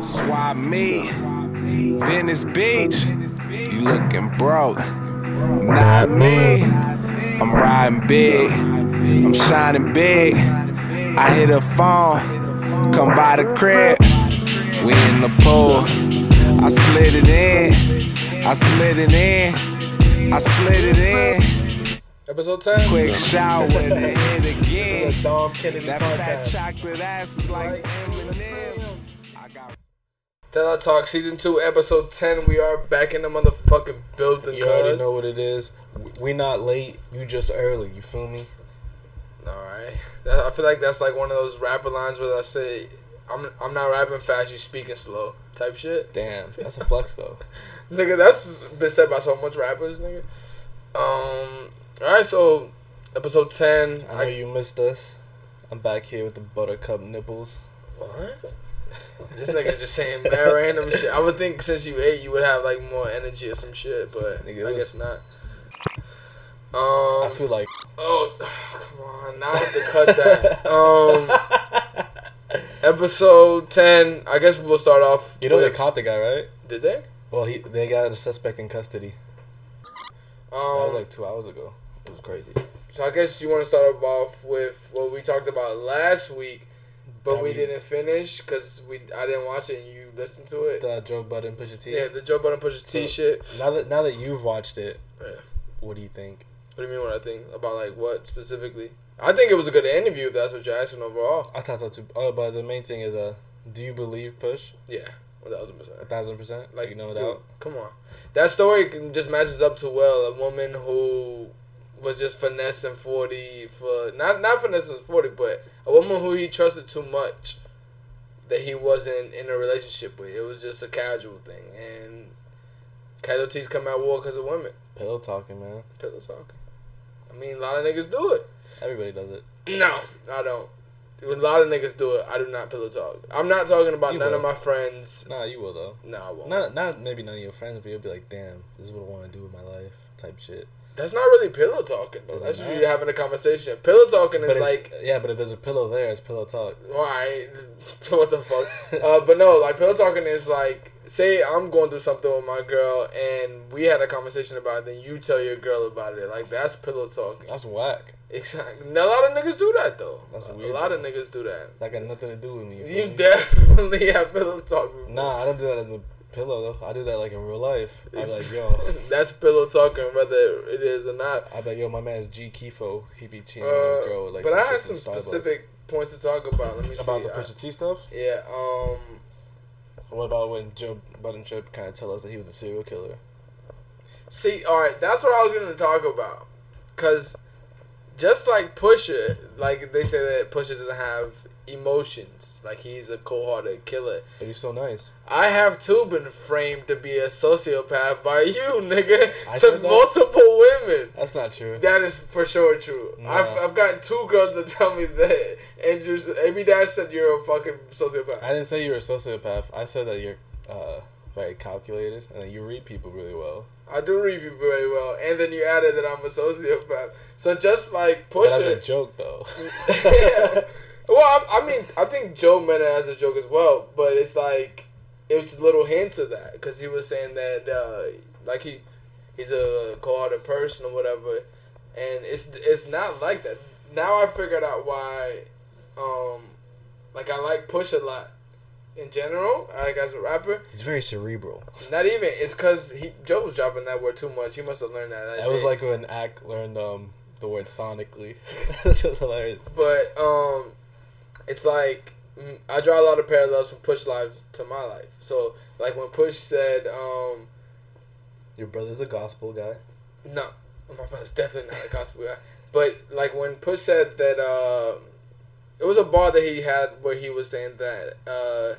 Swap me, Venice Beach. You looking broke? Not me. I'm riding big. I'm shining big. I hit a phone. Come by the crib. We in the pool. I slid it in. I slid it in. I slid it in. Episode 10. Quick shower and hit The again. Dom Kennedy That fat podcast. chocolate ass is like M&M's. I got Then I talk season 2, episode 10. We are back in the motherfucking building, You already cuz. know what it is. We not late. You just early. You feel me? Alright. I feel like that's like one of those rapper lines where I say, I'm, I'm not rapping fast, you speaking slow type shit. Damn, that's a flex though. Nigga, that's been said by so much rappers, nigga. Um, alright, so episode 10. I know you missed us. I'm back here with the buttercup nipples. What? This nigga's just saying mad random shit. I would think since you ate, you would have like more energy or some shit, but Nigga, I guess not. Um, I feel like oh, come on, now I have to cut that. Um, episode ten. I guess we'll start off. you know with, they caught the guy, right? Did they? Well, he they got a suspect in custody. Um, That was like two hours ago. It was crazy. so I guess you want to start off with what we talked about last week, but That we we- didn't finish because we I didn't watch it and you listened to it. The Joe Budden Pusha T. yeah, the Joe Budden Pusha T So- shit. Now that now that you've watched it, Yeah. what do you think? What do you mean? What I think about like what specifically? I think it was a good interview. If that's what you're asking overall. I thought so too. Oh, but the main thing is, uh, do you believe Push? Yeah, one thousand A percent. thousand percent. Like you know dude, that. Come on, that story just matches up to well. A woman who was just finessing forty for not not finessing forty, but a woman who he trusted too much that he wasn't in a relationship with. It was just a casual thing, and casualties come out war because of women. Pillow talking, man. Pillow talking. I mean, a lot of niggas do it. Everybody does it. No, I don't. A lot of niggas do it. I do not pillow talk. I'm not talking about You none of my friends. Nah, you will though. No, I won't. Not not maybe none of your friends, but you'll be like, damn, this is what I want to do with my life, type shit. That's not really pillow talking though. Is That's not? you having a conversation. Pillow talking But is like, yeah, but if there's a pillow there, it's pillow talk. why? what the fuck? uh, but no, like pillow talking is like, say I'm going through something with my girl and we had a conversation about it. Then you tell your girl about it. Like that's pillow talking. That's whack. Exactly. A lot of niggas do that though. That's a weird, lot of niggas do that. That got nothing to do with me. You, You definitely have pillow talk. before. Nah, I don't do that in the pillow though. I do that like in real life. I be like, yo, That's pillow talking, whether it is or not. I be like, yo, my man's G Kifo. He be cheating Uh, on a girl with like. but I had some specific points to talk about. Let me see. about the I- Pusha T stuff. yeah. Um. What about when Joe Budden Trip kind of tell us that he was a serial killer? See, all right. That's what I was gonna talk about, cause just like Pusha, like they say that Pusha doesn't have emotions, like he's a cold-hearted killer. But he's so nice. I have too been framed to be a sociopath by you, nigga, I to multiple women. That's not true. That is for sure true. Nah. I've, I've gotten two girls to tell me that Andrew's Amy Dash said you're a fucking sociopath. I didn't say you were a sociopath. I said that you're uh, very calculated and that you read people really well. I do read people very well, and then you added that I'm a sociopath. So just like But as a joke, though. yeah. Well, I, I mean, I think Joe meant it as a joke as well, but it's like it's little hints of that because he was saying that uh, like he he's a cold-hearted person or whatever, and it's it's not like that. Now I figured out why, um, like I like Push a lot in general, like as a rapper. He's very cerebral. Not even it's because he Joe was dropping that word too much. He must have learned that. That was day. like when Ack learned um, the word sonically. That's hilarious. But um, it's like mm, I draw a lot of parallels from Push life to my life. So like when Push said, um, Your brother's a gospel guy. no, my brother's definitely not a gospel guy. But like when Push said that, uh, it was a bar that he had where he was saying that uh,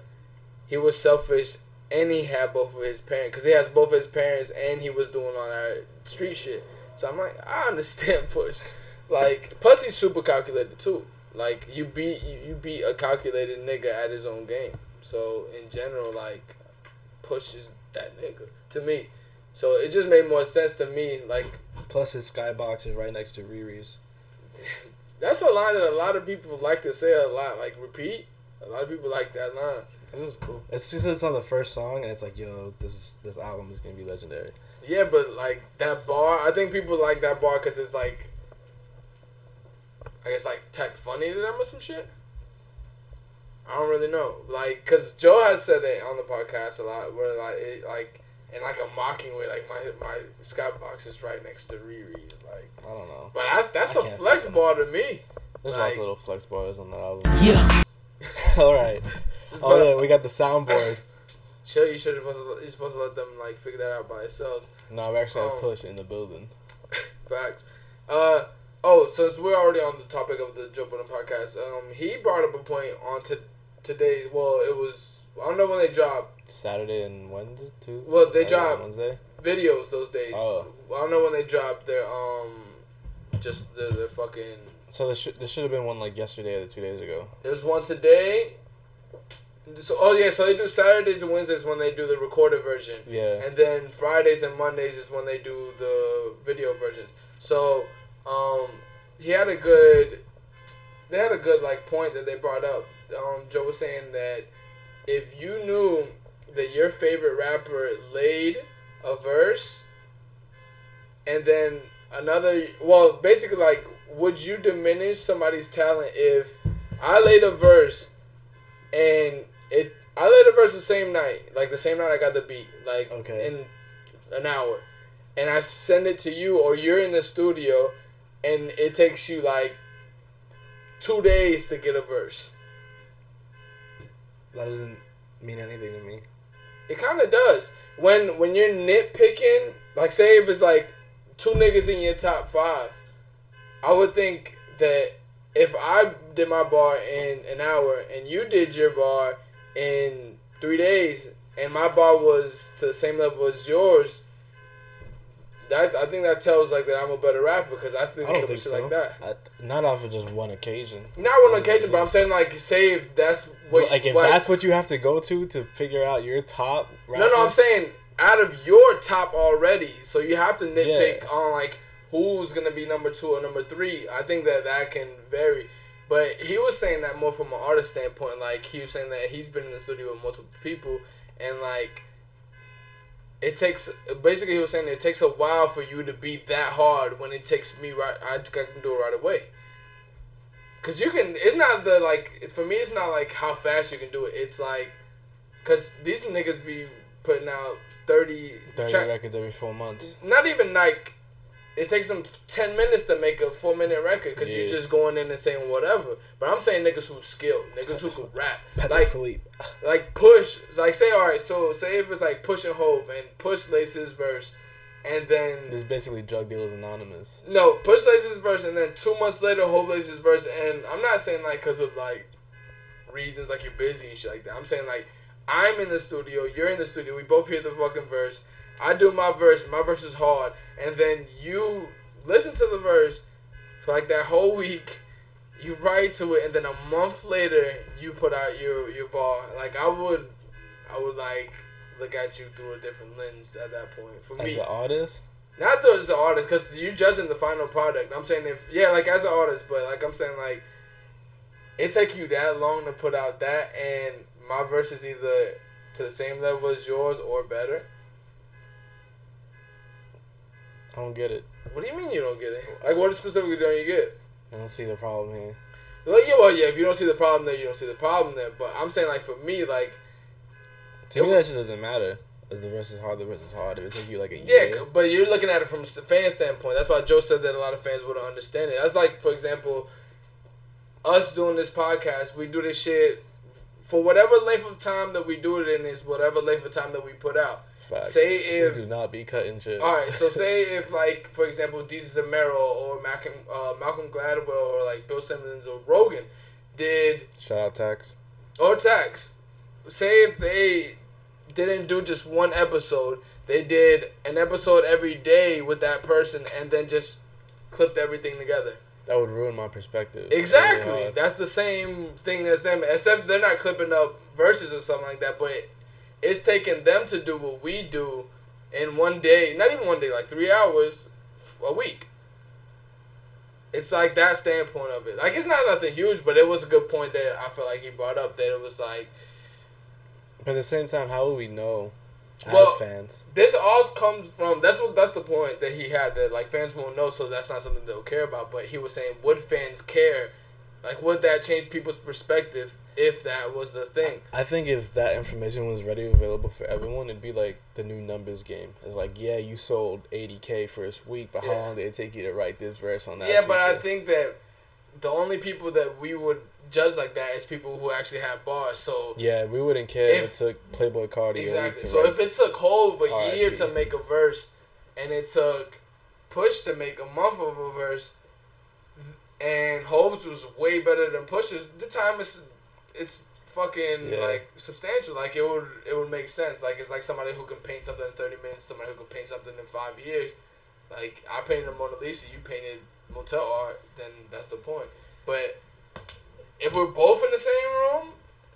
he was selfish and he had both of his parents because he has both of his parents and he was doing all that street shit. So I'm like, I understand Push. Like, plus he's super calculated too. Like you beat you, you beat a calculated nigga at his own game. So in general, like, Push is that nigga to me. So it just made more sense to me. Like, Plus his skybox is right next to Riri's. That's a line that a lot of people like to say a lot. Like repeat. A lot of people like that line. This is cool. It's just it's on the first song, and it's like, yo, this is this album is gonna be legendary. Yeah, but like that bar, I think people like that bar because it's like, I guess like type funny to them or some shit. I don't really know, like, cause Joe has said it on the podcast a lot, where like, it, like, in like a mocking way, like my my skybox is right next to Riri's, like, I don't know. but that's that's I a flex speak bar to me. There's Like- lots of little flex bars on that album. Yeah. All right. Oh But- yeah, we got the soundboard. Chill, you should have supposed to, you're supposed to let them like figure that out by themselves. No, we actually have Oh. Push in the building. Facts. Uh oh, since we're already on the topic of the Joe Budden podcast, um, he brought up a point on to today. Well, it was I don't know when they drop Saturday and Wednesday, Tuesday. Well, they Saturday drop- Wednesday. videos those days. Oh. I don't know when they drop their um, just the their fucking. So there should there should have been one like yesterday or two days ago. There's one today. So oh yeah, so they do Saturdays and Wednesdays when they do the recorded version. Yeah. and then Fridays and Mondays is when they do the video versions. So, um, he had a good, they had a good like point that they brought up. Um, Joe was saying that if you knew that your favorite rapper laid a verse, and then another, well, basically like, would you diminish somebody's talent if I laid a verse and it I laid a verse the same night, like the same night I got the beat, like Okay. in an hour, and I send it to you, or you're in the studio, and it takes you like two days to get a verse. That doesn't mean anything to me. It kind of does. When when you're nitpicking, like say if it's like two niggas in your top five, I would think that if I did my bar in an hour and you did your bar in three days, and my bar was to the same level as yours, that I think that tells like that I'm a better rapper because I think I don't of think shit so. like that. I, not off of just one occasion. Not one occasion, but I'm saying like say if that's what like if like- that's what you have to go to to figure out your top. No, no, I'm saying out of your top already, so you have to nitpick Yeah. on like who's gonna be number two or number three. I think that that can vary, but he was saying that more from an artist standpoint. Like he was saying that he's been in the studio with multiple people, and like it takes basically he was saying it takes a while for you to be that hard when it takes me right. I can do it right away. Cause you can. It's not the like for me. It's not like how fast you can do it. It's like, cause these niggas be putting out 30, 30 track- records every four months. not even like it takes them 10 minutes to make a four minute record because you're just going in and saying whatever but i'm saying niggas who skilled niggas who can rap Patrick like Philippe. like push like say all right so say if it's like push and hove and push laces verse and then This is basically drug dealers anonymous. no, Push Laces verse, and then two months later, Hove Laces verse. And I'm not saying like because of like reasons like you're busy and shit like that. I'm saying like I'm in the studio, you're in the studio, we both hear the fucking verse. I do my verse, my verse is hard, and then you listen to the verse for like that whole week. You write to it, and then a month later, you put out your your bar. Like I would, I would like look at you through a different lens at that point. For As me, as an artist, not though as an artist, because you're judging the final product. I'm saying if yeah, like as an artist, but like I'm saying like it take you that long to put out that, and my verse is either to the same level as yours or better. I don't get it. What do you mean you don't get it? Like what specifically don't you get? I don't see the problem here. Like yeah, well yeah, if you don't see the problem there, you don't see the problem there. But I'm saying like for me, like To me, that shit doesn't matter. As the verse is hard, the verse is hard. If it took you like a Yeah, year, Yeah, but you're looking at it from a fan standpoint. That's why Joe said that a lot of fans wouldn't understand it. That's like, for example, us doing this podcast. We do this shit for whatever length of time that we do it in is whatever length of time that we put out. Facts. Say if we do not be cutting shit. all right, so say if like for example, Jesus Amero or Malcolm uh, Malcolm Gladwell or like Bill Simmons or Rogan did Shout out Tax. or Tax. Say if they didn't do just one episode, they did an episode every day with that person and then just clipped everything together. That would ruin my perspective. Exactly. That's the same thing as them, except they're not clipping up verses or something like that. But it, it's taking them to do what we do in one day, not even one day, like three hours a week. it's like that standpoint of it. Like it's not nothing huge, but it was a good point that I feel like he brought up. That it was like But at the same time, how will we know as Well- fans? this all comes from. That's what that's the point that he had that like fans won't know, so that's not something they'll care about. But he was saying, would fans care? Like, would that change people's perspective if that was the thing? I think if that information was ready available for everyone, it'd be like the new numbers game. It's like, yeah, you sold 80k first week, but how long did it take you to write this verse on that? Yeah, but I think that the only people that we would judge like that is people who actually have bars. So Yeah, we wouldn't care if, If- it took Playboi Carti exactly. So if it took Hove a year to make a verse, and it took Push to make a month of a verse, and Hove's was way better than Push's, the time is it's fucking Yeah. like substantial. Like it would it would make sense. Like it's like somebody who can paint something in thirty minutes, somebody who can paint something in five years. Like I painted a Mona Lisa, you painted motel art, then that's the point. But if we're both in the same room,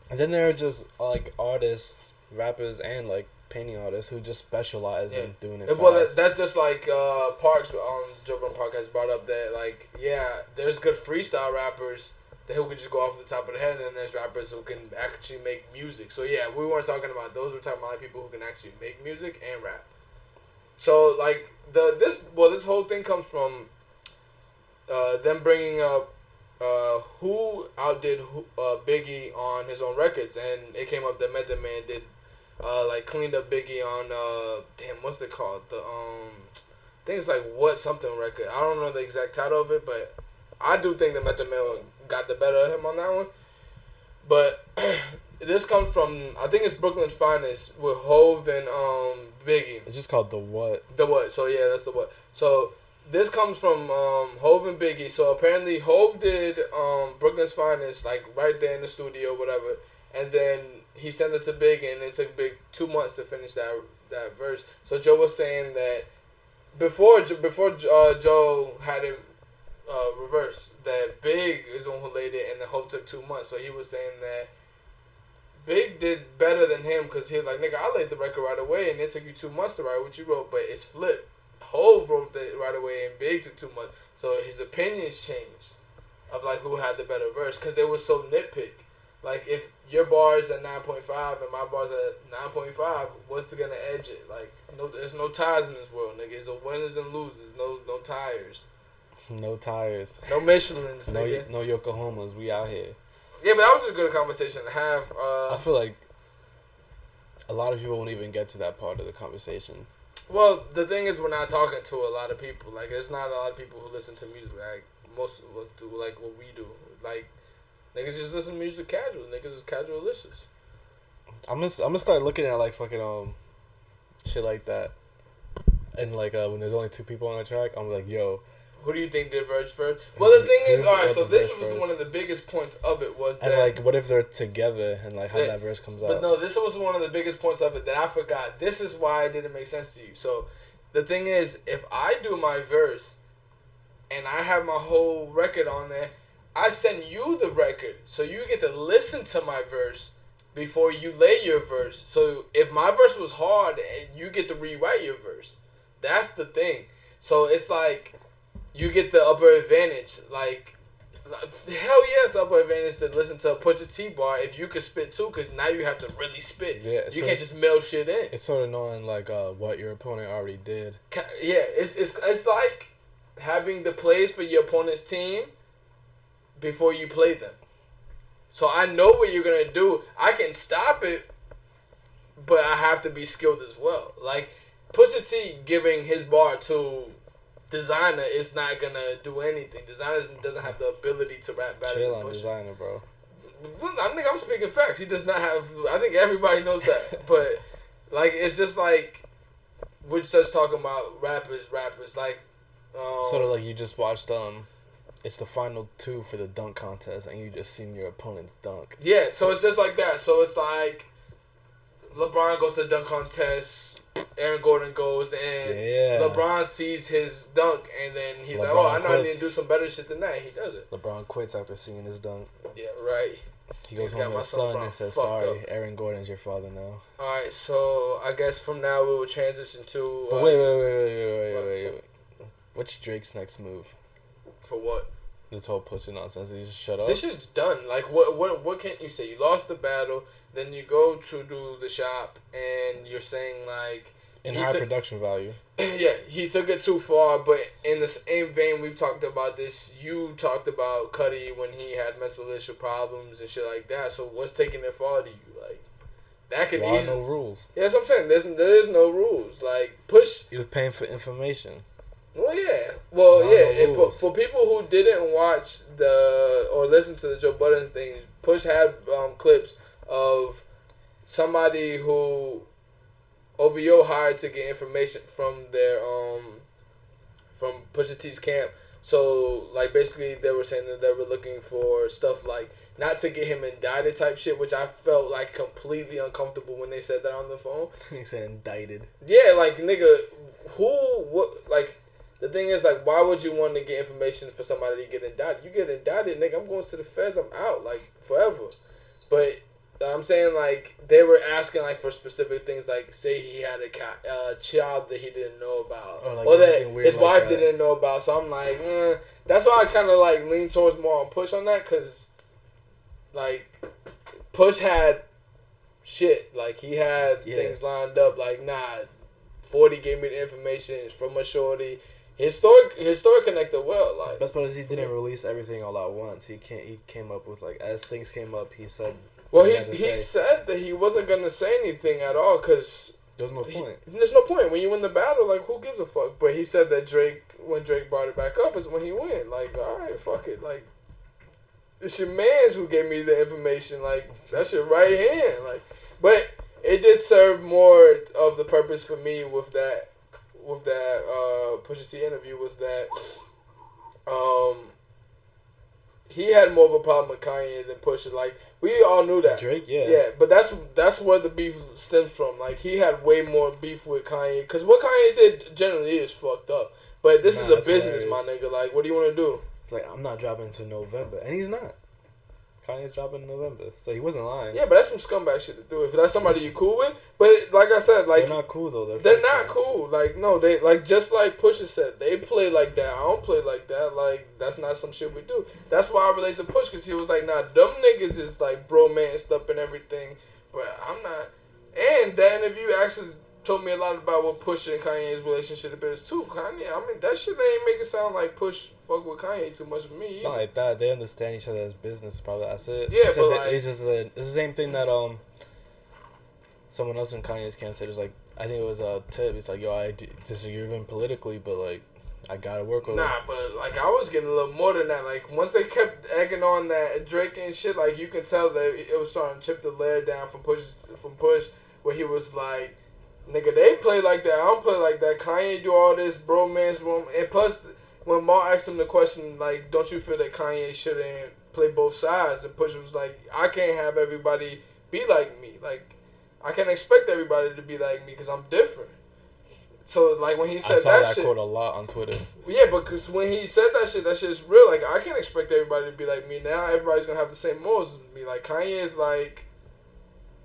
And then there are just like artists, rappers, and like painting artists who just specialize Yeah. in doing it. Well, fast. that's just like uh, Parks on Joe Budden Podcast brought up that like yeah, there's good freestyle rappers that who can just go off the top of the head, and then there's rappers who can actually make music. So yeah, we weren't talking about those. We're talking about like, people who can actually make music and rap. So like the this well this whole thing comes from uh, them bringing up uh, who outdid who, uh, Biggie on his own records, and it came up that Method Man did uh, like cleaned up Biggie on uh damn what's it called the um things like what something record I don't know the exact title of it but I do think that Method Man got the better of him on that one but this comes from I think it's Brooklyn's finest with Hove and um Biggie it's just called the what. the what? So yeah, that's the what. So this comes from um, Hove and Biggie. So apparently Hove did um, Brooklyn's Finest like right there in the studio, whatever, and then he sent it to Big, and it took Big two months to finish that that verse. So Joe was saying that before before uh, Joe had it uh, reversed, that Big is it, and the Hove took two months. So he was saying that. Big did better than him because he was like, nigga, I laid the record right away, and it took you two months to write what you wrote, but it's flipped. Hove wrote it right away, and Big took two months. So his opinions changed of like who had the better verse because it was so nitpick. Like if your bar is at nine point five and my bar's at nine point five, what's gonna edge it? Like no, there's no ties in this world, nigga. It's a winners and losers. No, no tires. No tires. No Michelin's, No, nigga. no Yokohamas. We out here. Yeah, but that was a good conversation to have. Uh, I feel like a lot of people won't even get to that part of the conversation. Well, the thing is, we're not talking to a lot of people. Like, there's not a lot of people who listen to music like most of us do, like what we do. Like, niggas just listen to music casual. Niggas is casualicious. I'm gonna I'm gonna start looking at like fucking um shit like that, and like uh, when there's only two people on a track, I'm like, yo, Who do you think did verse first? Well, the thing is, all right. So this was one of the biggest points of it was that. and like what if they're together and like how that verse comes But out. But no, this was one of the biggest points of it that I forgot. This is why it didn't make sense to you. So the thing is, if I do my verse and I have my whole record on there, I send you the record so you get to listen to my verse before you lay your verse. So if my verse was hard, and you get to rewrite your verse. That's the thing. So it's like you get the upper advantage. Like hell yes, upper advantage to listen to a Pusha T bar if you could spit too, because now you have to really spit. Yeah, you can't just mail shit in. It's sort of knowing like uh, what your opponent already did. Yeah, it's it's it's like having the plays for your opponent's team before you play them. So I know what you're gonna do. I can stop it, but I have to be skilled as well. Like Pusha T giving his bar to Designer is not gonna do anything. Designer doesn't have the ability to rap better Chill than Pusha. designer, bro. I think I'm speaking facts. He does not have. I think everybody knows that. but like, it's just like we're just talking about rappers, rappers. Like, um, Sort of like you just watched um, it's the final two for the dunk contest, and you just seen your opponent's dunk. yeah. So it's just like that. So it's like LeBron goes to the dunk contest. Aaron Gordon goes and Yeah. LeBron sees his dunk, and then he's like, "Oh, I know I need to do some better shit than that." He does it. LeBron quits after seeing his dunk. Yeah, right. He goes He's home to his son LeBron and says, "Sorry, up. Aaron Gordon's your father now." All right. So I guess from now we will transition to. Uh, wait, wait, wait, wait, wait, wait, what? wait, wait. What's Drake's next move? For what? This whole pushing nonsense. He just shut up. This shit's done. Like what? What? What can't you say? You lost the battle. Then you go to do the shop, and you're saying like, in high took- production value. yeah, he took it too far. But in the same vein, we've talked about this. You talked about Cudi when he had mental issue problems and shit like that. So what's taking it far to you? Like that could easily. no rules? Yeah, that's what I'm saying. There's there is no rules. Like push. Was paying for information. Well, yeah. Well, yeah. no for, for people who didn't watch the or listen to the Joe Budden thing, Push had um, clips of somebody who OVO hired to get information from their um from Pusha T's camp. So like basically they were saying that they were looking for stuff like not to get him indicted type shit, which I felt like completely uncomfortable when they said that on the phone. he said indicted. Yeah, like nigga, who what like the thing is like why would you want to get information for somebody to get indicted? You get indicted, nigga, I'm going to the feds, I'm out like forever. But I'm saying like they were asking like for specific things like say he had a ca- uh, child that he didn't know about Or, like, or that his like wife that. didn't know about. So I'm like, eh. that's why I kind of like lean towards more on push on that because like push had shit like he had Yeah. things lined up like nah 40 gave me the information it's from a shorty his story his story connected well like Best part is he didn't release everything all at once. He can't. He came up with like as things came up. He said. Well he he, had to he say. said that he wasn't gonna say anything at all because There's no he- point. there's no point. When you win the battle like who gives a fuck? But he said that drake when drake brought it back up is when he went. Like all right fuck it. Like it's your man's who gave me the information. Like that's your right hand. Like but it did serve more of the purpose for me with that with that uh Pusha T interview was that um he had more of a problem with Kanye than Pusha like we all knew that Drake, yeah. yeah, but that's that's where the beef stems from. Like he had way more beef with Kanye because what Kanye did generally is fucked up. But this Nah, is a business, my nigga. Like, what do you want to do? It's like I'm not dropping until November, and he's not. Kanye's dropping in November, so he wasn't lying. Yeah, but that's some scumbag shit to do. If that's somebody you cool with, but like I said, like they're not cool though. They're, they're not fans. cool. Like no, they like just like Pusha said, they play like that. I don't play like that. Like that's not some shit we do. That's why I relate to Push because he was like, nah, dumb niggas is like bromance up and everything, but I'm not. And that interview actually told me a lot about what Push and Kanye's relationship is too. Kanye, I mean that shit ain't make it sound like Push fuck with Kanye too much for me. Not like that. They understand each other as business. Probably that's it. Yeah, Except but, like- it's just a, it's the same thing that um. Someone else in Kanye's camp said it's like I think it was a uh, tip. It's like yo, I d- disagree with him politically, but like I gotta work with him. Nah, but like I was getting a little more than that. Like once they kept egging on that Drake and shit, like you can tell that it was starting to chip the layer down from push from push, where he was like, "Nigga, they play like that. I don't play like that. Kanye do all this bromance room." And plus, when Mark asked him the question, like, "Don't you feel that Kanye shouldn't play both sides?" and Push was like, "I can't have everybody be like me. Like, I can't expect everybody to be like me because I'm different." So like when he I said saw that, that, shit, quote a lot on Twitter. yeah, because when he said that shit, that shit's real. Like I can't expect everybody to be like me now. Everybody's gonna have the same morals as me. Like Kanye is like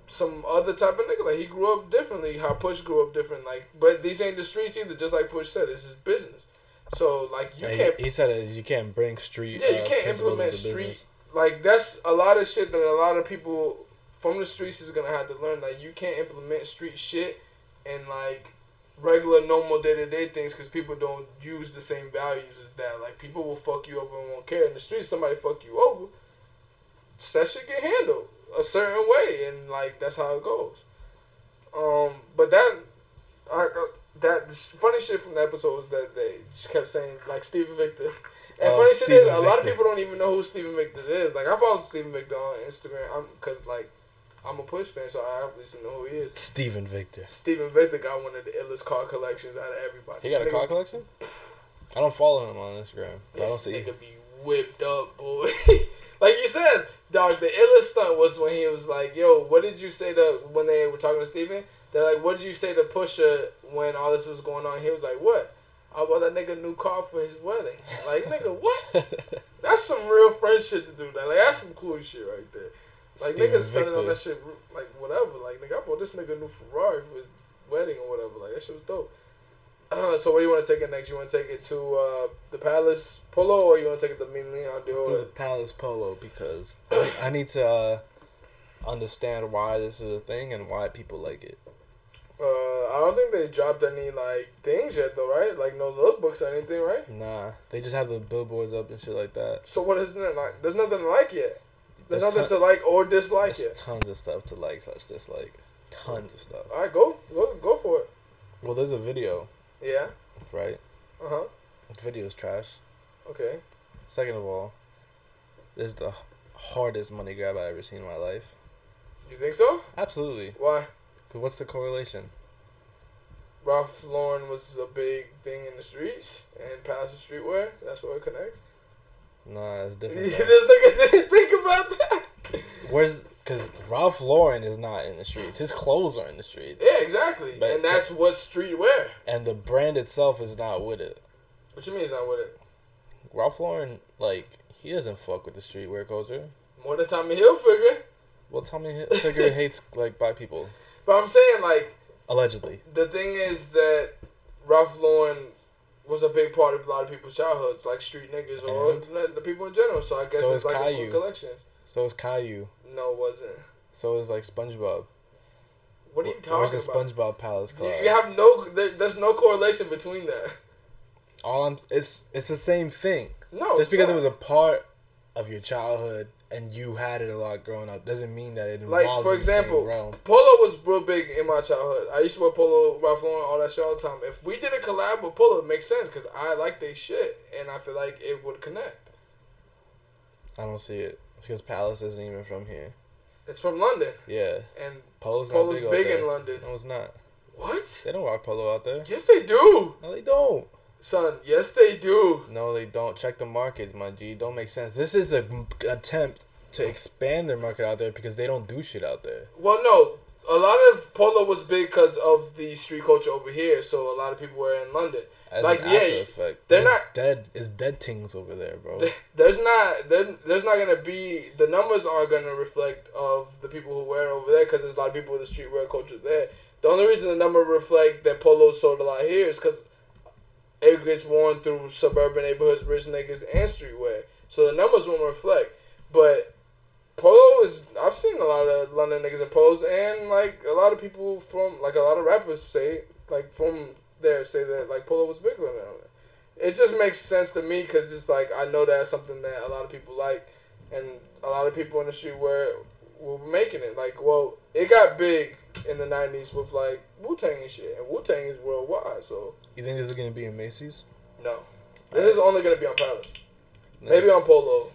some other type of nigga. Like he grew up differently. How Push grew up different. Like, but these ain't the streets either. Just like Push said, this is business. So like you And can't. he, he said it, you can't bring street. Yeah, you uh, can't implement street. Like that's a lot of shit that a lot of people from the streets is gonna have to learn. Like you can't implement street shit and like regular normal day to day things because people don't use the same values as that. Like people will fuck you over and won't care. In the streets, somebody fuck you over, that shit get handled a certain way, and like that's how it goes. Um, but that, I that funny shit from the episode was that they just kept saying like Steven Victor. And Oh, funny shit is, Steven a lot of people don't even know who Steven Victor is. Like I follow Steven Victor on Instagram, I'm cause like I'm a Push fan, so I obviously know who he is. Steven Victor. Steven Victor got one of the illest car collections out of everybody. He got a car collection. I don't follow him on Instagram. But I don't This see. nigga be whipped up, boy. like you said, dog. The illest stunt was when he was like, "Yo, what did you say to when they were talking to Steven? They're like, what did you say to Pusha when all this was going on? He was like, what? I bought that nigga a new car for his wedding. Like, nigga, what? That's some real friend shit to do. That like that's some cool shit right there. Like Steven niggas standing on that shit like whatever. Like nigga, I bought this nigga a new Ferrari for his wedding or whatever. Like that shit was dope. Uh, so where do you want to take it next? You want to take it to uh, the Palace Polo, or you want to take it to Ming Leon Let's do the Palace Polo because I, I need to uh, understand why this is a thing and why people like it. Uh, I don't think they dropped any like things yet, though, right? Like no lookbooks or anything, right? Nah, they just have the billboards up and shit like that. So what isn't there like? There's nothing to like yet. There's, There's nothing ton- to like or dislike There's yet. tons of stuff to like, such dislike. Tons of stuff. All right, go go go for it. Well, there's a video, Yeah. right? Uh huh. The video's trash. Okay. Second of all, this is the hardest money grab I ever seen in my life. You think so? Absolutely. Why? 'Cause what's the correlation? Ralph Lauren was a big thing in the streets and Palace of Streetwear. That's where it connects. Nah, it's You different. just though. nigga didn't think about that. Where's because Ralph Lauren is not in the streets. His clothes are in the streets, Yeah, exactly. But- and that's what streetwear. and the brand itself is not with it. What you mean he's not with it? Ralph Lauren, like, he doesn't fuck with the streetwear culture. More than Tommy Hilfiger. Well, Tommy Hi- Figure hates like black people, But I'm saying like allegedly. the thing is that Ralph Lauren was a big part of a lot of people's childhoods, like street niggas or And? the people in general. So I guess So it's like a Caillou. cool collection. So is Caillou. No, it wasn't. So is like SpongeBob. What are you Where's talking the about? SpongeBob Palace You, collab? you have no. There, there's no correlation between that. All I'm, it's it's the same thing. No. Just it's because not. it was a part of your childhood and you had it a lot growing up doesn't mean that it Like for in the same example. Polo was real big in my childhood. I used to wear Polo, Ralph Lauren, all that shit all the time. If we did a collab with Polo, it makes sense because I like their shit and I feel like it would connect. I don't see it because Palace isn't even from here. It's from London Yeah, and Polo's not Polo's big, big in London. No, it's not. What? They don't rock polo out there. Yes, they do, No, they don't. Son. Yes, they do. No, they don't. Check the market, my G. Don't make sense. This is an attempt to expand their market out there because they don't do shit out there. Well, no. A lot of Polo was big because of the street culture over here, so a lot of people were in London. As Like, yeah, effect, they're not- dead. It's dead things over there, bro. There's not there, there's not gonna be the numbers aren't gonna reflect of the people who wear over there because there's a lot of people with the streetwear culture there. The only reason the number reflect that polo sold a lot here is because it gets worn through suburban neighborhoods, rich niggas, and streetwear. So the numbers won't reflect. But polo is I've seen a lot of London niggas in polos, and like a lot of people from like a lot of rappers say like from there say that like polo was bigger than them it just makes sense to me because it's like I know that's something that a lot of people like, and a lot of people in the street were were making it. Like, well, it got big in the '90s with like Wu Tang and shit, and Wu Tang is worldwide. So You think this is gonna be in Macy's? no, this is only gonna be on Palace, maybe on Polo,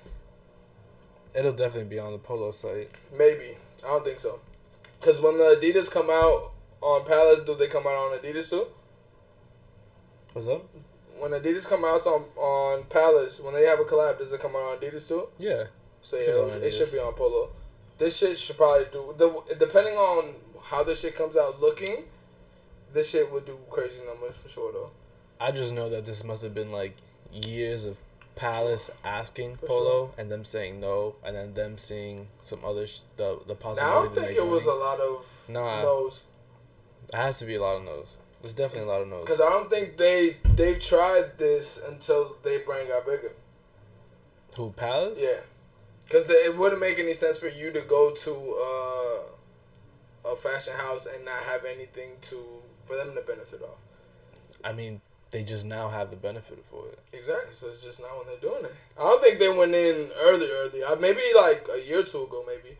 It'll definitely be on the polo site. maybe I don't think so, because when the Adidas come out on Palace, do they come out on Adidas too? What's up? When Adidas come out on on Palace, when they have a collab, does it come out on Adidas too? Yeah. So yeah, on it, should be on Polo. This shit should probably do the depending on how this shit comes out looking. This shit would do crazy numbers for sure though. I just know that this must have been like years of Palace asking For Polo and them saying no, and then them seeing some other sh- the the Now I possibility don't think it was a lot of Nah. no's It has to be a lot of no's. There's definitely a lot of no's. because I don't think they they've tried this until they brand got bigger. Who Palace? Yeah, because it wouldn't make any sense for you to go to uh, a fashion house and not have anything to for them to benefit off. I mean, they just now have the benefit for it. Exactly. So it's just now when they're doing it. I don't think they went in early, early. Uh, maybe like a year or two ago, maybe.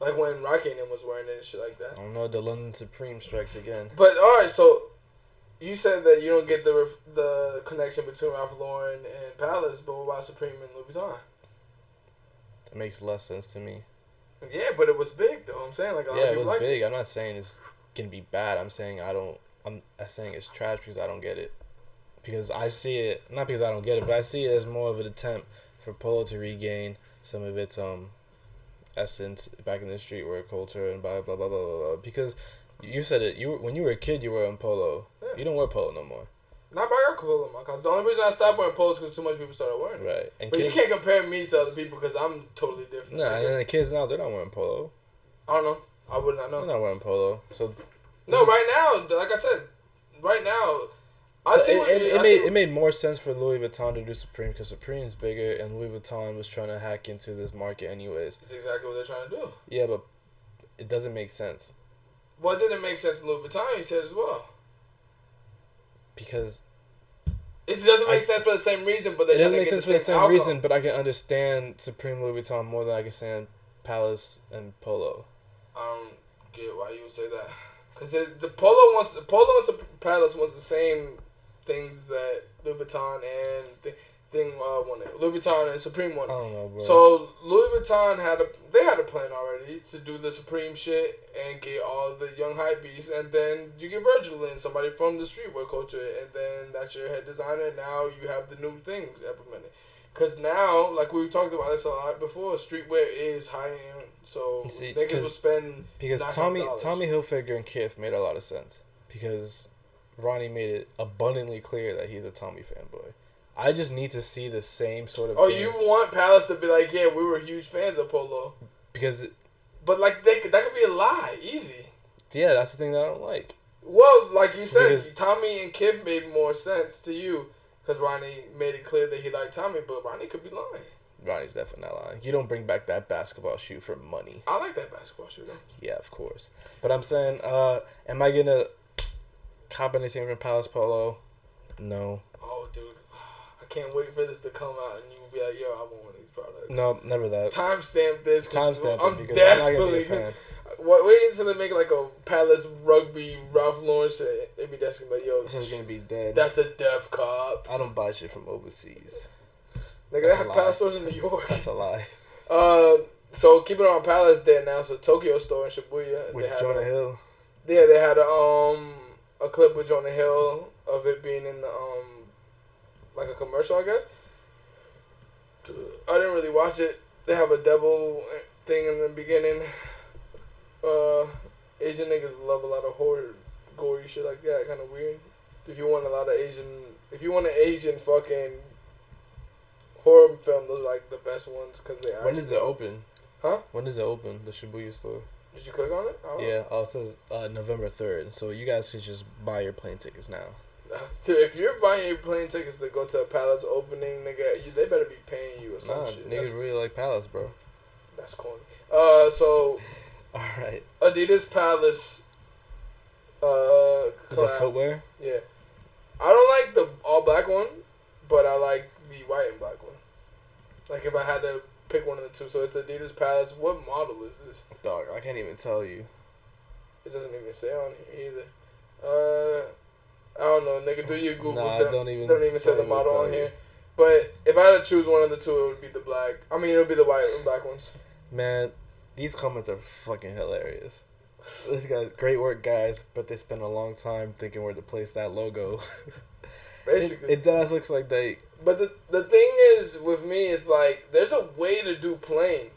Like when Rocky and was wearing it and shit like that. I don't know. The London Supreme strikes again. But all right, so you said that you don't get the ref- the connection between Ralph Lauren and Palace, but what about Supreme and Louis Vuitton? That makes less sense to me. Yeah, but it was big though. I'm saying like a lot Yeah, of it was like big. I'm not saying it's gonna be bad. I'm saying I don't. I'm, I'm saying it's trash because I don't get it. Because I see it not because I don't get it, but I see it as more of an attempt for Polo to regain some of its um essence back in the streetwear culture and blah blah blah blah blah. blah. Because you said it. You when you were a kid, you were in polo. Yeah. You don't wear polo no more, Not by our Polo, because the only reason I stopped wearing polos because too much people started wearing it. right? And But you can't compare me to other people because I'm totally different. nah, Like, and the kids now they're not wearing polo. I don't know. I would not know. They're not wearing polo. So No, right now, like I said, right now, I see it, what it, it I made it made more sense for Louis Vuitton to do Supreme because Supreme's bigger and Louis Vuitton was trying to hack into this market anyways. It's exactly what they're trying to do. Yeah, but it doesn't make sense Well, it didn't make sense in Louis Vuitton. You said as well. because It doesn't make I- sense for the same reason, but it doesn't make get sense the for same, the same outcome. reason. But I can understand Supreme Louis Vuitton more than I can understand Palace and Polo. I don't get why you would say that. Because the Polo wants the Polo and the Palace wants the same things that Louis Vuitton and the thing uh, wanted. Louis Vuitton and Supreme wanted. I don't know, bro. So Louis Vuitton had a they had a plan already to do the Supreme shit and get all the young hype beasts, and then you get Virgil in somebody from the streetwear culture, and then that's your head designer. Now you have the new things implemented. Cause now, like we talked about this a lot before, streetwear is high end, so See, niggas 'cause- will spend Because $900. Tommy Tommy Hilfiger and Kith made a lot of sense. Because Ronnie made it abundantly clear that he's a Tommy fanboy. I just need to see the same sort of. Oh, things. you want Palace to be like, yeah, we were huge fans of Polo, because but like they, could- that could be a lie, easy. yeah, that's the thing that I don't like. Well, like you said, Because- Tommy and Kith made more sense to you because Ronnie made it clear that he liked Tommy, but Ronnie could be lying. Ronnie's definitely not lying. You don't bring back that basketball shoe for money. I like that basketball shooter. Yeah, of course. But I'm saying, uh, am I gonna cop anything from Palace Polo? No. Oh, dude, I can't wait for this to come out and you will be like, yo, I want one of these products. No, never that. Timestamp this. Timestamp I'm it because I'm not gonna be definitely a fan. Wait, wait until they make like a Palace rugby Ralph Lauren shit. They be gonna like, yo, This is gonna be dead. that's a deaf cop. I don't buy shit from overseas. Nigga, That's they a have. Palace stores in New York. That's a lie. Uh, so keep it on Palace. They announced a Tokyo store in Shibuya. With they had Jonah a, Hill. Yeah, they had a um a clip with Jonah Hill of it being in the um like a commercial, I guess. I didn't really watch it. They have a devil thing in the beginning. Uh, Asian niggas love a lot of horror, gory shit like that. Kind of weird. If you want a lot of Asian, if you want an Asian fucking horror film, those are like the best ones because they. When does it open? Huh? When does it open? The Shibuya store. Did you click on it? I don't know. Yeah, oh, it says uh, November third. So you guys should just buy your plane tickets now. Dude, if you're buying your plane tickets to go to a Palace opening, nigga, you, they better be paying you or some Nah, shit. niggas That's, really like Palace, bro. that's corny. Uh, so All right. Adidas Palace. Uh, The collab. footwear. Yeah, I don't like the all black one, but I like the white and black one. Like if I had to pick one of the two, so it's Adidas Palace. What model is this? Dog, I can't even tell you. It doesn't even say on here either. Uh, I don't know, nigga. Do your Googles? Nah, They don't even- They don't even say the model on you. here. But if I had to choose one of the two, it would be the black. I mean, it would be the white and black ones. Man, these comments are fucking hilarious. This guy, great work, guys, but they spent a long time thinking where to place that logo. Basically. it, it does looks like they. But the the thing is with me is like there's a way to do plain,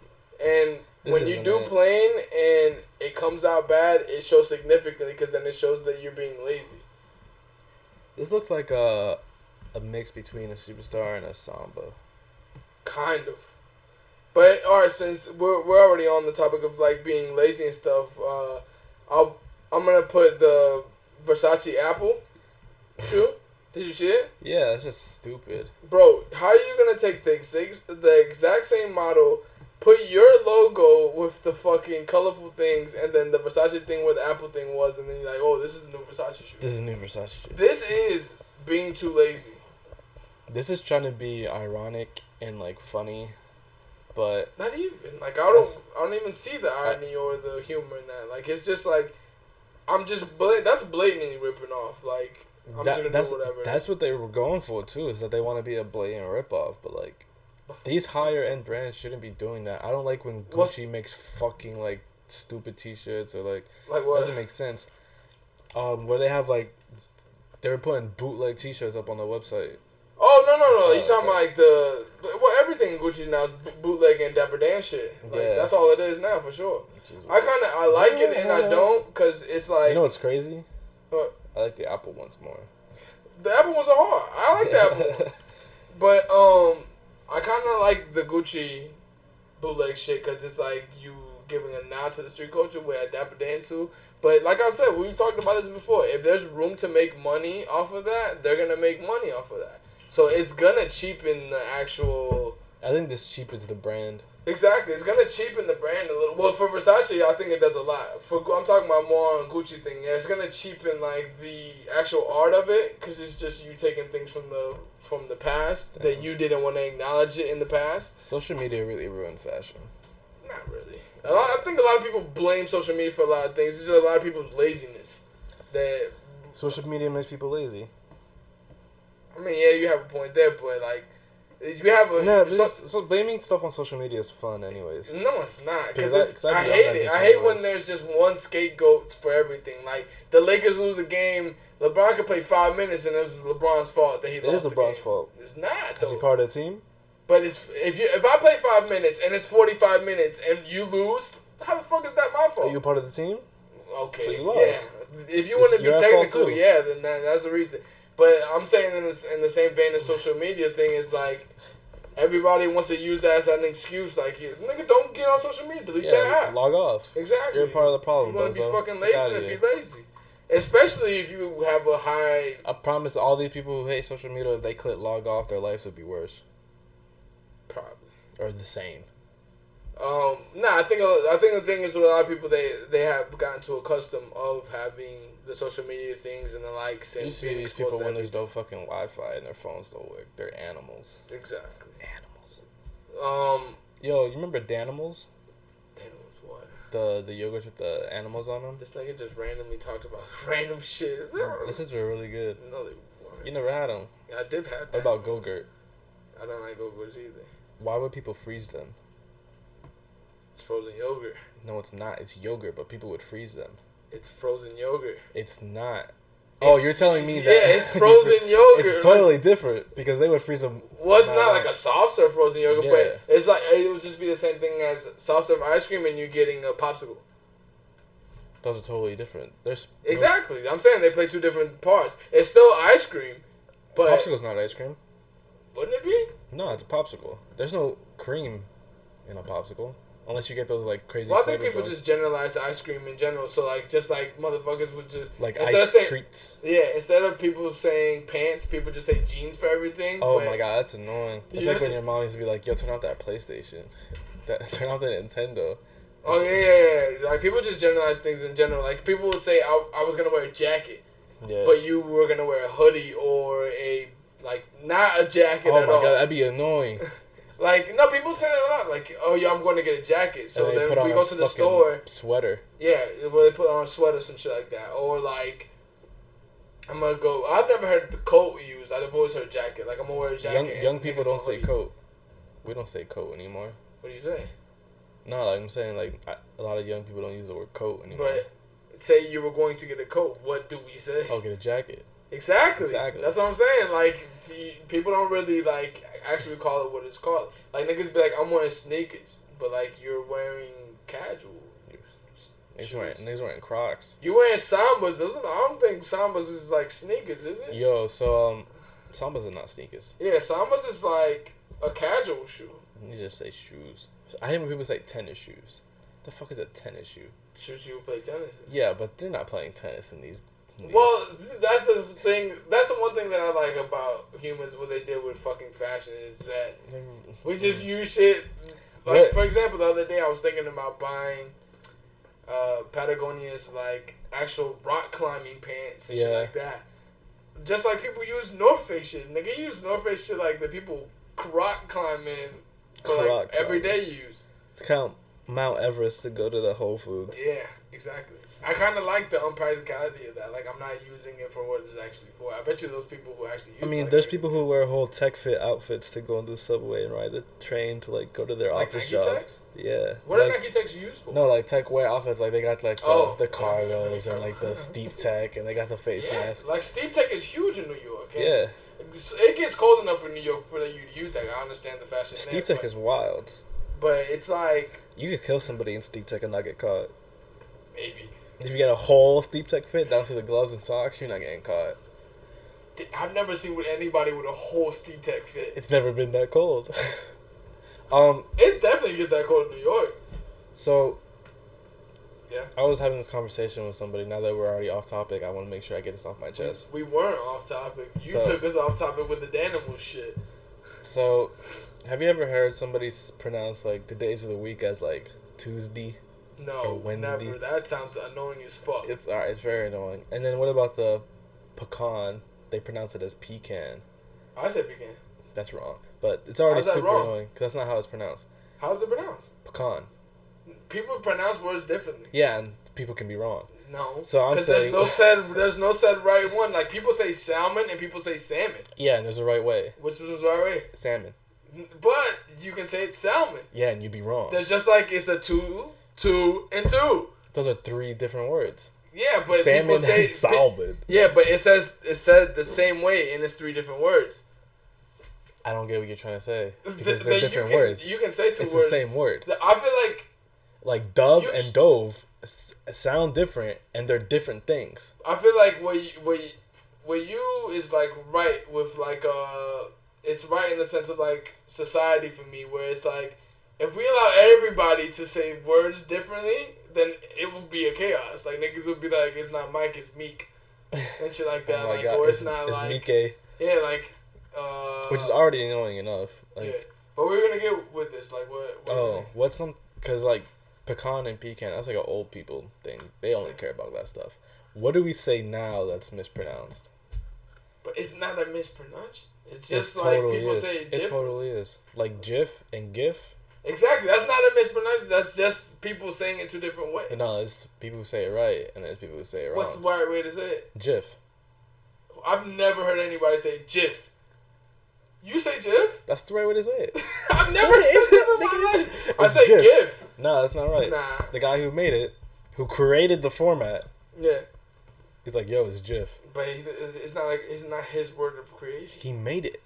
and This when you do it. plain and it comes out bad, it shows significantly because then it shows that you're being lazy. This looks like a, a mix between a superstar and a samba. Kind of. But all right, since we're we're already on the topic of like being lazy and stuff, uh, I'll I'm gonna put the Versace Apple shoe. Did you see it, Yeah, that's just stupid. bro? How are you gonna take the exact the exact same model, put your logo with the fucking colorful things, and then the Versace thing where the Apple thing was, and then you're like, oh, this is the new Versace shoe. This is a new Versace shit. This is being too lazy. This is trying to be ironic and like funny, but Not even like I don't I don't even see the irony or the humor in that. Like it's just like I'm just blat- that's blatantly ripping off. Like that, that's do whatever. it that's what they were going for too. Is that they want to be a blatant ripoff, but like these higher end brands shouldn't be doing that. I don't like when What's- Gucci makes fucking like stupid T-shirts or like like what? doesn't make sense. Um, where they have like they were putting bootleg T-shirts up on the website. oh no no no! That's You talking not about like the well everything Gucci now is b- bootleg and Dapper Dan shit. Like Yeah. that's all it is now for sure. Is I kind of I like it and I don't because it's like you know what's crazy? What? I like the Apple ones more. the Apple ones are hard. I like the Apple ones, but um I kind of like the Gucci bootleg shit because it's like you giving a nod to the street culture where I Dapper Dan too. But like I said, we've talked about this before. If there's room to make money off of that, they're gonna make money off of that. So it's gonna cheapen the actual. I think this cheapens the brand. Exactly, it's gonna cheapen the brand a little. Well, for Versace, I think it does a lot. For I'm talking about more on Gucci thing. Yeah, it's gonna cheapen like the actual art of it because it's just you taking things from the from the past that you didn't want to acknowledge it in the past. Social media really ruined fashion. Not really. A lot, I think a lot of people blame social media for a lot of things. It's just a lot of people's laziness. That Social media makes people lazy. I mean, yeah, you have a point there, but like, you have a No, so- so, so blaming stuff on social media is fun, anyways. No, it's not. Because Because I- 'cause I I, hate it. I hate when there's just one scapegoat for everything. Like the Lakers lose a game, LeBron could play five minutes, and it was LeBron's fault that he It lost. is the LeBron's game. fault. It's not Is he part of the team? But it's if you if I play five minutes and it's forty five minutes and you lose, how the fuck is that my fault? Are you part of the team? Okay. So you lost. Yeah. If you want to be technical, yeah, then that, that's the reason. But I'm saying in this in the same vein as social media thing is like everybody wants to use that as an excuse. Like, nigga, don't get on social media. Delete that Yeah, app. log off. Exactly. You're part of the problem, You want to be fucking lazy, then be lazy. Especially if you have a high. I promise all these people who hate social media, if they click log off, their lives would be worse Probably. or the same. Um, nah, I think I think the thing is with a lot of people they they have gotten too accustomed of having the social media things and the likes and You see these people when there's no fucking Wi-Fi and their phones don't work. They're animals. exactly. Animals. Um, Yo, you remember Danimals? was what? The the yogurts with the animals on them. This nigga just randomly talked about random shit. This is really good. no, they weren't. You never had them. I did have What about Go-Gurt? I don't like Go-Gurts either. Why would people freeze them? It's frozen yogurt. No, it's not. It's yogurt, but people would freeze them. It's frozen yogurt. It's not. Oh, you're telling me that? Yeah, it's frozen yogurt. it's totally different because they would freeze them. Well, it's not like a soft serve frozen yogurt, Yeah. but it's like it would just be the same thing as soft serve ice cream and you getting a popsicle. Those are totally different. There's Exactly. I'm saying they play two different parts. It's still ice cream, but popsicle's not ice cream. wouldn't it be? No, it's a popsicle. There's no cream in a popsicle unless you get those like crazy. Well, I think people just generalize ice cream in general. So like, just like motherfuckers would just like ice saying- treats. Yeah, instead of people saying pants, people just say jeans for everything. Oh but- my god, that's annoying. It's like when your mom used to be like, "Yo, turn off that PlayStation, that turn off the Nintendo." Oh yeah, yeah, yeah. Like people just generalize things in general. Like people would say, I, I was gonna wear a jacket, Yeah. but you were gonna wear a hoodie or a like not a jacket oh at my all. god, that'd be annoying. Like no, people say that a lot. Like oh yeah, I'm going to get a jacket. So then we go to the store. Sweater. Yeah, where they put on a sweater, some shit like that, or like. I'm gonna go. I've never heard the coat used. I've always heard jacket. Like I'm gonna wear a jacket. Young young people don't say hoodie. coat. We don't say coat anymore. What do you say? No, like I'm saying, like I, a lot of young people don't use the word coat anymore. But say you were going to get a coat. What do we say? oh, get a jacket. Exactly. Exactly. That's what I'm saying. Like the- people don't really like actually call it what it's called. Like niggas be like, I'm wearing sneakers, but like you're wearing casual. Niggas wearing, niggas wearing Crocs. You wearing sambas? Those I don't think sambas is like sneakers, is it? Yo, so um, sambas are not sneakers. Yeah, sambas is like a casual shoe. You just say shoes. I hate when people say tennis shoes. The fuck is a tennis shoe? Shoes you play tennis. in. Yeah, but they're not playing tennis in these. Well, that's the thing. That's the one thing that I like about humans. What they did with fucking fashion is that We just use shit. Like What? for example, the other day I was thinking about buying uh, Patagonia's like actual rock climbing pants and shit like that. Just like people use North Face shit. Nigga use North Face shit like the people rock climbing for like Rock everyday use. To count Mount Everest to go to the Whole Foods. Yeah, exactly. I kind of like the unpracticality of that. Like I'm not using it for what it's actually for. I bet you those people who actually use. It. I mean, like there's people who wear whole tech fit outfits to go on the subway and ride the train to like go to their like office Nike job. Techs. Yeah. What like, are Nike Techs used for? No, like tech wear outfits. Like they got like the, Oh. the cargos and like the steep tech, and they got the face Yeah, mask. like Steep Tech is huge in New York. and Yeah, It gets cold enough in New York for you to use that. I understand the fashion. steep tech but, is wild. But it's like You could kill somebody in steep tech and not get caught. maybe. If you get a whole steep tech fit down to the gloves and socks, you're not getting caught. I've never seen with anybody with a whole Steep Tech fit. It's never been that cold. um, It definitely gets that cold in New York. so Yeah. I was having this conversation with somebody. Now that we're already off topic, I want to make sure I get this off my chest. We weren't off topic. You So- took us off topic with the Danimal shit. So, have you ever heard somebody pronounce like the days of the week as like Tuesday? No, Wednesday. never. That sounds annoying as fuck. It's alright. It's very annoying. And then what about the pecan? They pronounce it as pecan. I said pecan. That's wrong. But it's already super wrong? annoying because that's not how it's pronounced. How's it pronounced? Pecan. People pronounce words differently. Yeah, and people can be wrong. No. So I'm Because there's no said there's no said right one. Like people say salmon and people say salmon. Yeah, and there's a right way. Which one's the right way? Salmon. But you can say it's salmon. Yeah, and you'd be wrong. There's just like it's a two, two, and two. Those are three different words. Yeah, but Salmon people say and salmon. Yeah, but it says it said the same way and it's three different words. I don't get what you're trying to say because then they're you different can- words. You can say two It's words. It's the same word. I feel like Like dove You- and dove sound different, and they're different things. I feel like what you, what you, what you is like right with like uh it's right in the sense of like society for me where it's like if we allow everybody to say words differently then it will be a chaos like niggas will be like it's not Mike it's Meek and shit like that oh like god, or it's, not it's like Mike, yeah like uh which is already annoying enough. Like, yeah but we're gonna get with this like what, what oh, what's some? Because like pecan and pecan, that's like an old people thing. They only care about that stuff. What do we say now that's mispronounced? but it's not a mispronunciation it's It just like totally people is. say It different totally is. Like GIF and GIF. Exactly that's not a mispronunciation that's just people saying it two different ways No, it's people who say it right, and there's people who say it wrong. What's the right way to say it? GIF. I've never heard anybody say GIF. You say GIF? That's the right way to say it. I've never said that in my life. I say GIF. GIF. No, that's not right. Nah. The guy who made it, who created the format, Yeah, he's like, "Yo, it's GIF." but he, it's not like it's not his word of creation. He made it.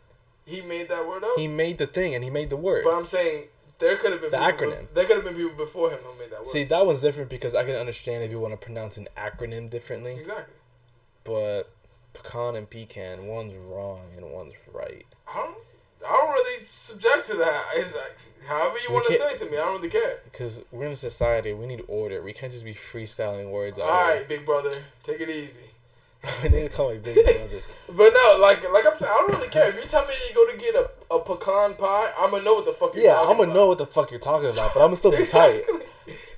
He made that word up. He made the thing, and he made the word. but I'm saying there could have been The acronym. bef- there could have been people before him who made that word. See, that one's different because I can understand if you want to pronounce an acronym differently, exactly. but pecan and pecan, one's wrong and one's right. I don't. I don't really subject to that. It's like however you We want to say it to me. I don't really care. Because we're in a society, we need order. We can't just be freestyling words All right, big brother, take it easy. call me big brother. But no, like like I'm saying, I don't really care. If you tell me you go to get a, a pecan pie, I'm gonna know what the fuck you're Yeah, talking I'm gonna about. know what the fuck you're talking about, but I'm gonna still be tight.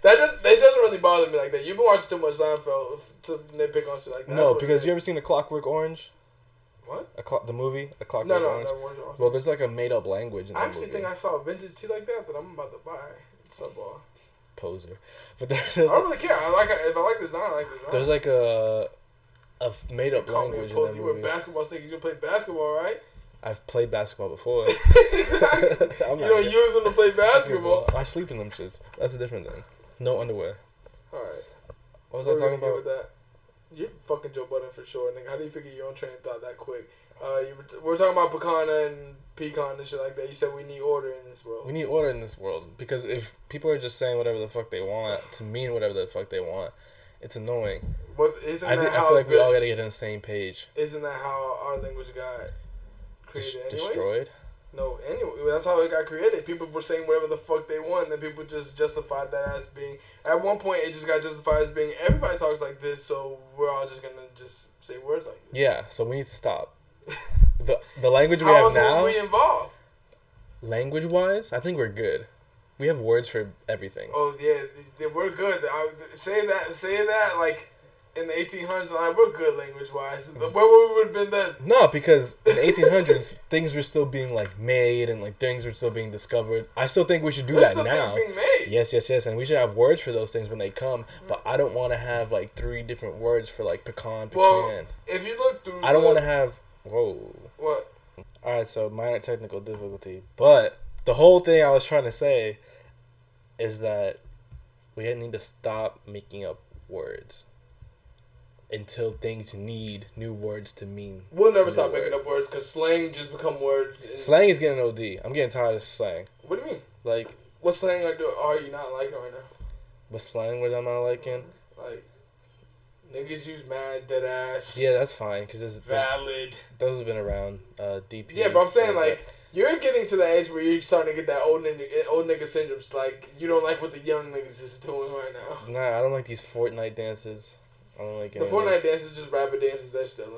That just that doesn't really bother me like that. You've been watching too much Seinfeld to nitpick on shit like that. No, because you ever seen the Clockwork Orange? what? A clock, the movie, a Clockwork No, no, Orange. no. Well, there's like a made up language in I actually movie. think I saw a vintage tee like that that I'm about to buy. Sub ball. Poser, but there's I don't really care. I like if I like the design, I like design. there's like a a made up language You wear movie. basketball sneakers. You play basketball, right? I've played basketball before. exactly. You don't good. use them to play basketball. I sleep in them shits. That's a different thing. No underwear. All right. What was What I talking about? with that? You're fucking Joe Budden for sure, nigga. How do you figure your own train of thought that quick? Uh, you were, t- we're talking about pecan and pecan and shit like that. You said we need order in this world. We need order in this world because if people are just saying whatever the fuck they want to mean whatever the fuck they want, it's annoying. What isn't I, think, I feel like we all gotta get on the same page. isn't that how our language got created? destroyed. No, anyway, that's how it got created. People were saying whatever the fuck they want, and then people just justified that as being. At one point, it just got justified as being everybody talks like this, so we're all just gonna just say words like this. Yeah, so we need to stop. the The language we How have now, would we involve? language wise, I think we're good. We have words for everything. Oh yeah, th- th- we're good. I, say that, say that like in the eighteen hundreds, like, we're good language wise. Where would we would have been then? No, because in the 1800s, things were still being like made and like things were still being discovered. I still think we should do There's that now. things being made. Yes, yes, yes, and we should have words for those things when they come. But mm-hmm. I don't want to have like three different words for like pecan, pecan. Well, if you look through, I don't want to have. Whoa. what. All right, so minor technical difficulty, but the whole thing I was trying to say is that we need to stop making up words until things need new words to mean. We'll never stop making word. up words because slang just become words. And, Slang is getting OD. I'm getting tired of slang. What do you mean? Like, What slang are, are you not liking right now? what slang words I'm not liking? Like, niggas use mad, dead ass, Yeah, that's fine because those valid. those have been around. Uh, DP. Yeah, but I'm saying like, You're getting to the age where you're starting to get that old nigga, old nigga syndromes. Like you don't like what the young niggas is doing right now. Nah, I don't like these Fortnite dances. I don't like it. The. Fortnite dances just rapid dances they're stealing.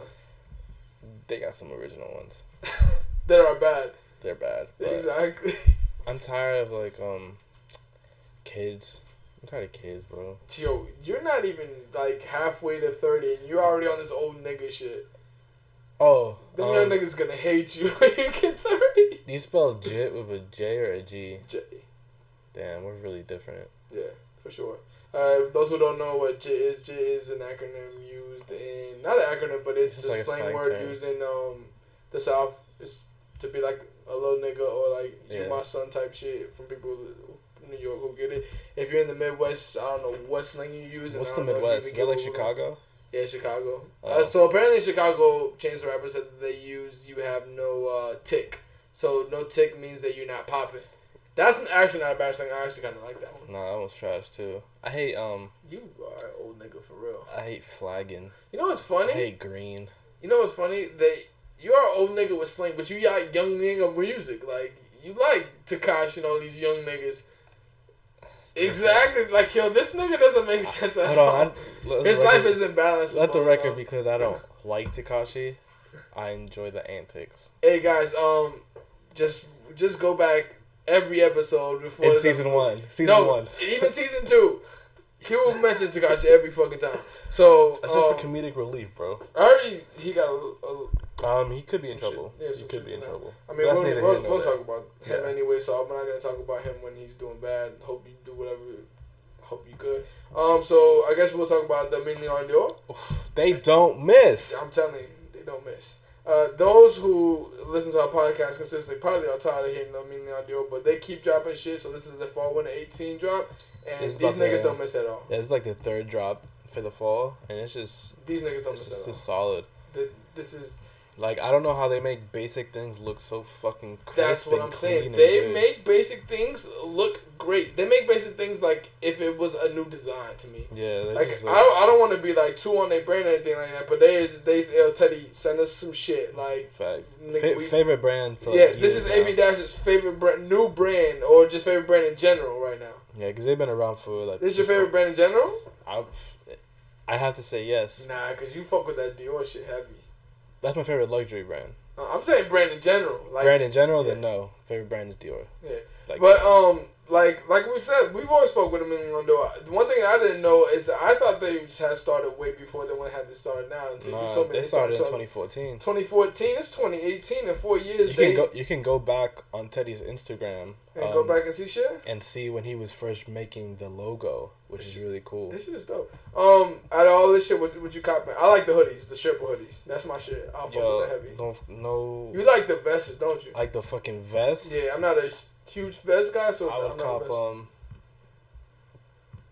They got some original ones. that are bad. They're bad. Exactly. I'm tired of like um, kids. I'm tired of kids, bro. Yo, you're not even like halfway to thirty, and you're already on this old nigga shit. Oh, Them um, young niggas gonna hate you when you get thirty. Do you spell jit with a J or a G? J, Damn, we're really different. yeah, for sure. Uh, those who don't know what JIT is, JIT is an acronym used in not an acronym, but it's Just a like a slang, slang word used in um the South. It's to be like a little nigga or like you my son type shit from people from New York who get it. If you're in the Midwest, I don't know what slang you use. What's the don't know if you Midwest? Is that like Chicago? Yeah, Chicago. Oh. Uh, so apparently, Chicago Chance the Rapper said that they use you have no uh, tick. So no tick means that you're not popping. That's an actually not a bad thing. I actually kind of like that one. Nah, that one's trash too. I hate um, You are an old nigga for real. I hate flagging. You know what's funny? I hate green. You know what's funny? That you are an old nigga with slang, but you got young nigga music. Like you like Tekashi and all these young niggas. Exactly. Like yo, this nigga doesn't make sense at Hold all. on. His life isn't balanced. Let the record because I don't like Tekashi. I enjoy the antics. Hey guys, um, just just go back every episode before In season episode. one, season no, one. even season two, he will mention Tekashi every fucking time. So That's just um, for comedic relief, bro. I already he got a, a Um, he could be in trouble. Yeah, he could be in trouble. I mean, That's we'll, neither we'll, here nor we'll there. talk about him Yeah. anyway, so I'm not gonna talk about him when he's doing bad. Hope you do whatever. Hope you good. Um, so I guess we'll talk about the Aimé Leon Dore. They don't miss. I'm telling you, they don't miss. Uh, those who listen to our podcast consistently probably are tired of hearing the Mini Dior, but they keep dropping shit. So this is the fall winter 18 drop, and It's these niggas to- don't miss at all. Yeah, it's like the third drop for the fall, and it's just These niggas don't it's miss at all. just solid. Th- This is Like I don't know how they make basic things look so fucking crisp That's what I'm saying. They make basic things look great. They make basic things like if it was a new design to me. yeah, they're Like I don't, I don't want to be like two on their brand or anything like that. But they is they L Teddy send us some shit like fact. Fa- we- favorite brand for yeah. This is now. AB Dash's favorite brand, new brand or just favorite brand in general right now. Yeah, because they've been around for like. This is your favorite brand in general? I, I have to say yes. Nah, cause you fuck with that Dior shit heavy. That's my favorite luxury brand. Uh, I'm saying brand in general. Like brand in general, then no. Favorite brand is Dior. Yeah. Like, But um, like like we said, we've always spoke with them in Rondo. The one thing I didn't know is that I thought they had started way before they went had this started now. Until you nah, told me they started in 2014. 2014. It's 2018 in four years. You they can go. You can go back on Teddy's Instagram and go um, back and see shit. and see when he was first making the logo, which is really cool. This shit is dope. Um, out of all this shit, what would you cop? I like the hoodies, the Sherpa hoodies. That's my shit. I'll fuck Yo, with the heavy. don't no. You like the vests, don't you? like the fucking vest. Yeah, I'm not a huge vest guy, so I would cop um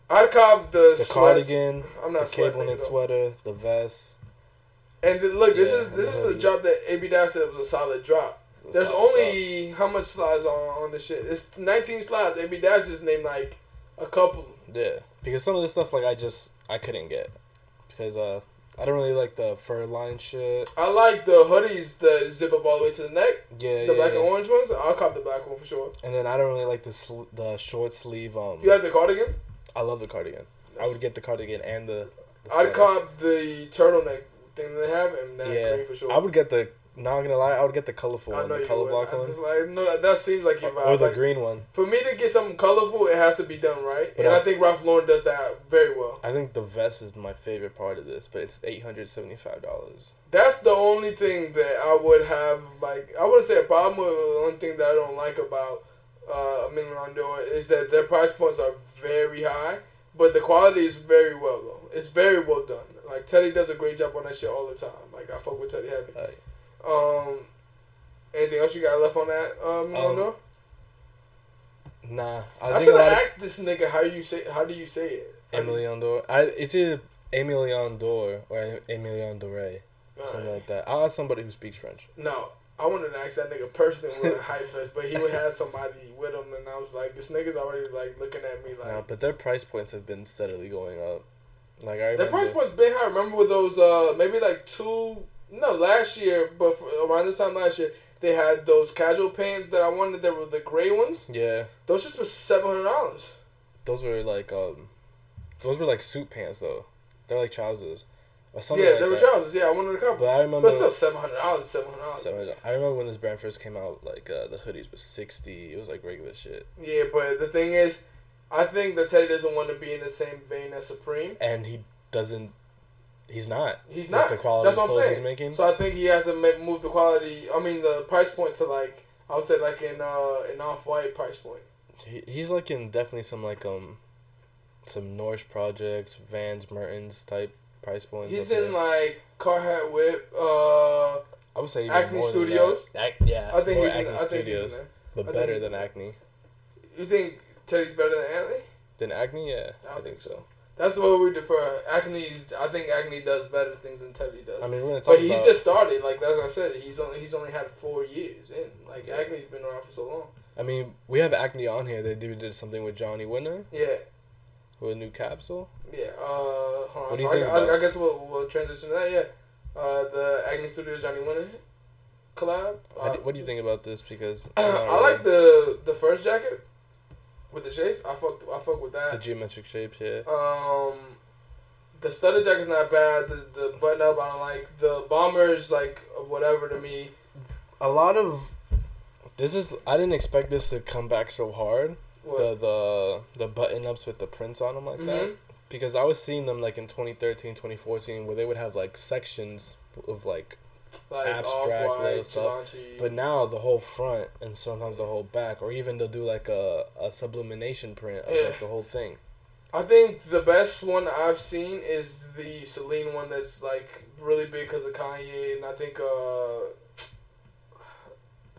I'd cop the, the cardigan, I'm the not sweating cable knit sweater, the vest. And th- look, this Yeah, is this is the a drop that AB Dash said was a solid drop. the There's solid only how much slides on on the shit? It's 19 slides. AB Dash just named like a couple. Yeah, because some of the stuff like I just I couldn't get because uh I don't really like the fur line shit. I like the hoodies that zip up all the way to the neck, Yeah, the yeah, black yeah. and orange ones. I'll cop the black one for sure. And then I don't really like the sl- the short sleeve. Um, You like the cardigan? I love the cardigan. I would get the cardigan and the. the I'd cop the turtleneck thing they have and that Yeah, green for sure. I would get the. Not gonna lie, I would get the colorful I one, the color would. block I one, like, no, that, that seems like your vibe. or the Like, green one. For me to get something colorful, it has to be done right, But and I, I- think Ralph Lauren does that very well. I think the vest is my favorite part of this, but it's eight hundred seventy five dollars. That's the only thing that I would have like I wouldn't say a problem with. The only thing that I don't like about uh, Aimé Leon Dore is that their price points are very high, but the quality is very well though. It's very well done. Like Teddy does a great job on that shit all the time. Like I fuck with Teddy heavy. Like, Um, anything else you got left on that uh, Um, Rondor? nah, I, I, should a have asked this nigga how you say how do you say it. Emilion Dor. I it's either Emilion Dor or Emilion Dore, something Alright. like that. I'll ask somebody who speaks French. No, I wanted to ask that nigga personally when at Hype Fest, but he would have somebody with him, and I was like, this nigga's already like looking at me like. Nah, but their price points have been steadily going up. Like I the remember, price point's been high. Remember with those uh maybe like two no last year, but around this time last year They had those casual pants that I wanted. That were the gray ones. Yeah, Those shits were seven hundred dollars. those were like um, those were like suit pants though. They're like trousers, or something Yeah, like they were that. trousers. Yeah, I wanted a couple. But I remember. But still, seven hundred dollars. Seven hundred dollars. So, I remember when this brand first came out, like uh, the hoodies was sixty. It was like regular shit, Yeah, but the thing is, I think that Teddy doesn't want to be in the same vein as Supreme. and he doesn't. He's not. He's not. the quality That's what I'm saying. he's making. So I think he has to make, move the quality. I mean, the price points to like I would say like in uh in off white price point. He, he's like in definitely some like um, some Norse projects, Vans, Mertens type price points. He's in there. like Carhartt WIP. Uh, I would say even Acne more than Studios? Ac- yeah, I think he's in. Acne I think Studios, he's in there. but I better than in there. You think Teddy's better than Anthony? Than Acne, yeah, I I, think think so. That's the way we defer. Acne's. I think Acne does better things than Teddy does. I mean, we're gonna talk but he's just started. Like as I said, he's only he's only had four years in. Like Acne's been around for so long. I mean, we have Acne on here. They did something with Johnny Winter Yeah. with a new capsule. Yeah. Uh. What do you So think I, about I, I guess we'll, we'll transition to that. Yeah. Uh, the Acne Studios Johnny Winter collab. Uh, do, what do you think about this? Because I like the the first jacket with the shapes. I fuck I fuck with that. the geometric shapes. Yeah, Um, the studded jacket's not bad. The the button up I don't like. The bombers like whatever to me. a lot of this is. I didn't expect this to come back so hard. What? The the the button ups with the prints on them like that. Mhm. Because I was seeing them like in 2013, 2014, where they would have like sections of like like abstract Off-White, little stuff. Givenchy. But now the whole front and sometimes the whole back, or even they'll do like a, a sublimation print of Yeah. like the whole thing. I think the best one I've seen is the Celine one that's like really big because of Kanye, and I think uh,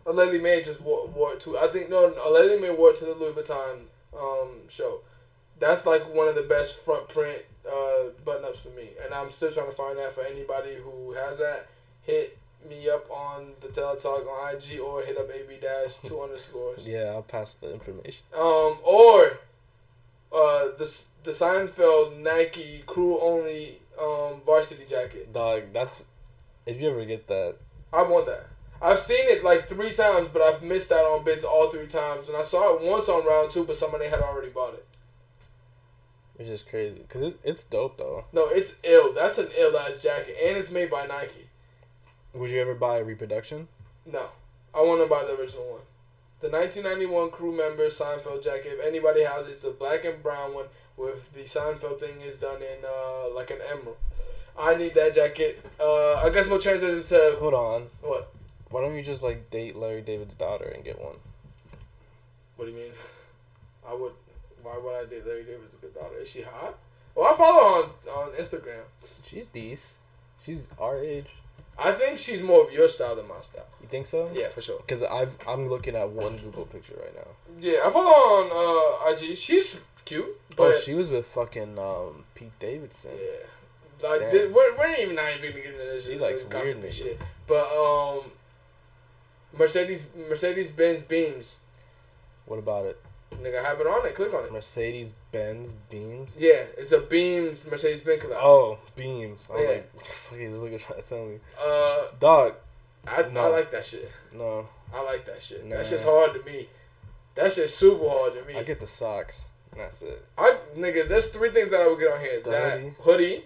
a Lady May just wore, wore it to. I think no, Lady May wore it to the Louis Vuitton um, show. That's like one of the best front print uh, button ups for me, and I'm still trying to find that for anybody who has that. Hit me up on the Teletalk on IG or hit up AB dash two underscores. Yeah, I'll pass the information. Um, or uh, the the Seinfeld Nike crew only um, varsity jacket. Dog, that's if you ever get that. I want that. I've seen it like three times, but I've missed out on bids all three times. And I saw it once on round two, but somebody had already bought it. It's just crazy because it, it's dope though. No, it's ill. That's an ill ass jacket, and it's made by Nike. Would you ever buy a reproduction? No, I want to buy the original one. The 1991 crew member Seinfeld jacket. If anybody has it, it's the black and brown one with the Seinfeld thing is done in uh, like an emerald. I need that jacket. Uh, I guess we'll transition to Hold on. what? Why don't you just like date Larry David's daughter and get one? What do you mean? I would. Why would I date Larry David's good daughter? Is she hot? Well, I follow her on on Instagram. She's decent. She's our age. I think she's more of your style than my style. You think so? Yeah, for sure. Because I've I'm looking at one Google picture right now. Yeah, I follow on uh, IG. She's cute, but oh, she was with fucking um, Pete Davidson. Yeah. Like we're, we're not even not even gonna get into this. She likes weird niggas. shit. But um, Mercedes Mercedes Benz Beams. What about it? Nigga, have it on it. Click on it. Mercedes Benz Beams. Yeah, it's a Beams Mercedes Benz collab. Oh, beams. I was Yeah. like, what the fuck is this nigga trying to tell me? Uh, Dog, I, I like that shit. no. I like that shit. Nah. That shit's hard to me. That shit's super hard to me. I get the socks. That's it. I nigga, there's three things that I would get on here. The that hoodie. hoodie.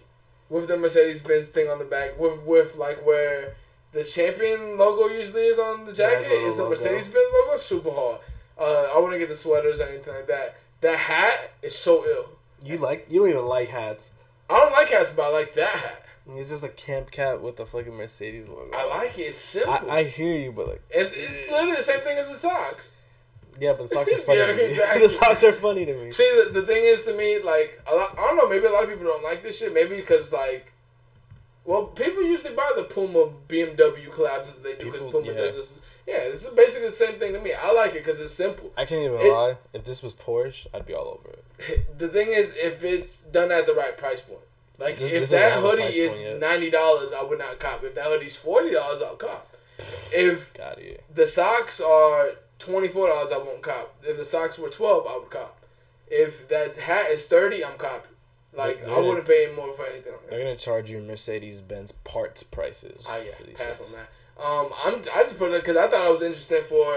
with the Mercedes Benz thing on the back, with with like where the champion logo usually is on the jacket, is the. Mercedes Benz logo. Super hard. Uh, I wouldn't get the sweaters or anything like that. That hat is so ill. You like? You don't even like hats. I don't like hats, but I like that hat. It's just a camp cap with a fucking Mercedes logo. I like it. It's simple. I, I hear you, but like, and it's literally the same thing as the socks. yeah, but the socks are funny Yeah, to me. exactly. the socks are funny to me. See, the, the thing is to me, like, a lot, I don't know, maybe a lot of people don't like this shit. Maybe because, like, well, people usually buy the Puma BMW collabs that they do because Puma yeah. does this. Yeah, this is basically the same thing to me. I like it because it's simple. I can't even It- lie. If this was Porsche, I'd be all over it. The thing is, if it's done at the right price point. Like, This- if this that hoodie is $90, I would not cop. If that hoodie's $40, I'll cop. If the socks are twenty four dollars, I won't cop. If the socks were twelve, I would cop. If that hat is thirty, I'm copping. Like They're I wouldn't pay more for anything. Like They're gonna charge you Mercedes Benz parts prices. Ah yeah, pass on that. Um, I'm I just put it because I thought it was interesting for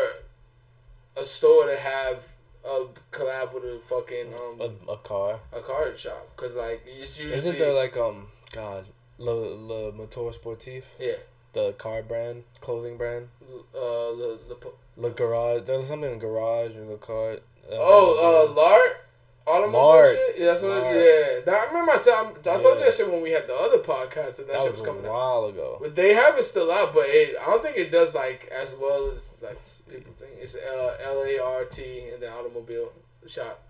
a store to have a collab with a fucking um A, a car. a card shop because like it's usually Isn't there like um God Le Le Motor Sportif yeah the car brand clothing brand uh the, the Le Garage there's something in the Garage or the Car. Uh, oh uh Lart automobile shit yeah that's what it is yeah that, I remember I, t- I told you Yeah. that shit when we had the other podcast that that, that shit was was a coming out while ago. but they have it still out but it, I don't think it does like as well as like people think it's uh, L A R T in the automobile shop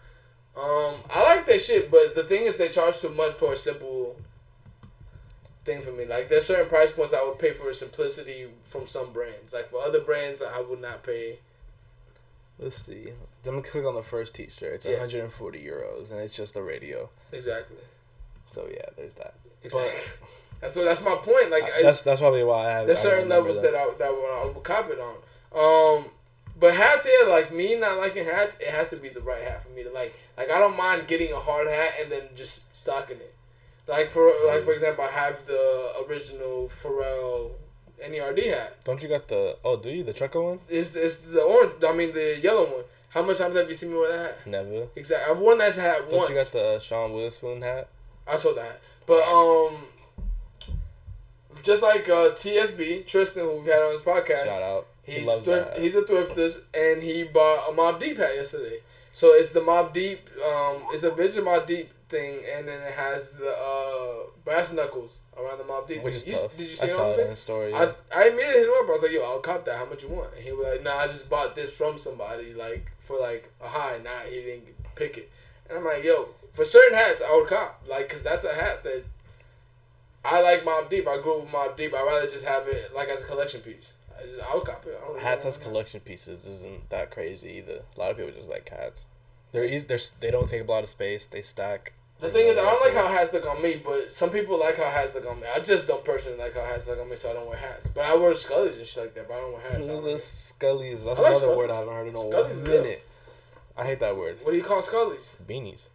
um I like that shit but the thing is they charge too much for a simple thing for me. Like there's certain price points I would pay for simplicity from some brands. Like for other brands, I would not pay. Let's see. Let me click on the first T-shirt. It's Yeah. 140 euros, and it's just a radio. Exactly. So yeah, there's that. Exactly. that's what. That's my point. Like I, that's that's probably why I have. there's I certain levels that. I that I would cop it on. Um, but hats, yeah, like me not liking hats, it has to be the right hat for me to like. Like I don't mind getting a hard hat and then just stocking it. Like for like for example, I have the original Pharrell NERD hat. Don't you got the? Oh, do you the trucker one? It's it's the orange. I mean the yellow one. How much times have you seen me wear that hat? Never. Exactly. I've worn that hat Don't once. you got the Sean Wotherspoon hat? I saw that. But um, just like uh, TSB Tristan, who we've had on his podcast, Shout out. He he's loves thrift, he's a thriftist, and he bought a Mobb Deep hat yesterday. So it's the Mobb Deep. Um, it's a vintage Mobb Deep thing, and then it has the uh, brass knuckles around the Mobb Deep. Which is You- tough. Did you see it saw it in the story. I, I immediately hit him up. I was like, "Yo, I'll cop that. How much you want?" And he was like, "Nah, I just bought this from somebody, like for like a high. not he didn't pick it." And I'm like, "Yo, for certain hats, I would cop, like, cause that's a hat that I like Mobb Deep. I grew up with Mobb Deep. I'd rather just have it like as a collection piece. I, just, I would cop it. I don't hats as collection pieces isn't that crazy either. A lot of people just like hats. They're easy. They're they don't take up a lot of space. They stack. The thing is, I don't like how hats look on me, but some people like how hats look on me. I just don't personally like how hats look on me, so I don't wear hats. But I wear scullies and shit like that, but I don't wear hats. Don't it. scullies. That's like another word. I haven't heard in a Scullies minute. I hate that word. What do you call scullies? Beanies.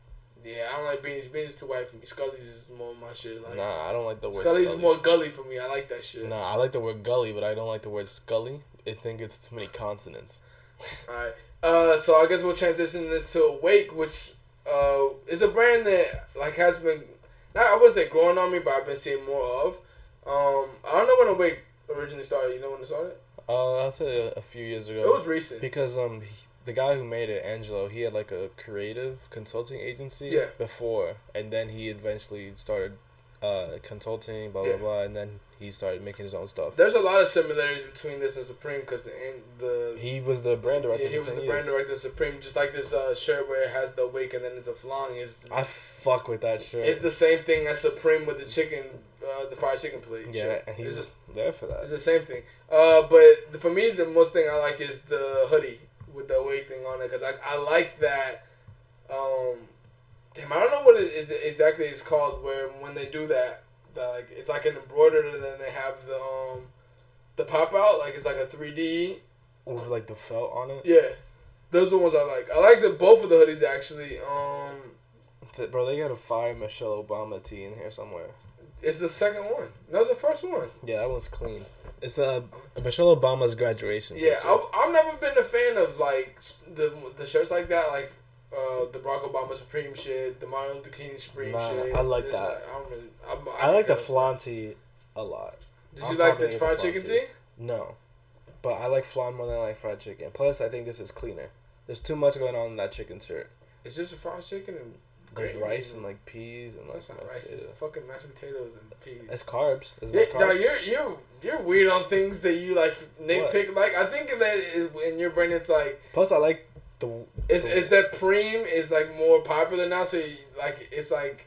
Yeah, I don't like beanies. Beanies is too white for me. Scullies is more my shit. Like Nah, I don't like the word. Scully's scullies. more gully for me. I like that shit. Nah, I like the word gully, but I don't like the word scully. I think it's too many consonants. Alright. Uh, so I guess we'll transition this to Awake, which uh, is a brand that like has been not I wouldn't say growing on me, but I've been seeing more of. Um, I don't know when Awake originally started. You know when it started? Uh, I'll say a, a few years ago. It was recent. because um he, the guy who made it, Angelo, he had like a creative consulting agency Yeah. before, and then he eventually started uh consulting, blah blah Yeah. blah, and then he started making his own stuff. There's a lot of similarities between this and Supreme because the the He was the brand director. yeah, he was 10 the brand director of Supreme. Just like this uh, shirt where it has the Awake and then it's a flang is I fuck with that shirt. it's the same thing as Supreme with the chicken, uh, the fried chicken plate. yeah, shit. and he's just- there for that. It's the same thing. Uh, but the- for me, the most thing I like is the hoodie with the awake thing on it because I, I like that. Um, damn, I don't know what it is exactly it's called. Where when they do that, that like it's like an embroidered, and then they have the um, the pop out like it's like a three D. With like the felt on it. Yeah, those are the ones I like. I like the both of the hoodies actually. Um, Bro, they got a fire Michelle Obama tee in here somewhere. it's the second one. That was the first one. Yeah, that one's clean. It's uh, Michelle Obama's graduation. Yeah. I, I've never been a fan of like the the shirts like that, like uh, the Barack Obama Supreme shit, the Martin Luther King Supreme Nah, shit. I like This, that. I don't really. I'm, I like the tee a lot. Did I'm you like the fried chicken tee? No, but I like flan more than I like fried chicken. Plus, I think this is cleaner. There's too much going on in that chicken shirt. It's just a fried chicken and There's gravy rice and like peas and like That's not rice. It's fucking mashed potatoes and peas. It's carbs. It's Yeah, carbs. you're you're you're weird on things that you like nitpick. Like I think that in your brain, it's like Plus, I like the. is the- is that Preem is like more popular now. So you, like it's like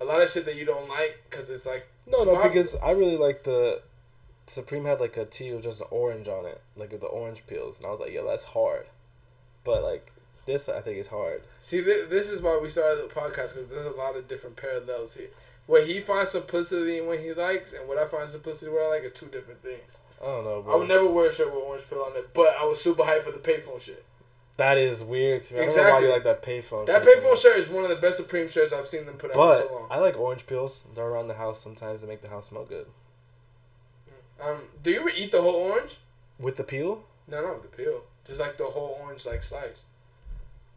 a lot of shit that you don't like because it's like no it's no popular. because I really like the. Supreme had like a tee with just an orange on it, like with the orange peels, and I was like, "Yo, that's hard," but like this, I think is hard. See, th- this is why we started the podcast because there's a lot of different parallels here. What he finds simplicity in what he likes, and what I find simplicity what I like are two different things. I don't know, Bro. I would never wear a shirt with orange peel on it, but I was super hyped for the payphone shit. That is weird to me. I don't know Exactly. why you like that payphone. That shirt payphone shirt is one of the best Supreme shirts I've seen them put out in so long. I like orange peels. They're around the house sometimes to make the house smell good. Um, do you ever eat the whole orange? With the peel? No, not with the peel. Just like the whole orange, like slice.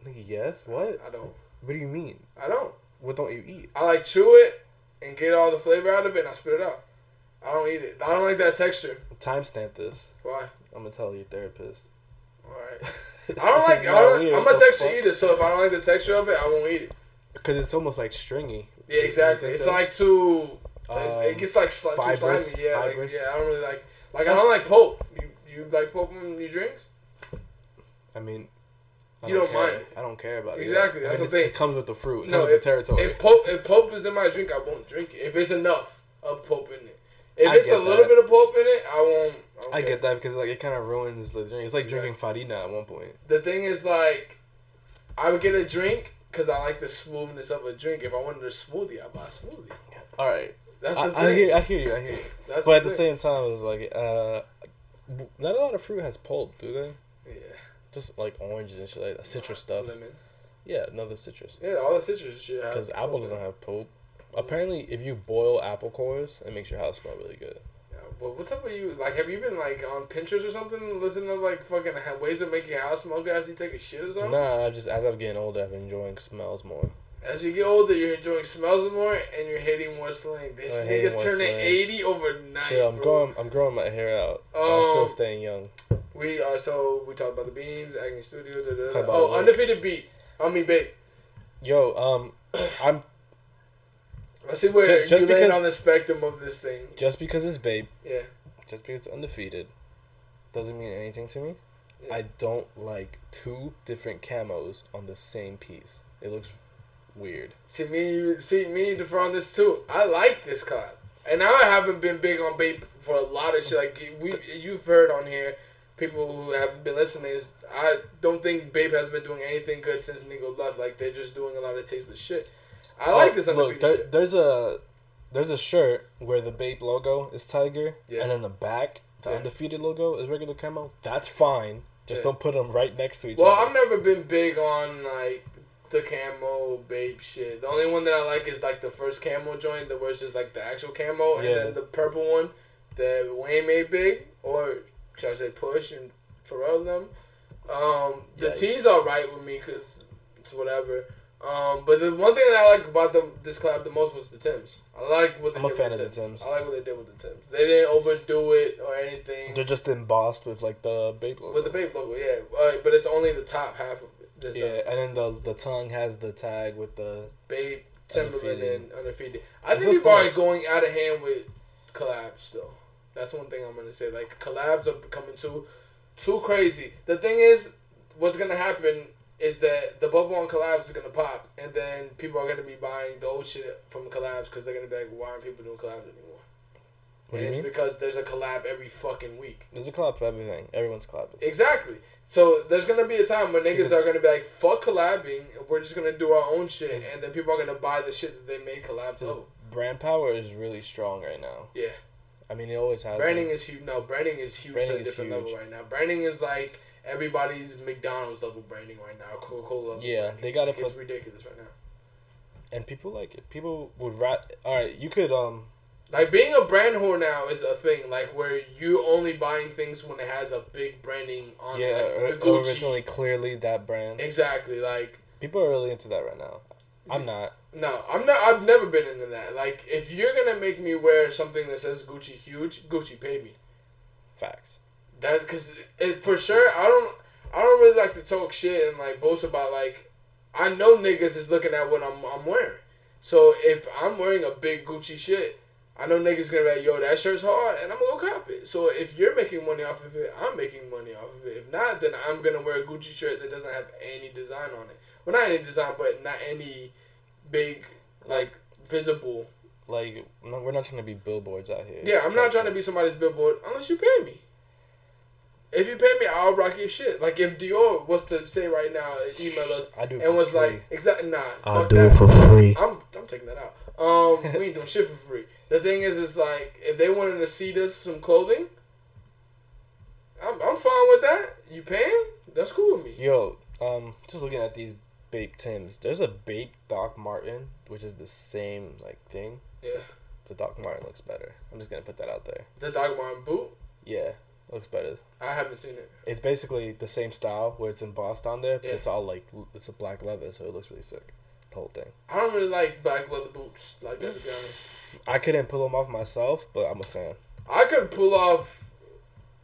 I think yes. What? I don't. What do you mean? I don't. What don't you eat? I like chew it and get all the flavor out of it, and I spit it out. I don't eat it. I don't like that texture. Timestamp this. Why? I'm gonna tell your therapist. All right. I don't like. I don't, I'm a texture eater, so if I don't like the texture of it, I won't eat it. Because it's almost like stringy. Yeah, exactly. It's like too. it's- it Um, gets like sli- too slimy. Yeah, like, yeah. I don't really like. Like I don't like pulp. You you like pulp in your drinks? I mean, I You don't care. mind. I don't care about it. Exactly, I that's mean, the thing. It comes with the fruit. It No, comes with if, the territory. if pulp if pulp is in my drink, I won't drink it. If it's enough of pulp in it. If I it's a little that. bit of pulp in it, I won't. I, I get that because like it kind of ruins the drink. It's like drinking farina at one point. The thing is, like, I would get a drink because I like the smoothness of a drink. If I wanted a smoothie, I buy a smoothie. All right, That's I, the I thing. hear, I hear you, I hear you. That's but at the same time, it's like uh, not a lot of fruit has pulp, do they? yeah, Just like oranges and shit like that, citrus stuff. Lemon. Yeah, another citrus. Yeah, all the citrus shit. Because apple doesn't have pulp. Apparently, if you boil apple cores, it makes your house smell really good. What's up with you? Like, have you been like on Pinterest or something, listening to like fucking ha- ways to make your house smell good after you take a shit or something? Nah, I just as I'm getting older, I've been enjoying smells more. As you get older, you're enjoying smells more and you're hating more slang. This nigga's turning slang. 80 overnight. Chill, I'm bro. growing, I'm growing my hair out, so I'm Um, still staying young. We are so we talked about the beams, Acne Studio. Da, da, da. Oh, undefeated beat. I mean, Bape. Yo, um, I'm Let's see where Ju- just you because- on the spectrum of this thing. just because it's Bape, Yeah. just because it's undefeated, doesn't mean anything to me. Yeah. I don't like two different camos on the same piece. It looks weird. See me, you see me, you differ on this too. I like this collab, and I haven't been big on Bape for a lot of shit. Like we, you've heard on here, people who have been listening is I don't think Bape has been doing anything good since Nigo left. Like they're just doing a lot of tasteless shit. I like this Oh, Look, there, there's a there's a shirt where the Bape logo is tiger, Yeah. and then the back, the Yeah. undefeated logo is regular camo. That's fine. Just Yeah. don't put them right next to each Well, other. Well, I've never been big on like the camo Bape shit. The only one that I like is like the first camo joint, the where it's just like the actual camo, and then the purple one that Wayne made big, or should I say Push and Pharrell them. Um, the Yikes. T's all right with me because it's whatever. Um, but the one thing that I like about them this collab the most was the Tims. I like what they I'm a fan with of the Tims. I like what they did with the Tims. They didn't overdo it or anything. They're just embossed with like the Bape logo. with the Bape logo, yeah, uh, but it's only the top half of it. Just yeah, the and then the the tongue has the tag with the Bape, Timberland, and undefeated. I It think people are going out of hand with collabs though. That's one thing I'm gonna say. Like collabs are becoming too too crazy. The thing is, what's gonna happen is that the bubble on collabs is gonna pop, and then people are gonna be buying the old shit from collabs because they're gonna be like, why aren't people doing collabs anymore? What and it's mean? because there's a collab every fucking week. There's a collab for everything. Everyone's collabing. Exactly. So there's gonna be a time when niggas are gonna be like, "Fuck collabing. We're just gonna do our own shit," and then people are gonna buy the shit that they made collabs brand power is really strong right now. Yeah, I mean, it always has. branding been. is huge. No, branding is huge Branding to a is different huge. level right now. Branding is like everybody's McDonald's level branding right now. Coca Cola. level Yeah, branding. they gotta Like, it's ridiculous right now. and people like it. People would rat. All right, you could um. Like being a brand whore now is a thing. Like where you only buying things when it has a big branding on Yeah, it. Like, or, or it's only clearly that brand. exactly. Like People are really into that right now. I'm not. No, I'm not. I've never been into that. Like, if you're gonna make me wear something that says Gucci huge, Gucci pay me. Facts. That because it, for sure. I don't. I don't really like to talk shit and like boast about like. I know niggas is looking at what I'm I'm wearing. So if I'm wearing a big Gucci shit, I know niggas gonna be like, yo, that shirt's hard, and I'm gonna go cop it. So if you're making money off of it, I'm making money off of it. If not, then I'm gonna wear a Gucci shirt that doesn't have any design on it. Well, not any design, but not any big like visible. Like, no, we're not trying to be billboards out here. Yeah, I'm not trying to be somebody's billboard unless you pay me. If you pay me, I'll rock your shit. Like if Dior was to say right now, email us I do and was free. like, exactly, nah, I'll do that. it for free. I'm I'm taking that out. Um, we ain't doing shit for free. The thing is, is like if they wanted to see us some clothing, I'm I'm fine with that. You paying? That's cool with me. Yo, um, just looking at these Bape Tims. There's a Bape Doc Marten, which is the same like thing. Yeah. the Doc Marten looks better. I'm just gonna put that out there. The Doc Marten boot. Yeah, looks better. I haven't seen it. It's basically the same style where it's embossed on there, but Yeah. it's all like it's a black leather, so it looks really sick. The whole thing. I don't really like black leather boots like that to be honest. I couldn't pull them off myself, but I'm a fan. I could pull off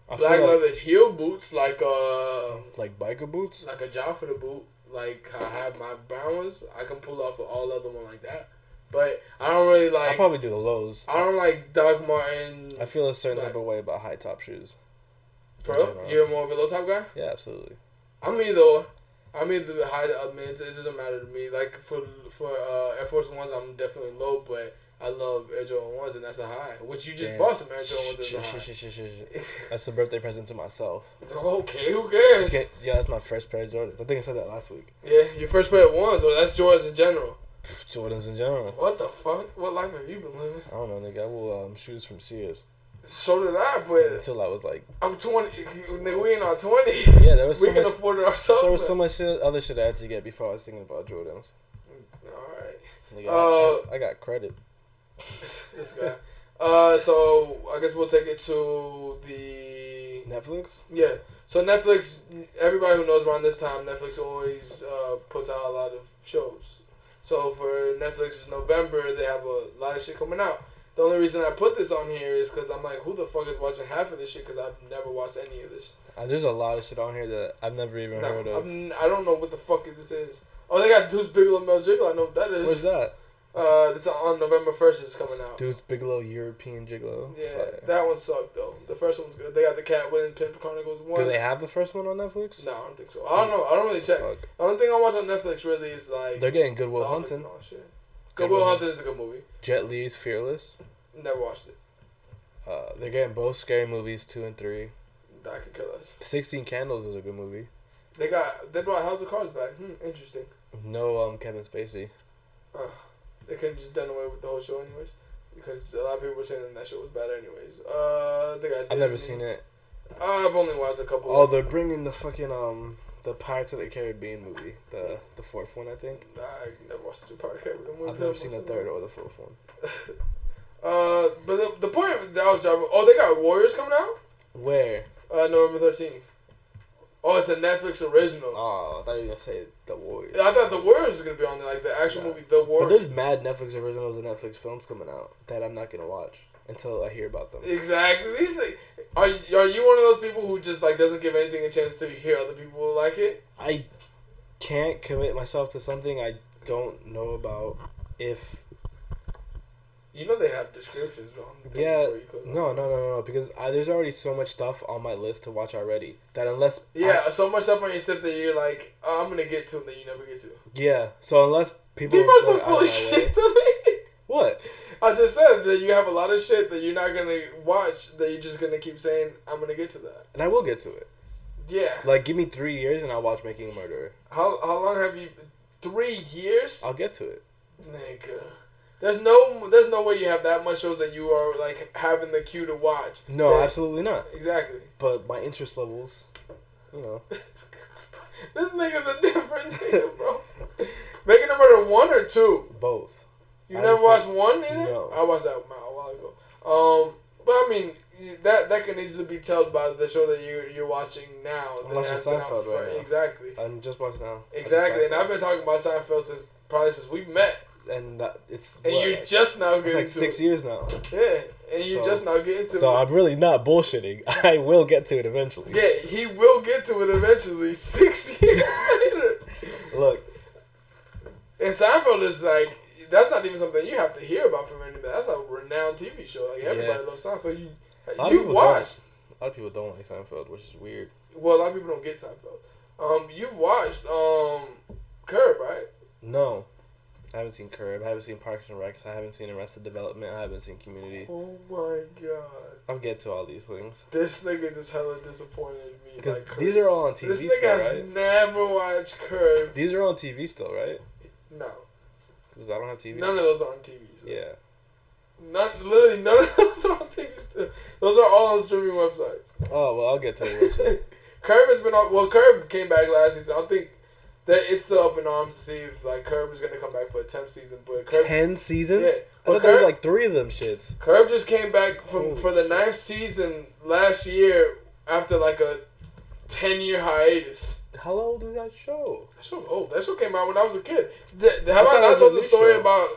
I black like, leather heel boots like uh like biker boots. like a the boot. Like I have my brown ones. I can pull off all other one like that. But I don't really like. I'll probably do the lows. I don't like Doc Marten. I feel a certain type of way about high top shoes. For in real? general. You're more of a low top guy. Yeah, absolutely. I'm either. I'm either high. I mean, it, it doesn't matter to me. Like for for uh, Air Force Ones, I'm definitely low, but I love Air Jordan Ones, and that's a high. Which you just Damn. bought some Air Jordan Ones as a high. That's the birthday present to myself. okay, who cares? Okay, yeah, that's my first pair of Jordans. I think I said that last week. Yeah, your first pair of ones, or that's Jordans in general. Jordans in general. What the fuck? What life have you been living? I don't know, nigga. I will um, shoes from Sears So did I, but until I was like, I'm 20. Nigga, we ain't on 20. yeah, there was we so can much. afford it ourselves. There was now. so much shit, other shit I had to get before I was thinking about Jordans. Alright. Nigga, Uh, I, I got credit. this guy. Uh, so I guess we'll take it to the Netflix. yeah. So Netflix. Everybody who knows around this time, Netflix always uh, puts out a lot of shows. So for Netflix's November, they have a lot of shit coming out. The only reason I put this on here is because I'm like, who the fuck is watching half of this shit? Because I've never watched any of this. Uh, there's a lot of shit on here that I've never even No, heard of. I'm, I don't know what the fuck this is. Oh, they got Deuce Bigalow, Male Gigolo. I know what that is. What's that? Uh, this on November first is coming out. Deuce Bigalow European Gigolo. Yeah, Fire. that one sucked though. The first one's good. They got the Katt Williams Pimp Chronicles one. Do they have the first one on Netflix? No, I don't think so. I don't know. I don't really check. Fuck. The only thing I watch on Netflix really is like They're getting Good Will Hunting. and all shit. Good Good Will Hunting is a good movie. Jet Li's Fearless. Never watched it. Uh, they're getting both scary movies two and three. That could kill us. Sixteen Candles is a good movie. They got they brought House of Cards back. Hmm, interesting. No, um, Kevin Spacey. They could have just done away with the whole show anyways. Because a lot of people were saying that show was bad anyways. Uh, they got I've never seen it. I've only watched a couple. Oh, they're bringing the fucking um the Pirates of the Caribbean movie, the the fourth one, I think. Nah, I never watched the Pirates of the Caribbean movie. I've never seen the third or the fourth one. Uh, but the, the point that I was driving. Oh, they got Warriors coming out. Where? Uh, November thirteenth. Oh, it's a Netflix original. Oh, I thought you were gonna say the Warriors. I thought the Warriors was gonna be on there, like the actual Nah. movie, The Warriors. But there's mad Netflix originals and Netflix films coming out that I'm not gonna watch until I hear about them. Exactly. These things. Are you- are you one of those people who just like doesn't give anything a chance to hear other people like it? I can't commit myself to something I don't know about if You know they have descriptions on. Yeah, no no no no no because I, there's already so much stuff on my list to watch already that unless Yeah, so much stuff on your stuff that you're like, oh, I'm gonna get to, and then you never get to. yeah so unless people People are so full of shit way- to me. what I just said that you have a lot of shit that you're not gonna watch. That you're just gonna keep saying, I'm gonna get to that. and I will get to it Yeah. like give me three years and I'll watch Making a Murderer How how long have you? Three years, I'll get to it nigga. There's no there's no way you have that much shows that you are like having the cue to watch. no Yeah, absolutely not Exactly. but my interest levels you know This nigga's a different nigga, bro. Making a murder one or two. both You I never watched seen- one either. No. I watched that a while ago. Um, but I mean that that can easily be told by the show that you you're watching now. I'm watching has been out Seinfeld for- right now. Exactly. I'm just watching now Exactly. And I've been talking about Seinfeld since probably since we met, and that, it's and what, you're just now it's getting like to six it. years now Yeah, and you're So- just now getting to so it. I'm really not bullshitting I will get to it eventually yeah, he will get to it eventually. Six years later. look And Seinfeld is like that's not even something you have to hear about from anybody. That's a renowned TV show. Like everybody Yeah. loves Seinfeld. You A lot of you've watched. a lot of people don't like Seinfeld which is weird Well, a lot of people don't get Seinfeld. Um, you've watched um Curb, right? No. I haven't seen Curb. I haven't seen Parks and Recs. I haven't seen Arrested Development. I haven't seen Community. Oh my god, I'll get to all these things. this nigga just hella disappointed me. Because Like, these are all on TV this nigga still, has right? never watched Curb. These are on TV still, right? No, Because I don't have TV. none of those are on TV. so. Yeah. None, literally none of those are on TV. Still. Those are all on streaming websites. Oh, well, I'll get to the website. Curb has been on. Well, Curb came back last season. I don't think that it's still up in arms to see if like Curb is gonna come back for a tenth season. But Curb, Ten seasons? yeah. I thought there was like three of them shits. Curb just came back from Holy for the ninth season last year after like a ten year hiatus. How old is that show? That show old. That show came out when I was a kid. The, the- have I I, not told the story show. about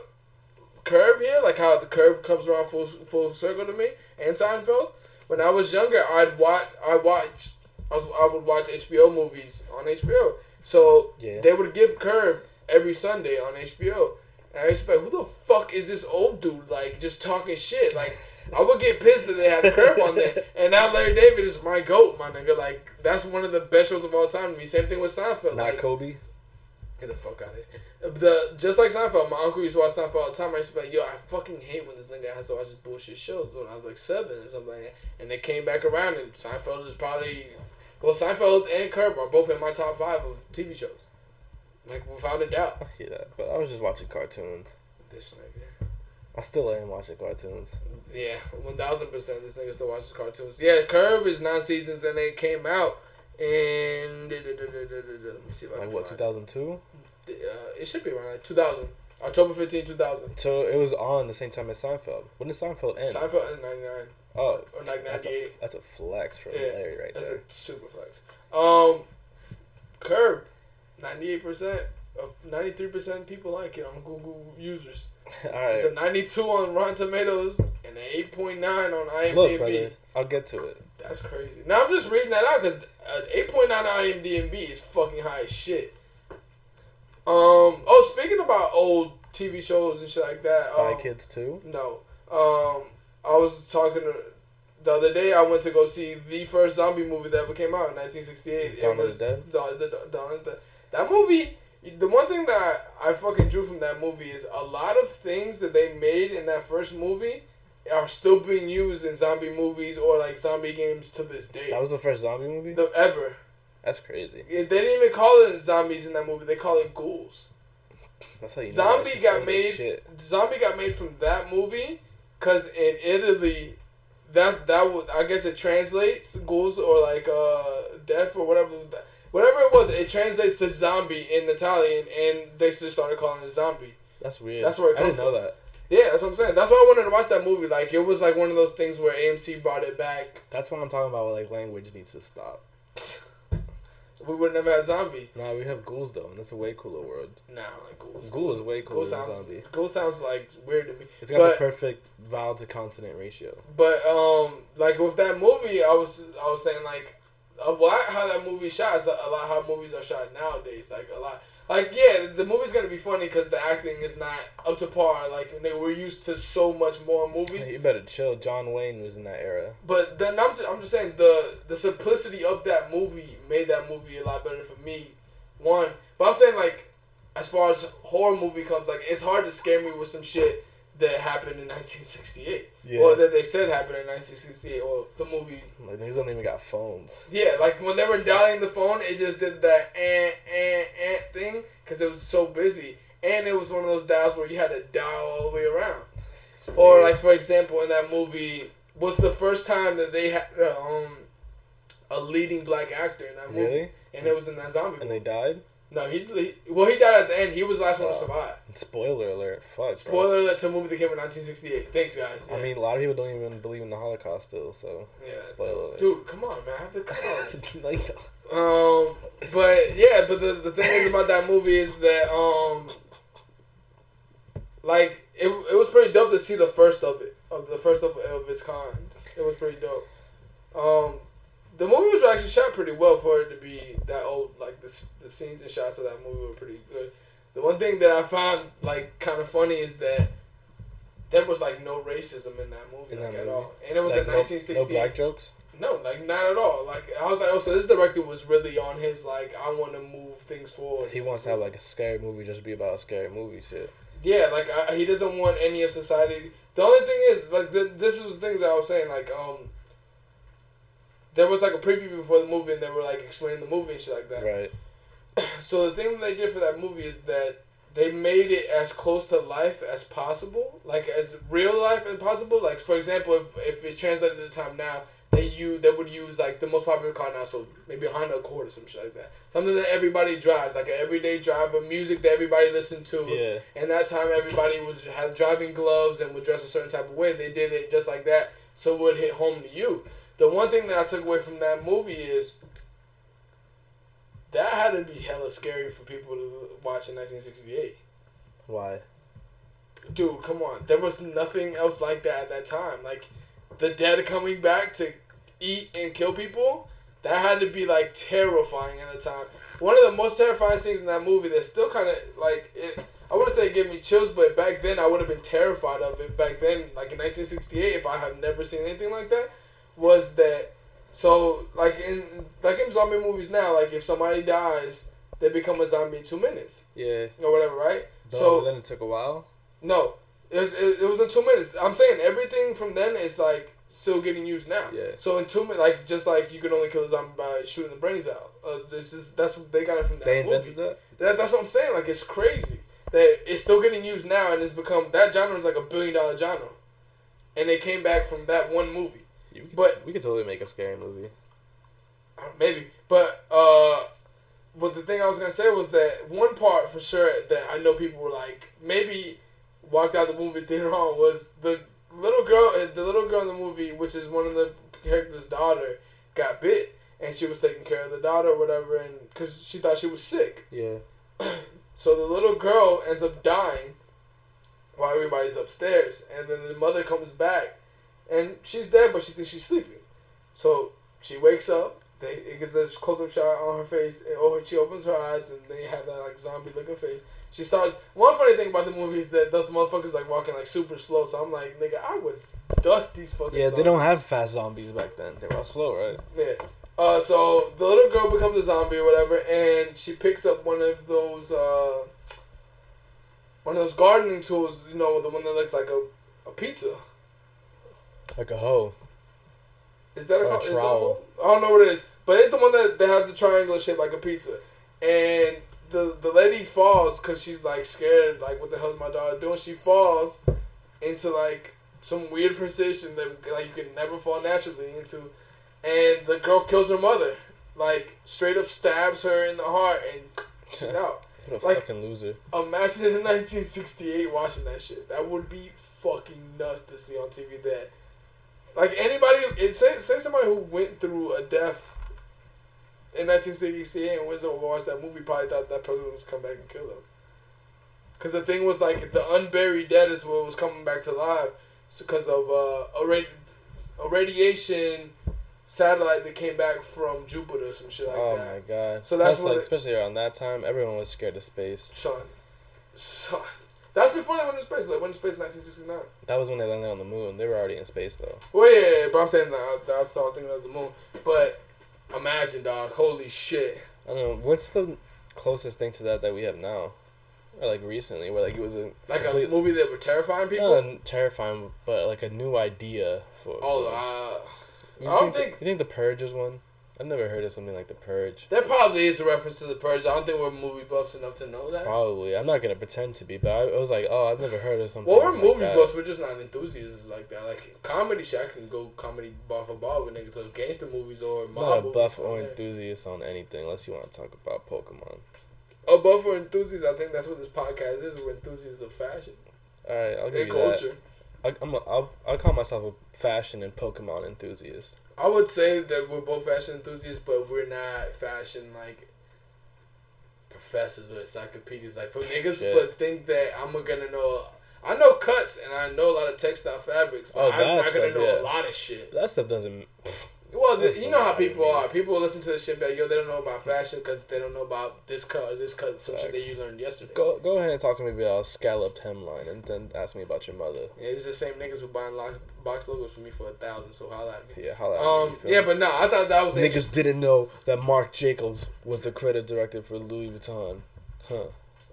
Curb here? Like how the Curb comes around full full circle to me and Seinfeld. When I was younger, I'd watch. I watch. I, was, I would watch HBO movies on HBO. So Yeah. they would give Curb every Sunday on HBO. And I expect, who the fuck is this old dude like just talking shit? Like I would get pissed that they had Curb on there. And now Larry David is my goat, my nigga. Like that's one of the best shows of all time to me. Same thing with Seinfeld. Not like, Kobe. Get the fuck out of here. The just like Seinfeld, my uncle used to watch Seinfeld all the time. I used to be like, yo, I fucking hate when this nigga has to watch this bullshit shows when I was like seven or something like that. And they came back around, and Seinfeld is probably well, Seinfeld and Curb are both in my top five of TV shows, like without a doubt. I hear that, but I was just watching cartoons. This nigga, I still ain't watching cartoons. Yeah, one thousand percent. This nigga still watches cartoons. Yeah, Curb is nine seasons and it came out in let me see if I like what two thousand two. Uh, it should be around like two thousand. October 15, 2000. So it was on the same time as Seinfeld. When did Seinfeld end? Seinfeld ended 99. Oh. Or like 98. That's a, that's a flex from yeah, Larry right that's there. That's a super flex. Um, Curb, 98%. Ninety-three percent people like it on Google users. All right. It's a ninety-two on Rotten Tomatoes and an eight point nine on IMDb. Look, brother, I'll get to it. That's crazy. Now I'm just reading that out because an uh, eight point nine on IMDb is fucking high as shit. Um. Oh, speaking about old TV shows and shit like that. Spy um, Kids too. No. Um. I was talking to the other day I went to go see the first zombie movie that ever came out in 1968. Dawn it was of the Dead. Dawn, the, of the That movie the one thing that I fucking drew from that movie is a lot of things that they made in that first movie are still being used in zombie movies or like zombie games to this day. That was the first zombie movie. the, ever. That's crazy. They didn't even call it zombies in that movie. They call it ghouls. That's how you Zombie shit's got made. Zombie got made from that movie, cause in Italy, that's that would I guess it translates ghouls or like uh death or whatever whatever it was. It translates to zombie in Italian, and they just started calling it zombie. That's weird. That's where it comes I didn't comes know that. Yeah, that's what I'm saying. That's why I wanted to watch that movie. Like it was like one of those things where AMC brought it back. That's what I'm talking about. Like language needs to stop. We would never had zombie. Nah, we have ghouls though, and that's a way cooler word. Nah, like ghouls. Ghoul is way cooler Ghoul than sounds. zombie. Ghoul sounds like weird to me. It's got But- the perfect vowel to consonant ratio. But um, like with that movie, I was I was saying like a lot how that movie shot is a, a lot how movies are shot nowadays. Like a lot, like yeah, the movie's gonna be funny because the acting is not up to par. Like we're used to so much more movies. Hey, you better chill. John Wayne was in that era. But then I'm just, I'm just saying the the simplicity of that movie made that movie a lot better for me. One, but I'm saying like as far as horror movie comes, like it's hard to scare me with some shit that happened in 1968 Yeah. or that they said happened in 1968 or the movie Like niggas don't even got phones. Yeah, like when they were dialing the phone, it just did that and and and thing because it was so busy, and it was one of those dials where you had to dial all the way around. Or like for example, in that movie, was the first time that they had um a leading black actor in that movie, Really? and it was in that zombie. And movie. they died. No, he, he well he died at the end. He was the last one to survive. Spoiler alert. Fuck. bro. Spoiler alert to a movie that came in 1968. Thanks, guys. I mean, a lot of people don't even believe in the Holocaust still. So yeah. spoiler alert. Dude, come on, man. I have to come on. no. Um, but yeah, but the, the thing is about that movie is that um, like it, it was pretty dope to see the first of it, of the first of, of its kind. It was pretty dope. Um, the movie was actually shot pretty well for it to be that old. Like the the scenes and shots of that movie were pretty good. The one thing that I found like kind of funny is that there was like no racism in that movie In like that at movie? all, and it was Like, in no, 1968. no black jokes. No, like not at all. Like I was like, oh, so this director was really on his like, I want to move things forward. He wants to have like a scary movie just be about a scary movie shit. Yeah, like I, he doesn't want any of society. The only thing is, like, th- this is the thing that I was saying. Like, um, there was like a preview before the movie, and they were like explaining the movie and shit like that. Right. So the thing that they did for that movie is that they made it as close to life as possible, like as real life as possible. Like for example, if if it's translated to time now, they use they would use like the most popular car now, so maybe a Honda Accord or some shit like that. Something that everybody drives, like an everyday driver, music that everybody listened to. Yeah. And that time everybody was had driving gloves and would dress a certain type of way. They did it just like that, so it would hit home to you. The one thing that I took away from that movie is that had to be hella scary for people to watch in 1968. Why? Dude, come on. There was nothing else like that at that time. Like the dead coming back to eat and kill people, that had to be like terrifying at the time. One of the most terrifying scenes in that movie that still kind of like it. I wouldn't say it gave me chills, but back then I would have been terrified of it. Back then, like in 1968, if I had never seen anything like that, was that so like in like in zombie movies now, like if somebody dies, they become a zombie in two minutes Yeah. or whatever, right? But so then it took a while. no, it was, it, it was in two minutes. I'm saying everything from then is like still getting used now. Yeah. So in two minutes, like just like you can only kill a zombie by shooting the brains out. Uh, this just that's what they got it from that They movie. invented that. That, that's what I'm saying. Like it's crazy that it's still getting used now, and it's become that genre is like a billion dollar genre, and they came back from that one movie. Yeah, we could, But- we could totally make a scary movie. Uh, Maybe, but uh, but the thing I was gonna say was that one part for sure that I know people were like maybe walked out the movie theater on was the little girl. uh, The little girl in the movie, which is one of the characters' daughter, got bit, and she was taking care of the daughter or whatever, and because she thought she was sick. Yeah. So the little girl ends up dying while everybody's upstairs, and then the mother comes back, and she's dead, but she thinks she's sleeping. So she wakes up. They it gets this close up shot on her face, and oh, she opens her eyes, and they have that like zombie looking face. She starts. One funny thing about the movie is that those motherfuckers like walking like super slow. So I'm like, nigga, I would dust these fucking. Yeah, they don't have fast zombies back then. They were all slow, right? Yeah. Uh, so the little girl becomes a zombie or whatever, and she picks up one of those uh, one of those gardening tools. You know, the one that looks like a, a pizza. Like a hoe. Is that a, a is that a hole? I don't know what it is, but it's the one that, that has the triangular shape like a pizza. And the the lady falls because she's like scared. Like, what the hell is my daughter doing? She falls into like some weird position that like you can never fall naturally into, and the girl kills her mother. Like straight up stabs her in the heart and she's out. What a Like- fucking loser. Imagine in 1968 watching that shit. That would be fucking nuts to see on TV. That like anybody, say, say somebody who went through a death in 1968 and went to watch that movie probably thought that person was come back and kill them. Cause the thing was like the unburied dead is what was coming back to life, because of uh, a, radi- a radiation satellite that came back from Jupiter, some shit like oh that. Oh my god. So that's what like, it- especially around that time, everyone was scared of space. Son, son. That's before they went to space. They went to space in 1969. That was when they landed on the moon. They were already in space though. Well, yeah, yeah, yeah, but I'm saying that I, I started thinking of the moon. But imagine, dog, holy shit. I don't know. What's the closest thing to that that we have now? Or like recently, where like it was a Like complete- a movie that were terrifying people. not terrifying, but like a new idea for. oh, for- uh, I don't the- think- you think the Purge is one? I've never heard of something like the Purge. there probably is a reference to the Purge. I don't think we're movie buffs enough to know that. Probably. I'm not gonna pretend to be, but I, I was like, oh, I've never heard of something. Well, we're like movie that. buffs. We're just not enthusiasts like that. Like comedy, shit, I can go comedy bar for bar with niggas. So gangster movies or mob not a buff or that. enthusiast on anything, unless you want to talk about Pokemon. A buff or enthusiast. I think that's what this podcast is. We're enthusiasts of fashion All right, I'll give and you that. culture. I, I'm a, I'll I'll call myself a fashion and Pokemon enthusiast. I would say that we're both fashion enthusiasts, but we're not fashion like professors or encyclopedias. Like for niggas, Shit. but think that I'm gonna know. I know cuts and I know a lot of textile fabrics, but Oh, I'm not gonna stuff, know yeah. a lot of shit. That stuff doesn't. Well, the, you know how a lot to people are. People listen to this shit, but yo, they don't know about fashion because they don't know about this cut or this cut. Some shit that you learned yesterday. Go go ahead and talk to me about a scalloped hemline, and then ask me about your mother. Yeah, it's the same niggas who buying lock, box logos for me for a thousand. So holla at me. Yeah, holla at me, Um, yeah, but no, I thought that was Niggas didn't know that Marc Jacobs was the creative director for Louis Vuitton. Huh.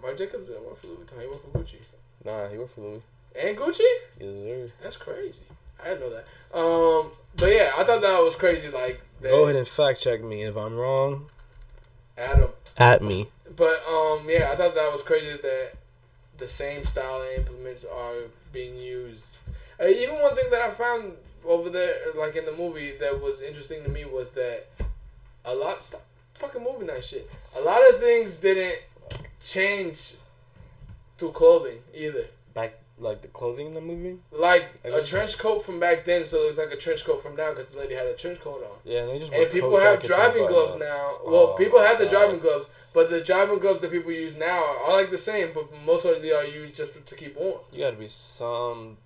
Marc Jacobs didn't work for Louis Vuitton. He worked for Gucci Nah, he worked for Louis. and Gucci. Yes, sir. That's crazy. I didn't know that. Um, but yeah, I thought that was crazy. Like that Go ahead and fact check me if I'm wrong. Adam. At me. But um, yeah, I thought that was crazy that the same style and implements are being used. Uh, even one thing that I found over there, like in the movie, that was interesting to me was that a lot. Stop fucking moving that shit. A lot of things didn't change through clothing either. Back like the clothing in the movie. Like I a trench coat from back then, so it looks like a trench coat from now because the lady had a trench coat on. Yeah, and they just And people have driving gloves now. Well, Oh people have the God. driving gloves, but the driving gloves that people use now are like the same, but most of them are used just for, to keep warm. You gotta be some.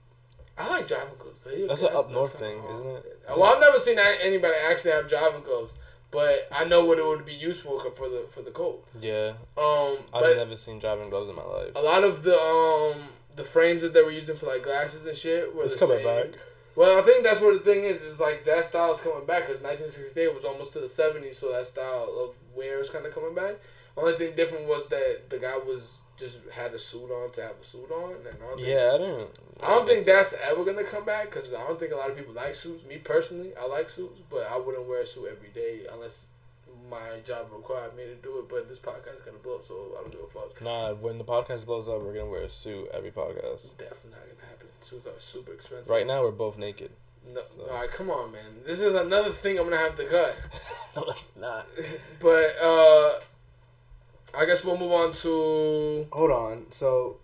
I like driving gloves. They- That's an up north thing, isn't it? Well, I've never seen anybody actually have driving gloves, but I know what it would be useful for for the for the cold. Yeah, Um, I've but never seen driving gloves in my life. a lot of the um the frames that they were using for like glasses and shit were It's the coming same. back. Well, I think that's what the thing is. Is like that style is coming back because 1968 was almost to the 70s, so that style of wear is kind of coming back. Only thing different was that the guy was just had a suit on to have a suit on, and I don't think, Yeah, I don't. I don't think that's ever gonna come back because I don't think a lot of people like suits. Me personally, I like suits, but I wouldn't wear a suit every day unless my job required me to do it. But this podcast is gonna blow up, so I don't give a fuck. Nah, when the podcast blows up, we're gonna wear a suit every podcast. Definitely not gonna happen. Suits are super expensive. Right now, we're both naked. No, all right, come on, man. This is another thing I'm gonna have to cut. nah. But uh, I guess we'll move on to. Hold on. So,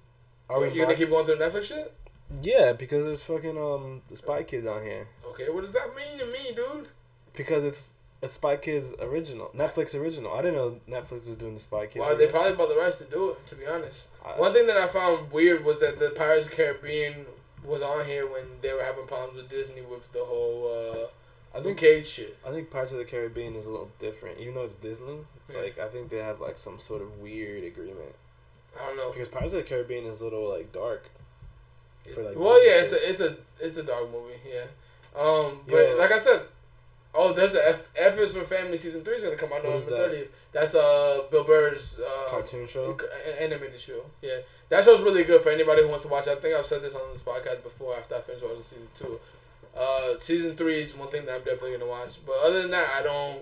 are we? You're gonna keep going through Netflix shit? Yeah, because there's fucking um the Spy Kids on here. Okay, what does that mean to me, dude? Because it's it's Spy Kids original, Netflix original. I didn't know Netflix was doing the Spy Kids. Well, they probably bought the rights to do it. To be honest, I- one thing that I found weird was that the Pirates of the Caribbean was on here when they were having problems with Disney with the whole uh, I think Cage shit. I think Pirates of the Caribbean is a little different, even though it's Disney. Yeah. Like I think they have like some sort of weird agreement I don't know. because Pirates of the Caribbean is a little like dark. For, like, well, yeah, it's a it's a it's a dark movie. Yeah, um, but Yeah. like I said, oh, there's a F, F is for Family season three is gonna come out November that? thirtieth. That's uh Bill Burr's uh, cartoon show. animated show. Yeah, that show's really good for anybody who wants to watch. I think I've said this on this podcast before. After I finish watching season two, uh, season three is one thing that I'm definitely gonna watch. But other than that, I don't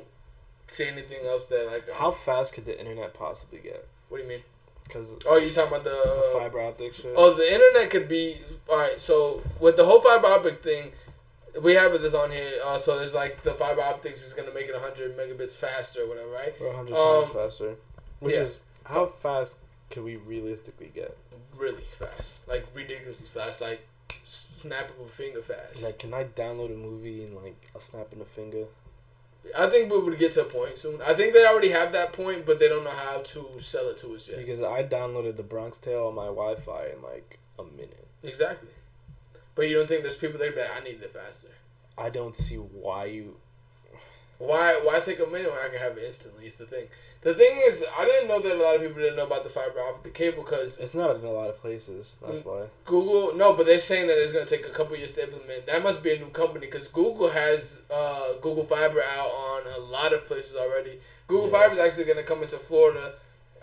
see anything else that like. um, How fast could the internet possibly get? What do you mean? Because Oh, you talking about the, the fiber optic shit. Oh, the internet could be all right. So with the whole fiber optic thing, we have this on here. Uh, so there's like the fiber optics is gonna make it 100 megabits faster, or whatever, right? Or 100 Um, times faster. Which yeah. is how fast can we realistically get? Really fast, like ridiculously fast, like snap of a finger fast. Like, can I download a movie in like a snap in a finger? I think we would get to a point soon. I think they already have that point, but they don't know how to sell it to us yet. Because I downloaded the Bronx Tale on my Wi-Fi in like a minute. Exactly. But you don't think there's people there that I need it faster? I don't see why you. Why why take a minute when I can have it instantly? It's the thing. The thing is, I didn't know that a lot of people didn't know about the fiber optic cable because It's not in a lot of places. That's Mm. why. Google. No, but they're saying that it's gonna take a couple years to implement. That must be a new company because Google has uh, Google Fiber out on a lot of places already. Google Yeah. Fiber is actually gonna come into Florida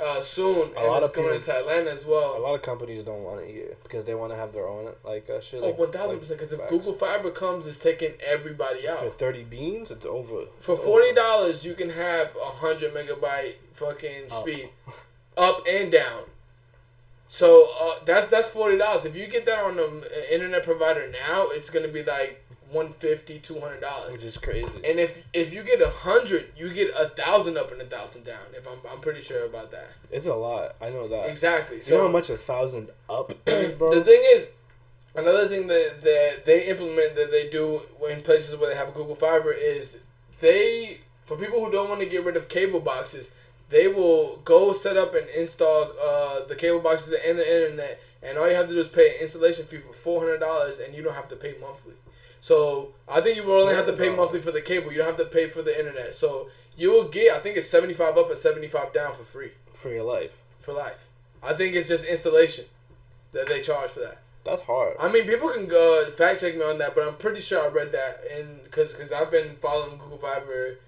uh, soon, A and lot it's of coming people- into Atlanta as A lot of companies don't want it here because they want to have their own like uh, shit. Oh, Like, one thousand percent. Because if facts. Google Fiber comes, it's taking everybody out. for thirty beans, it's over. For It's forty dollars, you can have a hundred megabyte fucking Up. speed, up and down. So uh, that's that's forty dollars. If you get that on an internet provider now, it's gonna be like 150 200 dollars. which is crazy. And if if you get a hundred, you get a thousand up and a thousand down. If I'm I'm pretty sure about that. It's a lot. I know that. Exactly. You know how So much a thousand up is, bro? the thing is, another thing that, that they implement that they do in places where they have Google Fiber is they for people who don't want to get rid of cable boxes, they will go set up and install uh, the cable boxes and the internet, and all you have to do is pay an installation fee for four hundred dollars, and you don't have to pay monthly. So I think you will only have to pay monthly for the cable. You don't have to pay for the internet. So you will get, I think it's seventy five up and seventy five down for free for your life. for life. I think it's just installation that they charge for that. That's hard. I mean, people can go fact check me on that, but I'm pretty sure I read that, and because because I've been following Google Fiber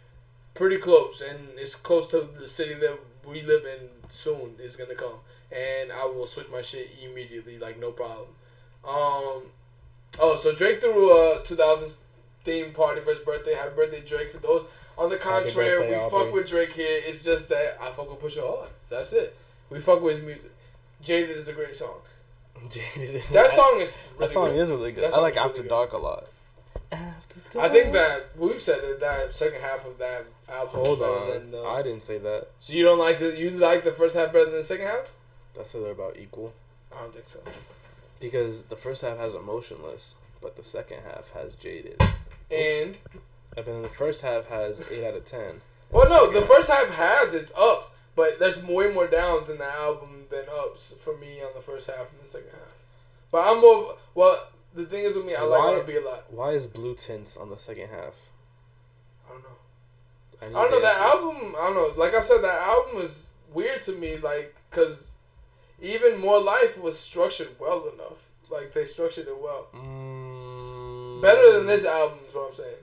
pretty close, and it's close to the city that we live in. Soon is gonna come, and I will switch my shit immediately, like no problem. Um, oh, so Drake threw a 2000s theme party for his birthday. Happy birthday, Drake! For those on the contrary, birthday, we Aubrey. fuck with Drake here. It's just that I fuck with Pusha hard. That's it. We fuck with his music. Jaded is a great song. Jaded is That song is really that song good. is really good. I like is really After good. Dark a lot. After Dark. I think that we've said that that second half of that album. Hold is better on. Than the, I didn't say that. so you don't like the you like the first half better than the second half? I said they're about equal. I don't think so. Because the first half has emotionless, but the second half has jaded. And And then the first half has eight out of ten. Well, no, second the first half has its ups, but there's way more downs in the album than ups for me on the first half and the second half. But I'm more well. The thing is with me, I like Why- R&B a lot. Why is blue tints on the second half? I don't know. I, I don't know that album. I don't know. Like I said, that album is weird to me. Like because even more life was structured well enough. Like they structured it well, Mm, better than this album. Is what I'm saying.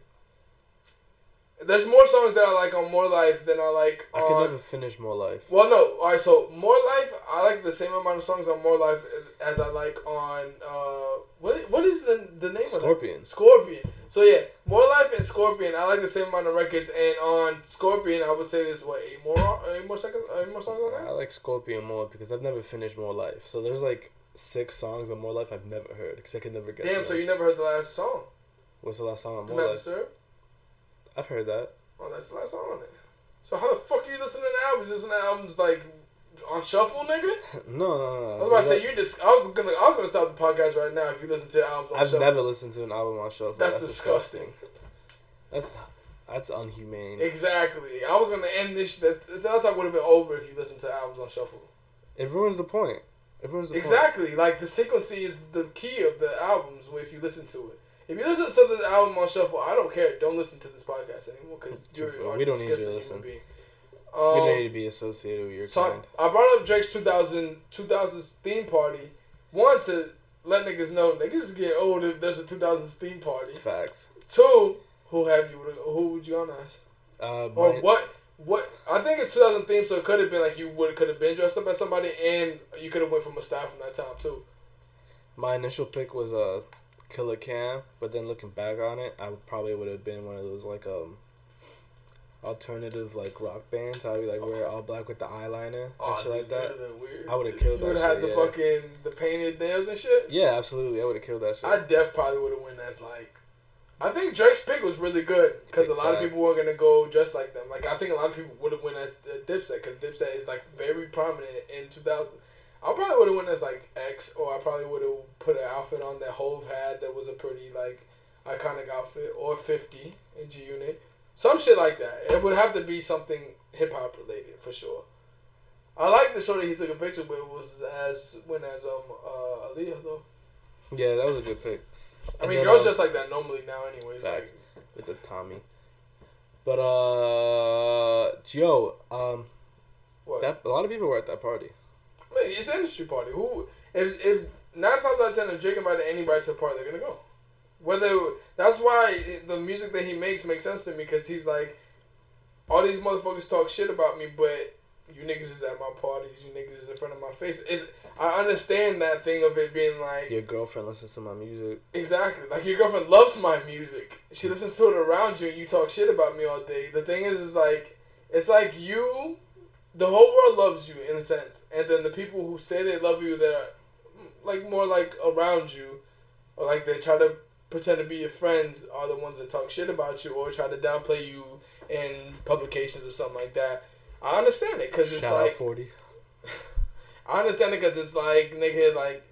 There's more songs that I like on More Life than I like I on. could never finish more life. Well, no. All right. So More Life, I like the same amount of songs on More Life as I like on uh what what is the the name of Scorpion. Scorpion. So yeah, More Life and Scorpion, I like the same amount of records. And on Scorpion, I would say there's what eight more eight more seconds eight more songs on that. I like Scorpion more because I've never finished more life. So there's like six songs on more life I've never heard because I could never get. Damn. So you never heard the last song? What's the last song on Do more life? disturb. I've heard that. Oh, that's the last song on it. So how the fuck are you listening to albums? To albums like on shuffle, nigga? No, no, no. I was about to say you're just. I was gonna. I was gonna stop the podcast right now if you listen to albums on I've shuffle. never listened to an album on shuffle. That's, disgusting. That's that's unhumane. Exactly. I was gonna end this. That that talk would have been over if you listened to albums on shuffle. It ruins the point. It ruins the point. Exactly. Like the sequence is the key of the albums. If you listen to it, if you listen to the album on shuffle, I don't care. Don't listen to this podcast anymore because you're We don't need to listen. being. Um, don't need to be associated with your So kind. I, I brought up Drake's 2000 2000s theme party. One to let niggas know niggas is getting old if there's a 2000s theme party. Facts. Two, who have you? Who would you gonna ask? Uh, Or my- what? What? I think it's 2000 theme, so it could have been like you would could have been dressed up as somebody, and you could have went from a style from that time too. My initial pick was uh, Killa Cam, but then looking back on it, I probably would have been one of those like um alternative like rock bands. I'd be like wear all black with the eyeliner and shit like that. I would've killed that shit. You would have had the yeah. fucking the painted nails and shit. Yeah, absolutely. I would have killed that shit. I def probably would have went as like. I think Drake's pick was really good because a lot of people weren't gonna go dressed like them. Like I think a lot of people would have went as Dipset because Dipset is like very prominent in 2000. I probably would have went as like X, or I probably would have put an outfit on that Hov had that was a pretty like iconic outfit, or 50 in G Unit, some shit like that. It would have to be something hip hop related for sure. I like the shorty he took a picture with was as when as um uh Aaliyah though. yeah, that was a good pick. I And mean, girls um, just like that normally now, anyways. Like, with the Tommy. But uh, yo, um, what? that a lot of people were at that party. I it's an industry party. Who if if nine times out of ten, if Drake invited anybody to a party, they're gonna go. Whether that's why the music that he makes makes sense to me because he's like, all these motherfuckers talk shit about me, but you niggas is at my parties, you niggas is in front of my face. Is I understand that thing of it being like Your girlfriend listens to my music. Exactly. Like your girlfriend loves my music. She listens to it around you and you talk shit about me all day. The thing is is like it's like you the whole world loves you in a sense. And then the people who say they love you that are like more like around you or like they try to pretend to be your friends are the ones that talk shit about you or try to downplay you in publications or something like that. I understand it because it's Shout like forty. I understand it because it's like nigga, like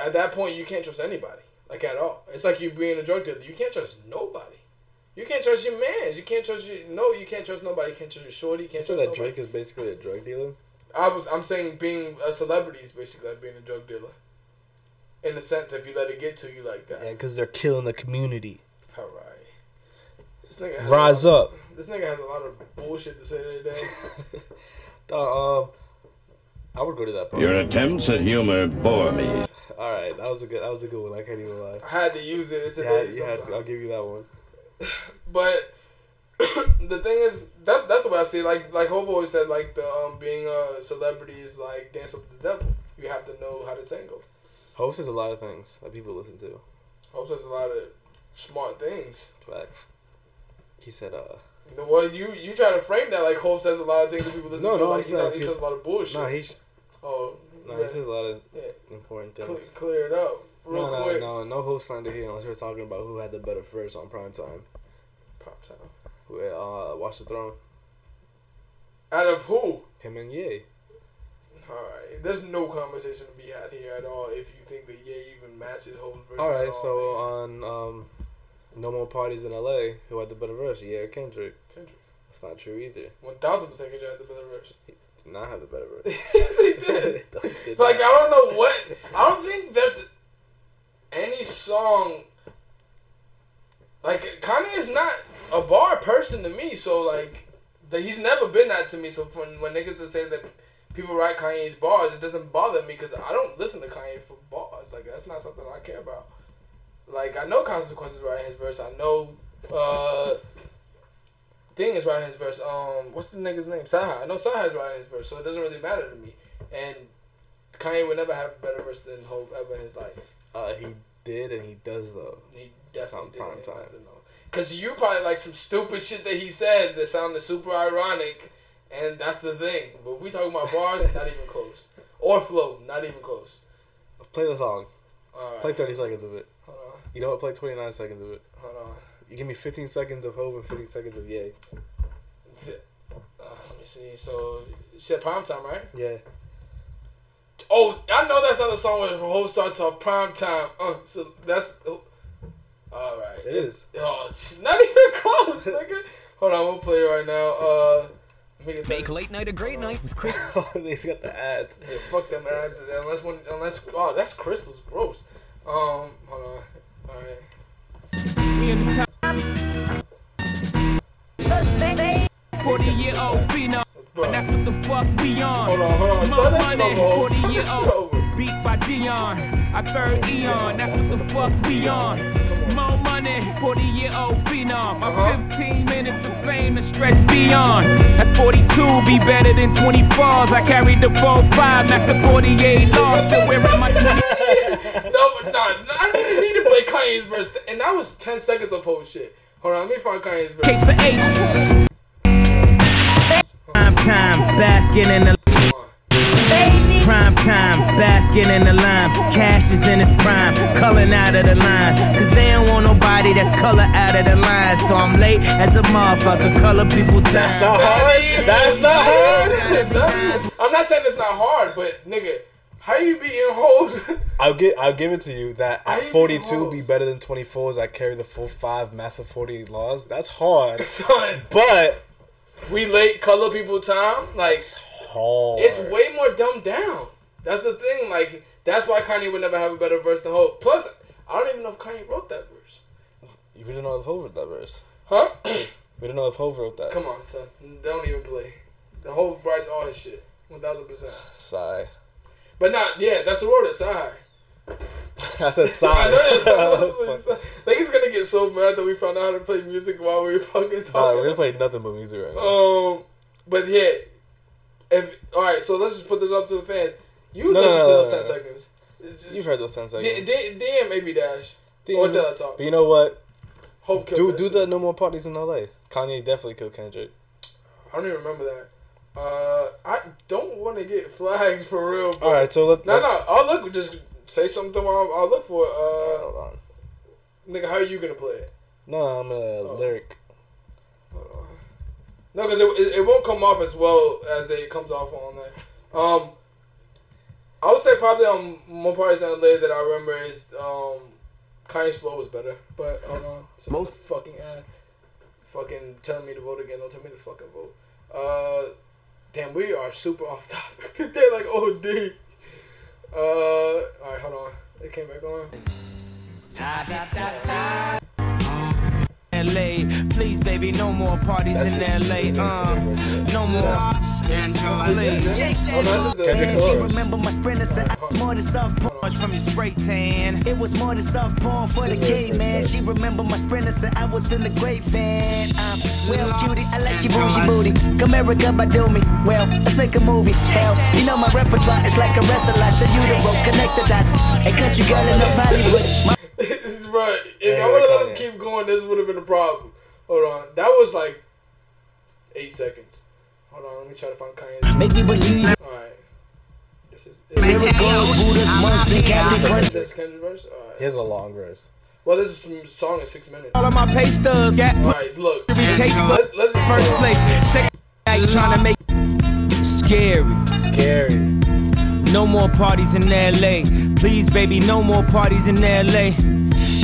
at that point you can't trust anybody, like at all. It's like you being a drug dealer. You can't trust nobody. You can't trust your man. You can't trust your no. You can't trust nobody. You can't trust your shorty. You can't So trust that nobody. Drake is basically a drug dealer. I was. I'm saying being a celebrity is basically like being a drug dealer. In a sense, if you let it get to you like that. Yeah, because they're killing the community. All right. This nigga has Rise a lot, up. This nigga has a lot of bullshit to say today. Uh, um, I would go to that party. Your attempts at humor bore me. All right, that was a good. That was a good one. I can't even lie. I had to use it You today. had, you had to. I'll give you that one. But the thing is, that's that's the way I see it. Like like Hov always said, like the um being a celebrity is like dance with the devil. You have to know how to tango. Hov says a lot of things that people listen to. Hov says a lot of smart things. Facts. He said, uh, The way you you try to frame that like Hov says a lot of things that people listen No, to. no, like he, talk- he says a lot of bullshit. nah, he's oh, nah, yeah. he says a lot of Yeah. important Cle- things. clear it up. Real no, no, quick. no, no host slander here unless we're talking about who had the better first on prime time. Prime time. Who uh, Watch the Throne? Out of who? Him and Ye. Alright, there's no conversation to be had here at all if you think that Ye even matches whole verse. All, so man. on um, No More Parties in L.A., who had the better verse? Ye or Kendrick? Kendrick. That's not true either. One thousand percent Kendrick had the better verse. He did not have the better verse. yes, he did. He did Like I don't know what. I don't think there's any song. Like Kanye is not a bar person to me, so like that he's never been that to me. So when when niggas say that people write Kanye's bars, it doesn't bother me because I don't listen to Kanye for bars. Like that's not something I care about. Like I know consequences writing his verse. I know. uh Thing is writing his verse. Um, what's the nigga's name? CyHi. I know CyHi's writing his verse, so it doesn't really matter to me. And Kanye would never have a better verse than Hov ever in his life. Uh, he did and he does though. He definitely on did. prime time. Cause you probably like some stupid shit that he said that sounded super ironic, and that's the thing. But we talking about bars, not even close. Or flow, not even close. Play the song. All right. Play 30 seconds of it. Hold on. You know what? Play 29 seconds of it. Hold on. You give me 15 seconds of Hov and 15 seconds of yay. Uh, let me see. So, shit, prime time, right? Yeah. Oh, I know that's not the song where the Hov starts off prime time. Uh, so that's. Oh. All right. It is. Oh, it's not even close, nigga. Hold on, we'll play it right now. Uh, let me get Make late night a great night with Chris. He's got the ads. Yeah, fuck them ads. Unless one, unless oh, that's crystals, gross. Um, hold on. All right. We in the top. 40 year old phenom. Bro. And that's what the fuck we on. Hold on, hold on. Money, over. 40 year old. Beat by Dion. I third Eon. That's what the fuck we on. More money, 40 year old phenom. My Uh-huh. 15 minutes of fame to stretch beyond. At 42, be better than 24s. I carried the 4-5, master 48 lost. Still wearing my 20. No, but nah, I didn't need to play Kanye's verse, and that was ten seconds of whole shit. Hold on, let me find Kanye's verse. Case of ace. Prime time, basking in the prime time, basking in the lime. Cash is in its prime, culling out of the line. Cause they don't want nobody that's color out of the line. So I'm late as a motherfucker, color people time. That's not hard. That's not hard. I'm not saying it's not hard, but nigga, how you beating hoes? I'll give I'll give it to you that How at you 42 be better than 24s. I carry the full five massive 48 laws. That's hard, Son, but we late color people time. Like it's hard. it's way more dumbed down. That's the thing. Like that's why Kanye would never have a better verse than Hov. Plus, I don't even know if Kanye wrote that verse. You didn't know if Hov wrote that verse. Huh? We didn't know if Hov wrote that. Come on, son. Don't even play. The Hov writes all his shit. One thousand percent. Sigh. But not yeah, that's what wrote it. Sorry. I said I sigh. know that's Like he's gonna get so mad that we found out how to play music while we were fucking Nah, talking. we're gonna play nothing but music right now. Um, but yeah, if all right, so let's just put this up to the fans. You No, listen no, to those ten no. seconds. Just- You've heard those 10 seconds. D- DM AB Dash DM. or Della Talk. But you know what? Hope Do do the no more parties in LA. Kanye definitely killed Kendrick. I don't even remember that. Uh, I don't want to get flagged for real. All right, so let, No, let- no. I'll look. Just say something. While I'll look for it. Uh, hold on. nigga, how are you gonna play it? No, I'm gonna lyric. No, because it, it, it won't come off as well as it comes off on there. Um, I would say probably on more parties than LA that I remember is um, Kanye's flow was better, but hold on, some Most- fucking ad, fucking telling me to vote again. Don't tell me to fucking vote. Uh, damn, we are super off topic today, like OD. Uh, all right, hold on. It came back on. LA, please, baby, no more parties in LA. Uh, no more. Please. No, this is Kendrick the. She remember my sprinter said I was more than soft porn from your spray tan. It was more than soft porn for the gay man. She remember my sprinter said I was in the great fan. Um, well, cutie, I like your bougie booty. Come America, by do me. Well, let's make a movie. Hell, you know my repertoire is like a wrestler. I show you the rope, connect the dots. A country girl in North Hollywood. My right. If Yeah, I would have let him keep going, this would have been a problem. Hold on. That was like eight seconds. Hold on. Let me try to find Kanye's. Make me believe. Alright. This is, Miracles, Buddhas, monks, and Captain Crunch. this is Kendrick verse. All right. He has a long verse. Well, this is some song in six minutes. All of my pay stubs, got All right, look. taste Let, let's just first place. Second, night trying to make scary. Scary. No more parties in LA. Please, baby, no more parties in LA.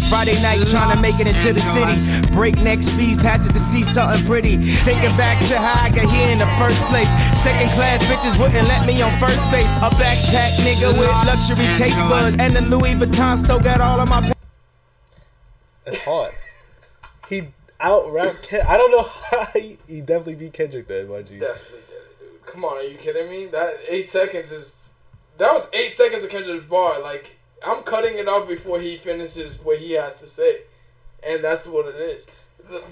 Friday night trying to make it into the city. Breakneck speed, passage to see something pretty. Thinking back to how I got here in the first place. Second class bitches wouldn't let me on first base. A backpack nigga with luxury taste buds. And the Louis Vuitton still got all of my. It's hard. he out rap. Ken- I don't know how he, he definitely beat Kendrick then, my G. Definitely did it, dude. Come on, are you kidding me? That eight seconds is. That was eight seconds of Kendrick's bar. Like, I'm cutting it off before he finishes what he has to say. And that's what it is.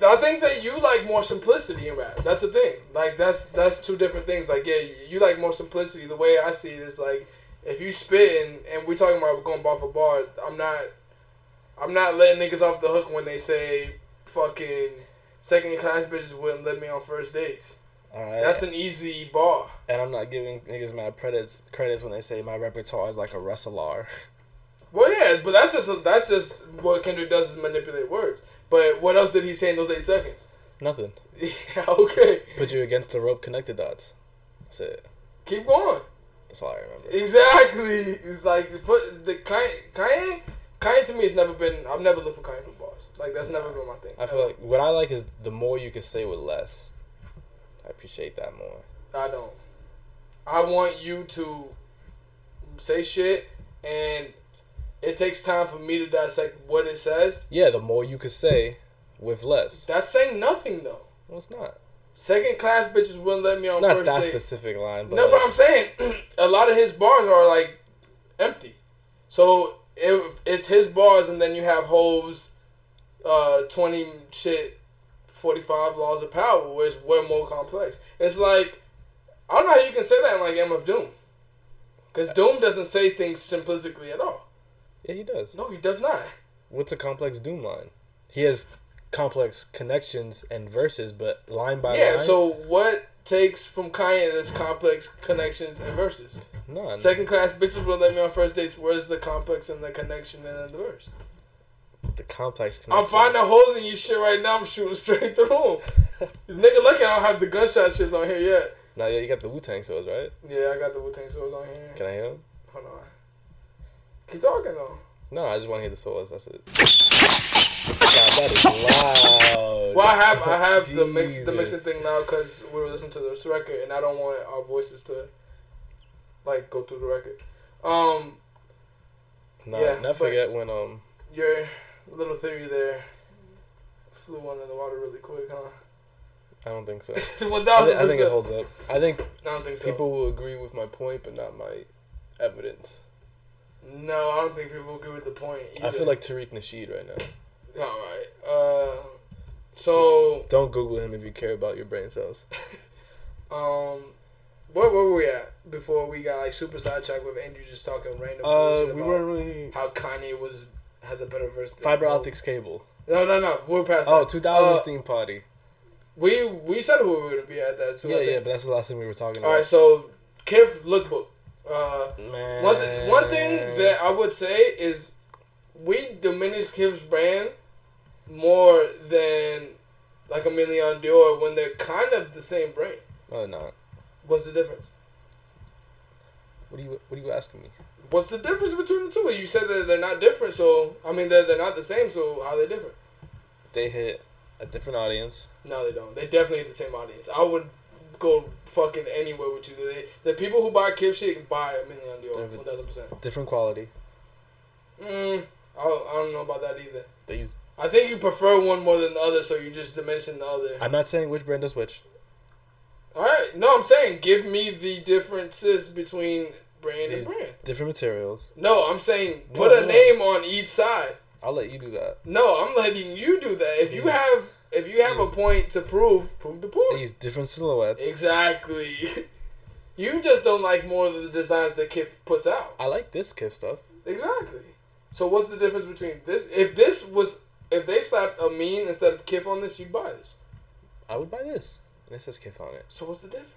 I think that you like more simplicity in rap. That's the thing. Like, that's that's two different things. Like, yeah, you like more simplicity. The way I see it is like, if you spitting and we're talking about going bar for bar, I'm not. I'm not letting niggas off the hook when they say fucking second class bitches wouldn't let me on first dates. All right. That's an easy bar. and I'm not giving niggas mad credits credits when they say my repertoire is like a wrestler. Well, yeah, but that's just that's just what Kendrick does is manipulate words. But what else did he say in those eight seconds? Nothing. Yeah, okay, Put you against the rope, connected dots. That's it. keep going. That's all I remember. Exactly, like put the Kanye, Kanye, Kanye to me has never been. I've never looked for Kanye for bars. Like that's never been my thing. I feel like what I like is the more you can say with less. I appreciate that more. I don't. I want you to say shit, and it takes time for me to dissect what it says. Yeah, the more you can say with less. That's saying nothing though. No, it's not. Second class bitches wouldn't let me on Not first that date. specific line, but No, like, but I'm saying a lot of his bars are like empty. So if it's his bars, and then you have Ho's uh, twenty shit, forty five laws of power, where it's way more complex. It's like I don't know how you can say that in like MF Doom, because Doom doesn't say things simplistically at all. yeah, he does. No, he does not. What's a complex Doom line? He has complex connections and verses, but line by Yeah. line. Yeah. So what takes from Kanye this complex connections and verses? none. Second class bitches will let me on first dates. Where's the complex and the connection and the verse? The complex. I'm finding holes in your shit right now. I'm shooting straight through them. Nigga, lucky I don't have the gunshot shits on here yet. Now, yeah, you got the Wu Tang swords, right? Yeah, I got the Wu Tang swords on here. Can I hear them? Hold on. Keep talking though. No, I just want to hear the swords. That's it. God, that is loud. Well, I have I have the mix the mixing thing now because we were listening to this record and I don't want our voices to like go through the record. Um, Nah, Yeah, never forget when um your little theory there flew under the water really quick, huh? I don't think so. One I, thi- I think it holds up. I think I don't think so. people will agree with my point, but not my evidence. No, I don't think people agree with the point. I feel like Tariq Nasheed right now. All right. Uh, so Don't Google him if you care about your brain cells. um, where, where were we at before we got like super sidetracked with Andrew just talking random Uh, we about really how Kanye was has a better verse. Than fiber optics cable. No, no, no. We're past. Oh, that. 2000s Uh, theme party. we we said who we were gonna be at that too. Yeah, yeah, but that's the last thing we were talking about. All right. So Kith lookbook. Uh, Man. one th- one thing that I would say is we diminish Kith's brand more than like Aimé Leon Dore when they're kind of the same brand. Oh, no, they're not. What's the difference? What are you What are you asking me? What's the difference between the two? You said that they're not different, so I mean they're, they're not the same. So how are they different? They hit a different audience. No, they don't. They definitely hit the same audience. I would go fucking anywhere with you. They, the people who buy Kith shit buy Aimé Leon Dore, one thousand percent. Different quality. Mm, I, don't- I don't know about that either. They use. I think you prefer one more than the other, so you just diminishing the other. I'm not saying which brand does which. All right, no, I'm saying give me the differences between brand and brand. Different materials. No, I'm saying No, put a no. name on each side. I'll let you do that. No, I'm letting you do that. If you have if you have a point to prove, prove the point. These different silhouettes. Exactly. You just don't like more of the designs that Kith puts out. I like this Kith stuff. Exactly. So what's the difference between this? If this was if they slapped a mean instead of Kith on this, you'd buy this. I would buy this. And it says Kith on it. So what's the difference?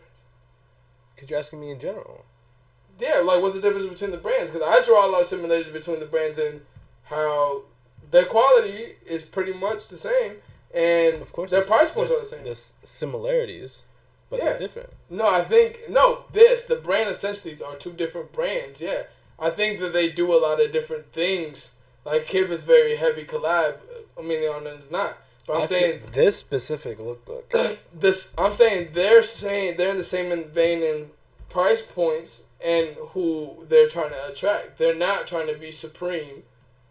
Because you're asking me in general. Yeah, like what's the difference between the brands? Because I draw a lot of similarities between the brands and how their quality is pretty much the same, and Of course, their price points are the same. There's similarities, but Yeah. they're different. No, I think no. This the brand essentially are two different brands. Yeah, I think that they do a lot of different things. Like Kith is very heavy collab. I mean, the other is not. But I'm I saying this specific lookbook. this. I'm saying they're saying they're in the same vein in price points and who they're trying to attract. They're not trying to be supreme.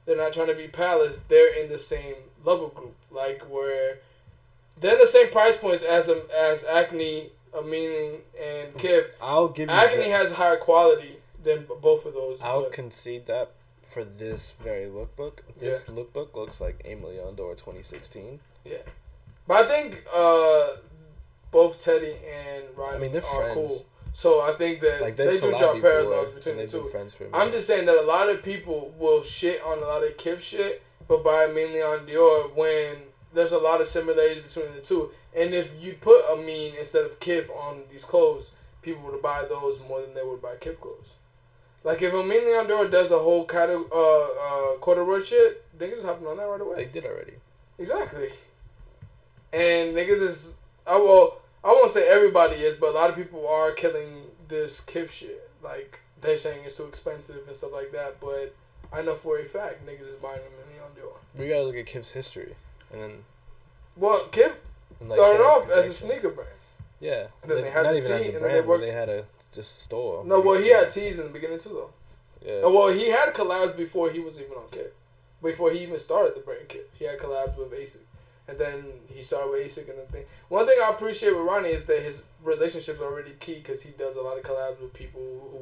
They're not trying to be palace. They're in the same level group. Like where they're in the same price points as a, as Acne, Amini, and Kith. I'll give you. Acne that. has higher quality than both of those. I'll but- concede that for this very lookbook. This lookbook looks like Aimé Leon Dore 2016. yeah, but I think uh, both Teddy and Ryan I mean, they're are friends. cool. So I think that Like they do draw parallels between the two. friends for a I'm just saying that a lot of people will shit on a lot of Kith shit, but buy mainly on Dior when there's a lot of similarities between the two. And if you put a mean instead of Kith on these clothes, people would buy those more than they would buy Kith clothes. Like if Aimé Leon Dore does a whole kind of uh, uh, corduroy shit, niggas hopping on that right away. They did already. Exactly. And niggas is I will I won't say everybody is, but a lot of people are killing this Kith shit. Like they're saying it's too expensive and stuff like that, but I know for a fact niggas is buying them in Leon Dior. We gotta look at Kith's history, and then Well, Kith like, started off as a sneaker brand. Yeah, And then they had not the even as a and then brand, they worked- they had a just store. No, well he had tees in the beginning too though. Yeah. Uh, Well, he had collabs before he was even on Kith. Before he even started the brand Kith, he had collabs with ASIC, and then he started with ASIC and the thing. One thing I appreciate with Ronnie is that his relationships are really key because he does a lot of collabs with people who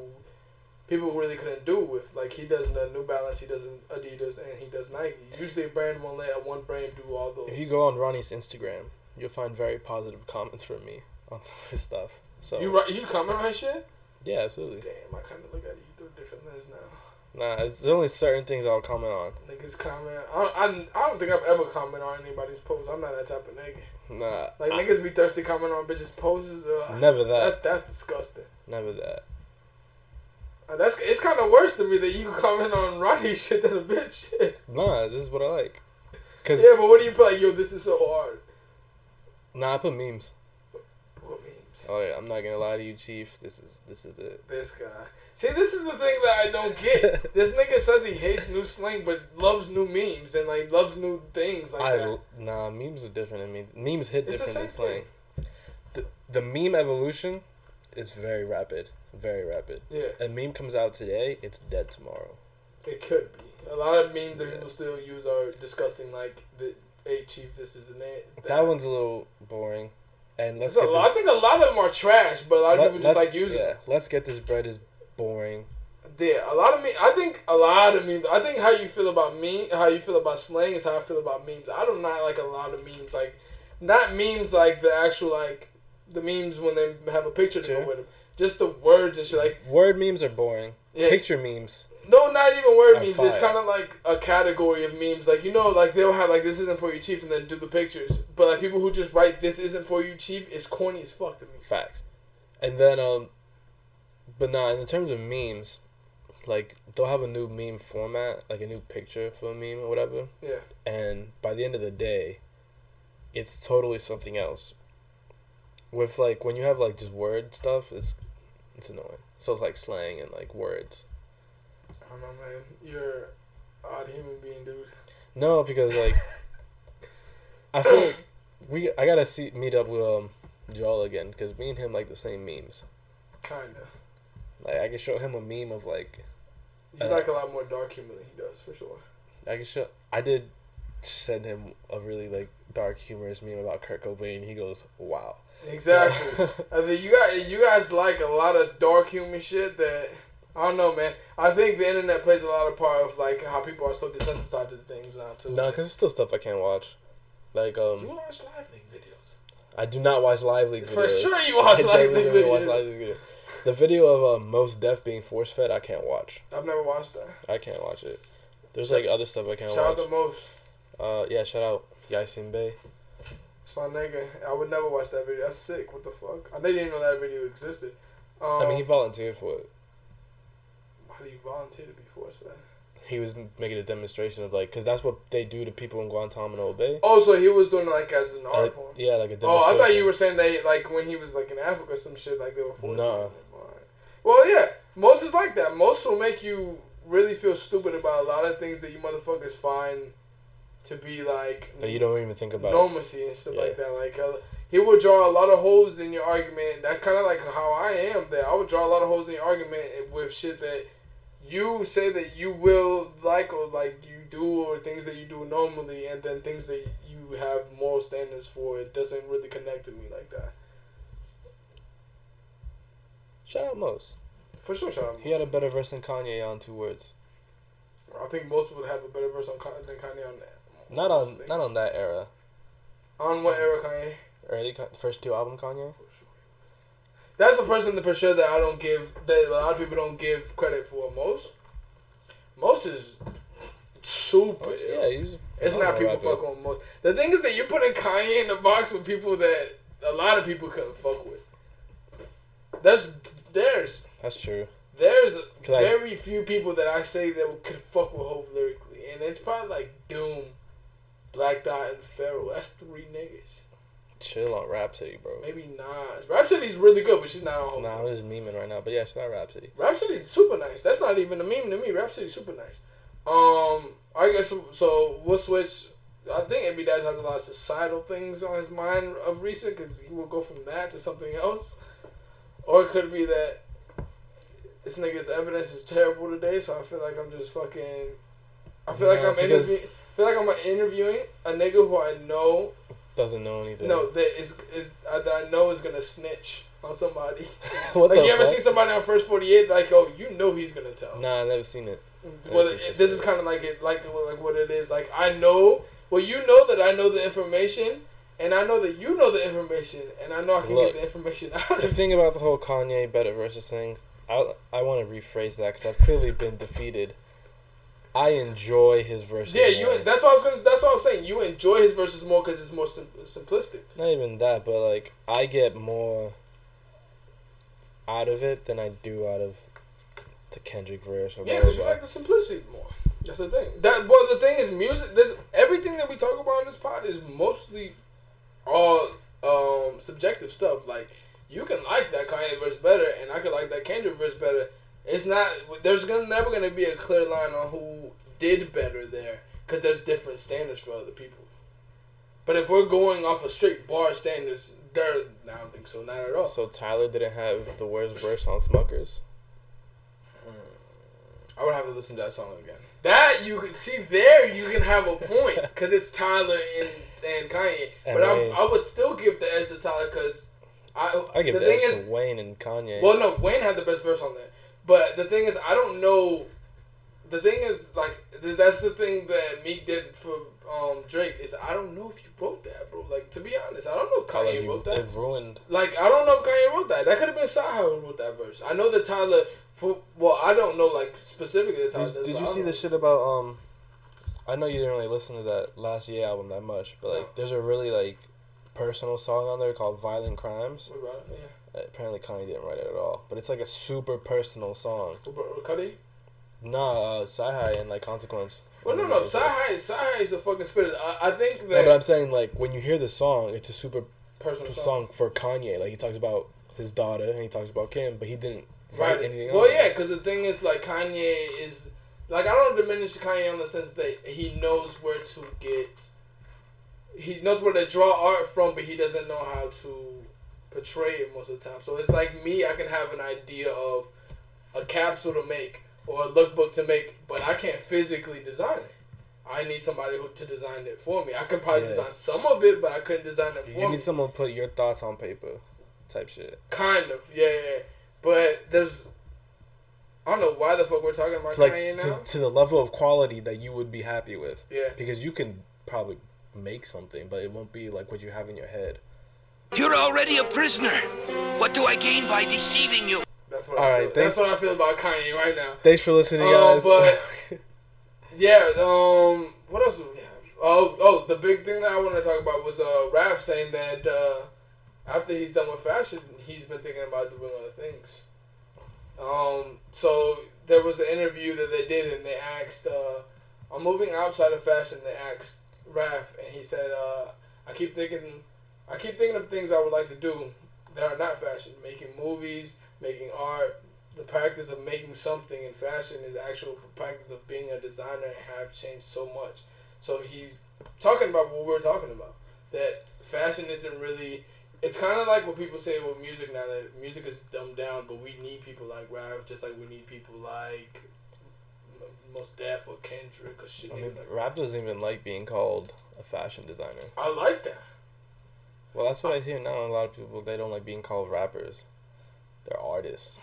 people who really couldn't do with. Like he does the New Balance, he does Adidas, and he does Nike. Usually, a brand won't let one brand do all those. If you go on Ronnie's Instagram, you'll find very positive comments from me on some of his stuff. So you you comment on shit. yeah, absolutely. Damn, I kind of look at you through a different lens now. Nah, it's there's only certain things I'll comment on. Niggas comment. I don't, I, I don't think I've ever commented on anybody's post. I'm not that type of nigga. Nah, Like I- niggas be thirsty commenting on bitches' poses. Uh, never that. That's that's disgusting. never that. Uh, that's it's kind of worse to me that you comment on Ronnie shit than a bitch shit. Nah, this is what I like. Cause Yeah, but what do you put? Like, yo, this is so hard. nah, I put memes. Memes? Oh yeah, I'm not gonna lie to you, Chief. This is this is it. This guy. See, this is the thing that I don't get. this nigga says he hates new slang, but loves new memes and like loves new things like I that. nah, memes are different I mean, Memes hit It's different than slang. The, the meme evolution is very rapid, very rapid. Yeah, A meme comes out today, it's dead tomorrow. it could be. A lot of memes that Yeah. people still use are disgusting. Like the, "Hey, chief, this isn't it." That one's a little boring. And let's get lot, I think a lot of them are trash, but a lot of let- people just like using. yeah, let's get this bread is boring. Yeah, a lot of me. I think a lot of memes. I think how you feel about me, how you feel about slang, is how I feel about memes. I do not like a lot of memes. Like, not memes like the actual like the memes when they have a picture to Sure. go with them. Just the words and shit. Like, Word memes are boring. Yeah. Picture memes. No, not even word memes. It's kind of like a category of memes. Like, you know, like they'll have like this isn't for you, chief, and then do the pictures. But like people who just write this isn't for you, chief, is corny as fuck to me. Facts. And then um but nah, in terms of memes, like they'll have a new meme format, like a new picture for a meme or whatever. Yeah. And by the end of the day, it's totally something else. With like when you have like just word stuff, it's it's annoying. So it's like slang and like words. Don't know, man. You're an odd human being, dude. No, because like I feel like we I gotta see meet up with um Joel again because me and him like the same memes. Kinda. Like I can show him a meme of like You Uh, like a lot more dark humor than he does, for sure. I can show. I did send him a really like dark humorous meme about Kurt Cobain. He goes, "Wow." Exactly. I think you guys, you guys like a lot of dark humor shit that I don't know, man. I think the internet plays a lot of part of like how people are so desensitized to things now too. No, because it's still stuff I can't watch. Like um, you um, watch LiveLeak videos. I do not watch LiveLeak videos. For sure, you watch LiveLeak don't watch videos. LiveLeak videos. The video of um, Mos Def being force fed, I can't watch. I've never watched that. I can't watch it. There's like other stuff I can't watch. Shout out to Mos. Uh, yeah, shout out Yasiin Bey. It's my nigga. I would never watch that video. That's sick. What the fuck? I didn't even know that video existed. Um, I mean, he volunteered for it. Do you to be force fed? He was making a demonstration of like, cause that's what they do to people in Guantanamo Bay. Oh, so he was doing like as an art form. yeah, like a Oh, I thought you were saying that like when he was like in Africa, some shit like they were forced. No. Well, yeah, Mos is like that. Mos will make you really feel stupid about a lot of things that you motherfuckers find to be like That you don't even think about. normacy and stuff Yeah. like that. Like uh, he will draw a lot of holes in your argument. That's kind of like how I am. That I would draw a lot of holes in your argument with shit that you say that you will like or like you do or things that you do normally, and then things that you have moral standards for. It doesn't really connect to me like that. Shout out Mos For sure, shout out. He had a better verse than Kanye on two words. I think Mos would have a better verse on Kanye than Kanye on that. Not on things. not on that era. On what era Kanye? Early first two album Kanye. That's the person for sure that I don't give that a lot of people don't give credit for. Mos, Mos is super. Mos- ill. yeah, he's. It's not people fuck on Mos. The thing is that you're putting Kanye in the box with people that a lot of people couldn't fuck with. That's there's That's true. there's Can I- very few people that I say that could fuck with Hov lyrically, and it's probably like Doom, Black Thought, and Pharoahe. That's three niggas. Chill on Rapsody, bro. Maybe Nas. Rapsody's really good, but she's not on. Nah, I'm just memeing right now, but yeah, she's not Rapsody. Rapsody's super nice. That's not even a meme to me. Rapsody's super nice. Um, I guess so. so we'll switch. I think Amy Dash has a lot of societal things on his mind of recent because he will go from that to something else, or it could be that this nigga's evidence is terrible today. So I feel like I'm just fucking. I feel like I'm interviewing. feel like I'm interviewing a nigga who I know. Doesn't know anything. No, that is is uh, that I know is gonna snitch on somebody. what like you ever fuck? seen somebody on first forty eight? Like, oh, you know he's gonna tell. Nah, I never seen it. Well, That's it, this is kind of like it, like like what it is. Like I know, well, you know that I know the information, and I know that you know the information, and I know I can Look, get the information out The of it. thing about the whole Kanye better versus thing, I I want to rephrase that because I've clearly been defeated. I enjoy his verses. Yeah, you. more. That's what I was gonna. That's what I was saying. You enjoy his verses more because it's more sim- simplistic. Not even that, but like I get more out of it than I do out of the Kendrick verse or Yeah, because you like the simplicity more. That's the thing. That well, the thing is, music. This everything that we talk about in this pod is mostly all um, subjective stuff. Like you can like that Kanye verse better, and I could like that Kendrick verse better. It's not. There's gonna never gonna be a clear line on who did better there, because there's different standards for other people. But if we're going off of straight bar standards, there, I don't think so. Not at all. So Tyler didn't have the worst verse on Smuckers. Hmm. I would have to listen to that song again. That you can see there, you can have a point because it's Tyler and and Kanye. And but I, Wayne. I would still give the edge to Tyler because I. I give the the thing edge is, to Wayne and Kanye. well, no, Wayne had the best verse on there. But the thing is, I don't know. The thing is, like, th- that's the thing that Meek did for um, Drake is I don't know if you wrote that, bro. Like, to be honest, I don't know if Kanye you- wrote that. it ruined. Like I don't know if Kanye wrote that. That could have been CyHi who wrote that verse. I know that Tyler. For, well, I don't know like specifically the Tyler. Did, does, did you see the shit about um? I know you didn't really listen to that last year album that much, but like, No. there's a really like personal song on there called "Violent Crimes." What about it? Yeah. Apparently, Kanye didn't write it at all, but it's like a super personal song. Cudi? Nah, uh, CyHi and like Consequence. Well, no, no. CyHi, CyHi is a fucking spirit. I, I think No, but I'm saying like when you hear the song, it's a super personal song. song for Kanye. Like he talks about his daughter and he talks about Kim, but he didn't write Right. anything. Well, yeah, because the thing is, like, Kanye is like I don't diminish Kanye in the sense that he knows where to get. He knows where to draw art from, but he doesn't know how to portray it most of the time. So it's like me. I can have an idea of a capsule to make or a lookbook to make, but I can't physically design it. I need somebody who, to design it for me. I could probably Yeah. design some of it, but I couldn't design it for You need someone to put your thoughts on paper, type shit. Kind of, yeah, yeah. But there's, I don't know why the fuck we're talking about like Kanye to, now. to the level of quality that you would be happy with. Yeah. Because you can probably make something, but it won't be like what you have in your head. You're already a prisoner. What do I gain by deceiving you? That's what All I right, feel. That's what I feel about Kanye right now. Thanks for listening, Um, guys. but- Yeah. Um. What else do we have? Oh, oh. The big thing that I wanted to talk about was uh, Raf saying that uh, after he's done with fashion, he's been thinking about doing other things. Um. So there was an interview that they did, and they asked, uh, "I'm moving outside of fashion." They asked Raf, and he said, uh, "I keep thinking, I keep thinking of things I would like to do that are not fashion, making movies, making art." The practice of making something in fashion is actual practice of being a designer have changed so much. So he's talking about what we're talking about. That fashion isn't really. It's kind of like what people say with music now that music is dumbed down, but we need people like Raf, just like we need people like Mos Def or Kendrick or shit. I mean, like rap doesn't even like being called a fashion designer. I like that. Well, that's what I hear now. A lot of people they don't like being called rappers. They're artists.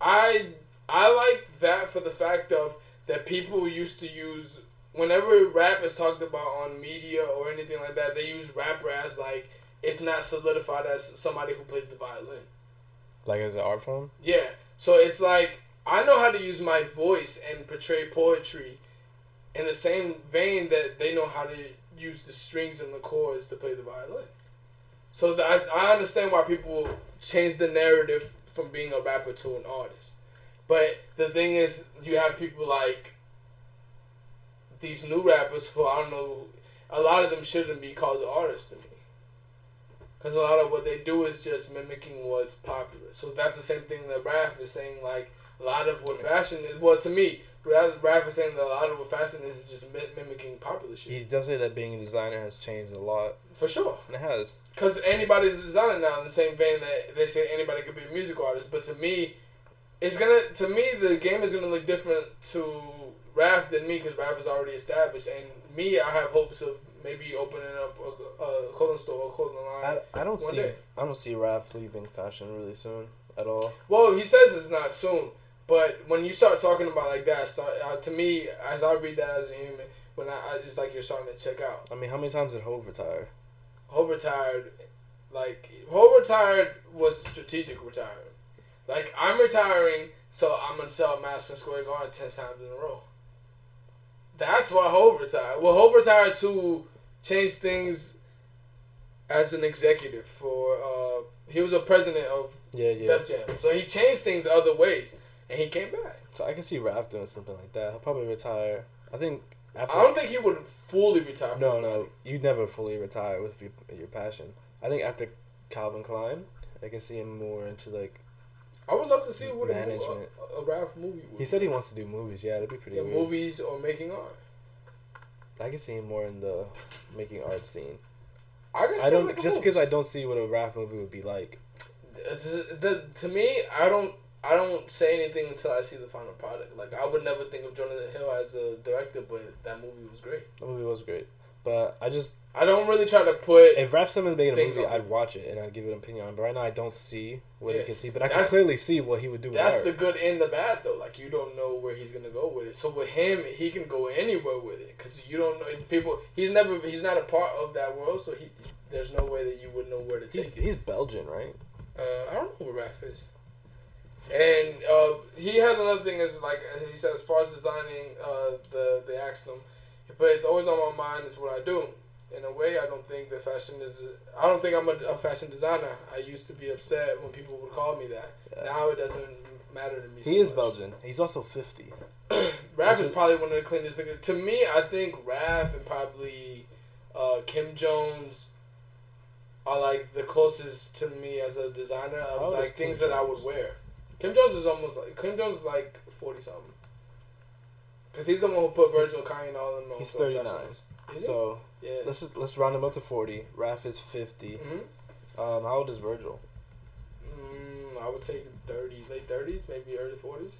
I I like that for the fact of that people used to use whenever rap is talked about on media or anything like that, they use rapper as like it's not solidified as somebody who plays the violin. Like as an art form. Yeah. So it's like I know how to use my voice and portray poetry in the same vein that they know how to use the strings and the chords to play the violin. So that I, I understand why people change the narrative from being a rapper to an artist. But the thing is, you have people like these new rappers who I don't know. A lot of them shouldn't be called artists to me. Because a lot of what they do is just mimicking what's popular. So that's the same thing that Raf is saying. Like a lot of what fashion is. Well, to me, Raf is saying that a lot of what fashion is is just mimicking popular shit. He does say that being a designer has changed a lot. For sure. It has. Because anybody's designing now in the same vein that they say anybody could be a music artist. But to me, it's gonna. To me, the game is gonna look different to Raf than me because Raf is already established. And me, I have hopes of maybe opening up a, a clothing store or clothing line. I, I don't see day. I don't see Raf leaving fashion really soon at all. Well, he says it's not soon, but when you start talking about like that, start uh, to me as I read that as a human, when I, I it's like you're starting to check out. I mean, how many times did Hov retire? Hov retired, like Hov retired was strategic retiring. Like I'm retiring, so I'm gonna sell Madison Square Garden ten times in a row. That's why Hov retired. Well, Hov retired to change things as an executive for. Uh, he was a president of Yeah, yeah. Def Jam, so he changed things other ways, and he came back. So I can see Raf doing something like that. He'll probably retire. I think after. I don't think he would fully retire. No, no, you never fully retire with your, your passion. I think after Calvin Klein, I can see him more into like. I would love to see what a, Management. a, a Ralph movie would. He said he wants to do movies. Yeah, that'd be pretty yeah, weird. movies or making art. I can see him more in the making art scene. I, I don't just because I don't see what a rap movie would be like. It's- the- to me, I don't. I don't say anything until I see the final product. Like I would never think of Jonathan Hill as a director, but that movie was great. The movie was great, but I just I don't really try to put. if Raf Simons making a movie, on- I'd watch it and I'd give it an opinion on. But right now, I don't see what Yeah. he can see. But I can clearly see what he would do. That's the good and the bad though. Like you don't know where he's gonna go with it. So with him, he can go anywhere with it because you don't know if people. He's never. He's not a part of that world, so he. There's no way that you would know where to He's, take it. he's Belgian, right? Uh, I don't know where Raf is. And uh, he has another thing is like he said as far as designing uh, the asked him, but it's always on my mind. It's what I do. In a way, I don't think that fashion is. I don't think I'm a, a fashion designer. I used to be upset when people would call me that. Yeah. Now it doesn't matter to me. He so is much. Belgian. He's also fifty. Raf is is- probably one of the cleanest. niggas. To me, I think Raf and probably uh, Kim Jones are like the closest to me as a designer. I was like is Kim things that I would wear. Kim Jones is almost like Kim Jones is like forty something. Cause he's the one who put Virgil Kanye and all them. he's 39. Is he? So yeah. let's just, let's round him up to forty. Raf is 50 hmm Um, how old is Virgil? mm, I would say thirties, late thirties, maybe early forties.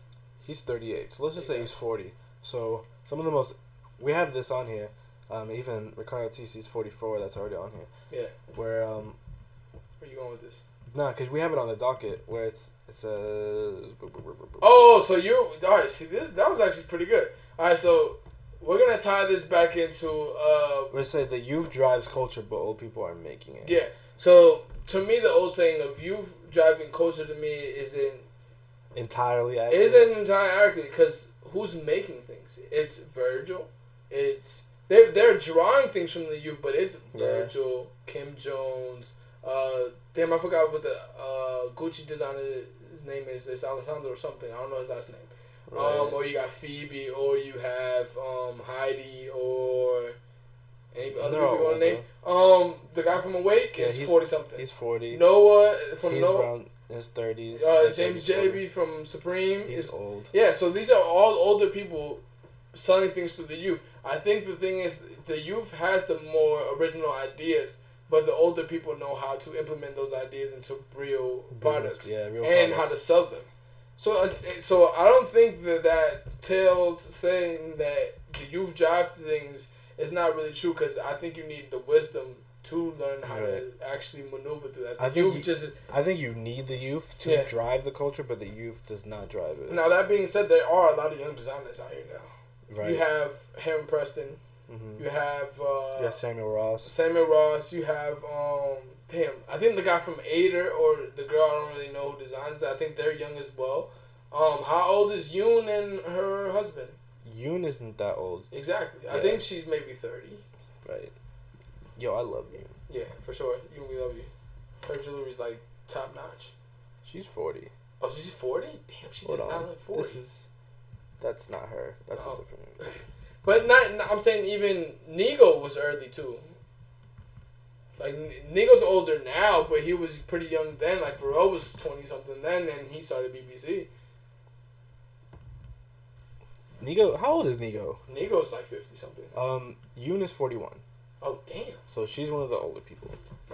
He's thirty eight. So let's just say he's forty. So some of the most we have this on here. Um, even Riccardo Tisci's forty four. That's already on here. Yeah. Where um, Where you going with this? nah, cause we have it on the docket where it's it says. Oh, so you all right? See this? That was actually pretty good. All right, so we're gonna tie this back into uh it said the youth drives culture, but old people are making it. yeah. So to me, the old saying of youth driving culture to me isn't Entirely accurate. isn't entirely accurate because who's making things? It's Virgil. It's they they're drawing things from the youth, but it's Yeah. Virgil, Kim Jones. Uh, damn, I forgot what the uh Gucci designer's name is. It's Alessandro or something. I don't know his last name. Um, or you got Phoebe, or you have um, Heidi, or any other people you want to name. Um, the guy from Awake Yeah, is forty something. He's forty. Noah from he's Noah, around his thirties. uh, James JB from Supreme He's is old. yeah. So these are all older people selling things to the youth. I think the thing is the youth has the more original ideas, but the older people know how to implement those ideas into real products yeah, real and how to sell them. So, uh, so I don't think that that tale saying that the youth drive things is not really true because I think you need the wisdom to learn how to actually maneuver through that. The I think youth you- just I think you need the youth to Yeah. drive the culture, but the youth does not drive it. now that being said, there are a lot of young designers out here now. right. You have Heron Preston. Mhm. You have uh, yeah, Samuel Ross. Samuel Ross. You have um, damn. I think the guy from Aider or the girl I don't really know who designs that. I think they're young as well. Um, how old is Yoon and her husband? Yoon isn't that old, Exactly. I think she's maybe thirty. right? Yo, I love Yoon. Yeah, for sure. Yoon, we love you. Her jewelry's like top notch. She's forty. Oh, she's forty. Damn, she Hold does not look forty. This is. That's not her. That's Oh. a different. But not, I'm saying even Nigo was early too. Like Nigo's older now, but he was pretty young then. Like Pharrell was twenty something then, and he started BBC. Nigo, how old is Nigo? Nigo's like fifty something. Um, Yoon is forty one. Oh damn, so she's one of the older people.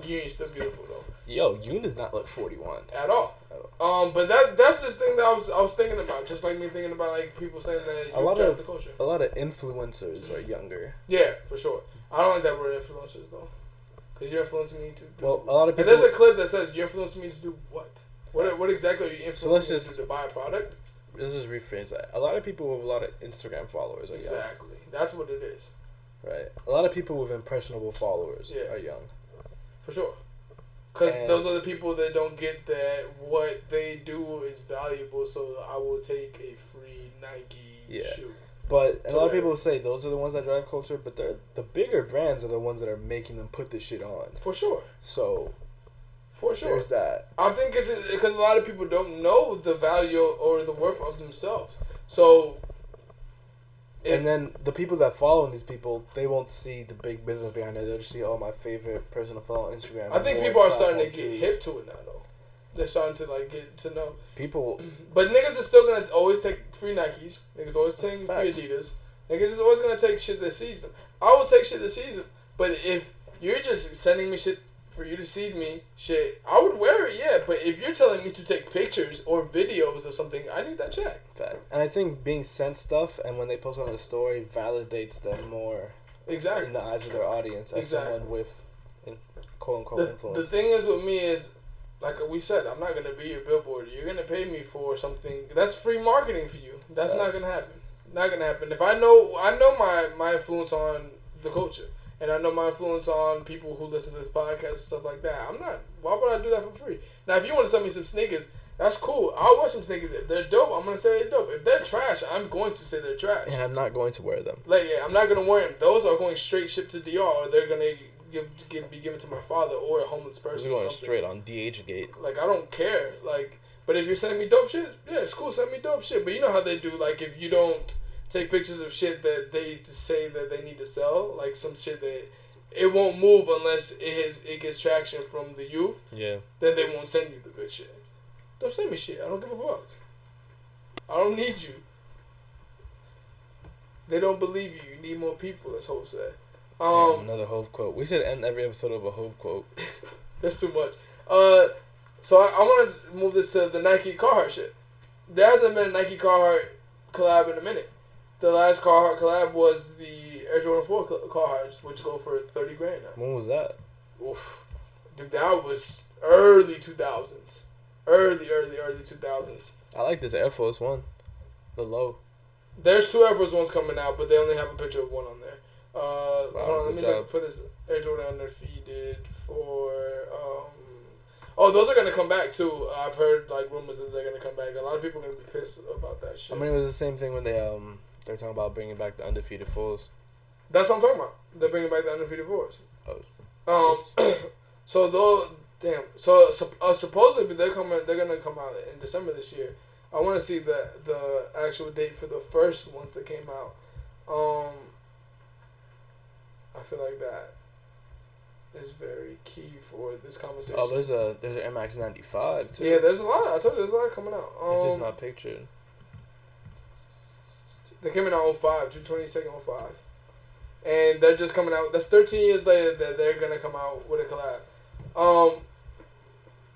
ain't still beautiful though Yo, Yoon does not look forty-one. at all. Um, but that that's this thing that I was I was thinking about. Just like me thinking about like people saying that A you lot of the culture. a lot of influencers are younger. Yeah, for sure. I don't like that word influencers though, because you're influencing me to. Do, Well, a lot of and people. there's a clip that says you're influencing me to do what? What what exactly are you influencing let's me just- to, buy a product? Let's just rephrase that. A lot of people with a lot of Instagram followers are young, Exactly. That's what it is right? A lot of people with impressionable followers Yeah. are young. for sure. Because those are the people that don't get that what they do is valuable. So I will take a free Nike Yeah. shoe. But a lot of people say those are the ones that drive culture, but they're the bigger brands are the ones that are making them put this shit on. For sure. So For sure. there's that. I think it's because a lot of people don't know the value or the worth of themselves. So, if, and then the people that follow these people, they won't see the big business behind it. They'll just see, oh, my favorite person to follow on Instagram. I think people are starting to get hip to it now, though. They're starting to like get to know. People, But niggas is still gonna always take free Nikes. Niggas always take free Adidas. Niggas is always gonna take shit this season. I will take shit this season. But if you're just sending me shit for you to see me, shit, I would wear it, yeah. But if you're telling me to take pictures or videos of something, I need that check. fact. And I think being sent stuff and when they post on the story validates them more Exactly. in the eyes of their audience as Exactly. someone with, in, quote unquote, the, influence. the thing is with me is like we said i'm not gonna be your billboard you're gonna pay me for something that's free marketing for you that's not gonna happen not gonna happen if i know i know my my influence on the culture and i know my influence on people who listen to this podcast and stuff like that i'm not why would i do that for free now if you want to send me some sneakers that's cool i'll wear some sneakers if they're dope i'm gonna say they're dope if they're trash i'm going to say they're trash and I'm not going to wear them. like yeah, I'm not gonna wear them. Those are going straight shipped to DR, or they're gonna give, give be given to my father or a homeless person. going something. straight on DH gate. Like I don't care. Like, but if you're sending me dope shit, yeah, it's cool. Send me dope shit. But you know how they do. Like if you don't take pictures of shit that they say that they need to sell, like some shit that it won't move unless it has it gets traction from the youth, Yeah. then they won't send you the good shit. Don't send me shit. I don't give a fuck. I don't need you. They don't believe you. You need more people, as Hov said. Damn, Um, another Hov quote. We should end every episode of a Hov quote. That's too much. Uh, so I, I want to move this to the Nike Carhartt shit. There hasn't been a Nike Carhartt collab in a minute. The last Carhartt collab was the Air Jordan 4 Cl- Carhartts, which go for 30 grand now. When was that? Oof. Dude, that was early 2000s. Early, early, early 2000s. I like this Air Force One. The low. There's two Air Force Ones coming out, but they only have a picture of one on there. Uh, hold on, let me look for this Air Jordan undefeated for. Um, oh, those are gonna come back too. I've heard like rumors that they're gonna come back. A lot of people are gonna be pissed about that shit. I mean, it was the same thing when they um they were talking about bringing back the undefeated fours. That's what I'm talking about. They're bringing back the undefeated fours. Oh, Um, so though, damn. So uh, supposedly they're coming. They're gonna come out in December this year. I want to see the the actual date for the first ones that came out. Um, I feel like that is very key for this conversation. Oh, there's a there's an MX ninety five too. yeah, there's a lot. I told you there's a lot coming out. Um, it's just not pictured. They came in on 05, June 22nd, 05. And they're just coming out. That's 13 years later that they're going to come out with a collab. Um,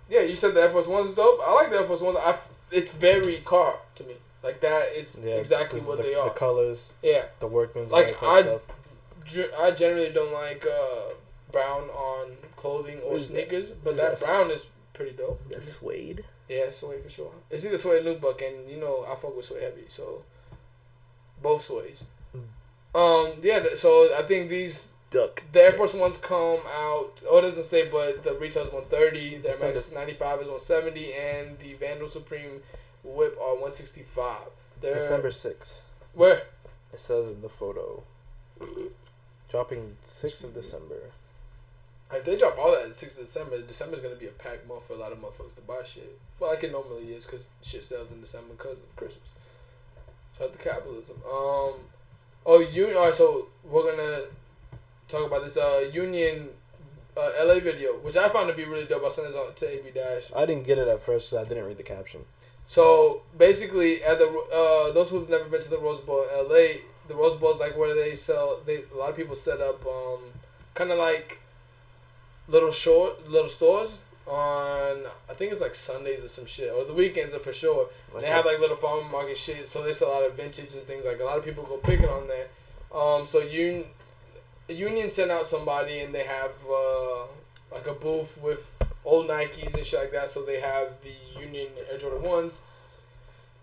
yeah, you said the Air Force One's dope. I like the Air Force Ones. I, it's very car to me. Like, that is Yeah, exactly what the, they are. The colors, yeah. the workman's, Like, type I- stuff. I generally don't like uh, brown on clothing or What is that? sneakers, but Yes. that brown is pretty dope. The suede. Yeah, suede for sure. It's either suede or nubuck, and you know I fuck with suede heavy, so both ways. Um, yeah. So I think these Duck. the Air Force Ones come out. Oh, it doesn't say, but the retail is one thirty. The December MX ninety five is one seventy, and the Vandal Supreme WIP are one sixty five. December sixth. Where? It says in the photo. Dropping sixth of December. If they drop all that sixth of December, December's gonna be a packed month for a lot of motherfuckers to buy shit. Well, like it normally is, cause shit sells in December because of Christmas. Shout out to capitalism. Um, oh, you. All right, so we're gonna talk about this uh Union uh, LA video, which I found to be really dope. I sent this on to AB Dash. I didn't get it at first, so I didn't read the caption. So basically, at the uh, those who've never been to the Rose Bowl in LA, the Rose Bowl is like where they sell. They a lot of people set up um, kind of like little short little stores on I think it's like Sundays or some shit or the weekends are for sure. they have like little farm market shit, so there's a lot of vintage and things like a lot of people go picking on there. Um, so Union Union sent out somebody and they have uh, like a booth with old Nikes and shit like that. So they have the Union Air Jordan ones.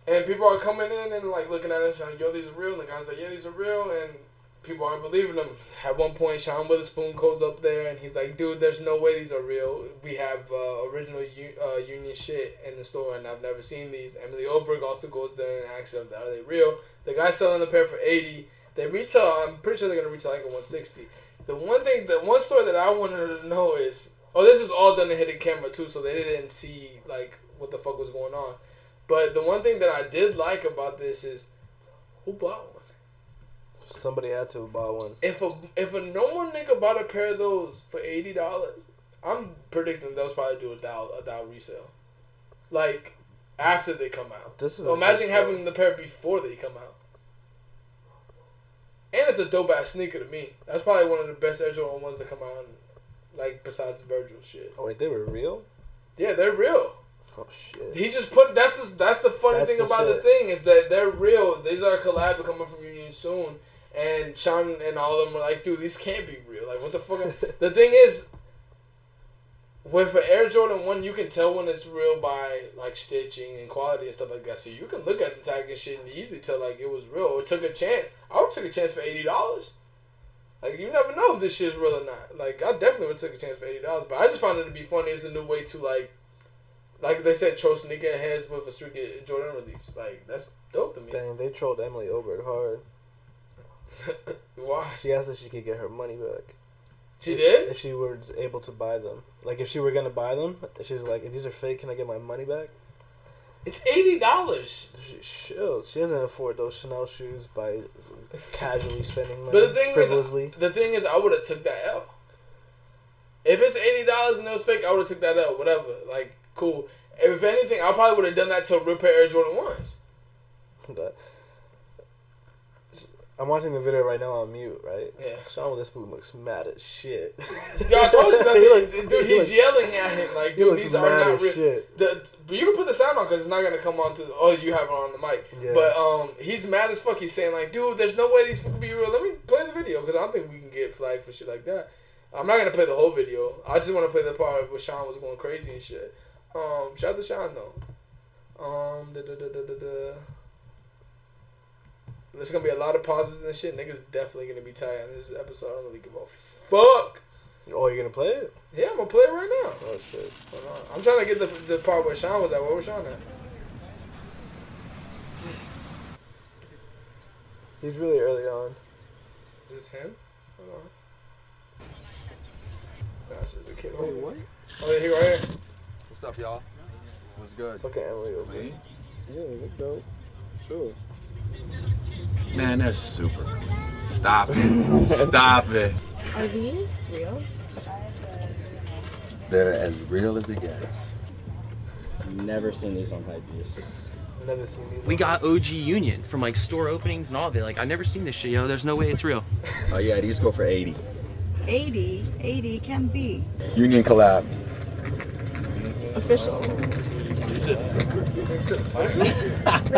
And people are coming in and like looking at us and saying, "Yo, these are real." And the guy's like, "Yeah, these are real." And people aren't believing them. At one point, Sean Wotherspoon goes up there and he's like, "Dude, there's no way these are real. We have uh, original U- uh, Union shit in the store, and I've never seen these." Emily Oberg also goes there and asks them, "Are they real?" The guy's selling the pair for eighty. They retail. I'm pretty sure they're gonna retail like a one sixty. The one thing, the one story that I wanted to know is, oh, this was all done in hidden camera too, so they didn't see like what the fuck was going on. But the one thing that I did like about this is, who bought? Somebody had to buy one. If a if a normal nigga bought a pair of those for eighty dollars, I'm predicting they'll probably do a dial a dial resale, like after they come out. This is so imagine having the pair before they come out. And it's a dope ass sneaker to me. That's probably one of the best Air Jordan ones that come out. Like besides the Virgil shit. Oh wait, they were real. Yeah, they're real. Oh shit. He just put that's the that's the funny That's thing the about the thing is that they're real. These are a collab coming from Union soon, and Sean and all of them were like, "Dude, these can't be real. Like, what the fuck?" the thing is, with an Air Jordan one, you can tell when it's real by like stitching and quality and stuff like that. So you can look at the tag and shit and easily tell like it was real or took a chance. I would took a chance for eighty dollars. Like you never know if this shit's real or not. Like I definitely would took a chance for eighty dollars, but I just found it to be funny. It's a new way to like like they said, troll sneaker heads with a streaky Jordan release. Like that's dope to me. Dang, they trolled Emily Oberg hard. Why? She asked if she could get her money back. She If- did? If she were able to buy them. Like, if she were to buy them, she's like, if these are fake, can I get my money back? It's eighty dollars. She, she, she doesn't afford those Chanel shoes by casually spending money. But the thing frivolously. is, the thing is, I would have took that L. If it's eighty dollars and it was fake, I would have took that L. Whatever, like cool. If anything, I probably would have done that to a real pair of Air Jordan ones. That- I'm watching the video right now on mute, right? Yeah. Sean this Wotherspoon looks mad as shit. Yeah, I told you that's He looks- dude. he He's looks- yelling at him like, dude, these are not real. shit. The, but you can put the sound on because it's not gonna come on to. Oh, you have it on the mic. Yeah. But um, he's mad as fuck. He's saying like, dude, there's no way these can be real. Let me play the video because I don't think we can get flagged for shit like that. I'm not gonna play the whole video. I just want to play the part where Sean was going crazy and shit. Um, shout out to Sean though. Um, da, da, da, da, da, da. There's gonna be a lot of pauses in this shit. Niggas definitely gonna be tired on this episode. I don't really give a fuck. Oh, you're going to play it? Yeah, I'm gonna play it right now. Oh, shit. Hold on. I'm trying to get the the part where Sean was at. Where was Sean at? He's really early on. Is this him? Hold on. Nah, this is the kid. Wait, what? Oh, yeah, he right here. What's up, y'all? What's good? Fucking Emily Oberg. Me? Yeah, look dope. Sure. Man, they're super. Cool. Stop it. Stop it. Are these real? They're as real as it gets. Never seen these on Hypebeast. Never seen these. We got OG Union from like store openings and all of it. Like I never seen this shit, yo. There's no way it's real. Oh yeah, these go for 80. 80, 80 can be. Union collab. Official. There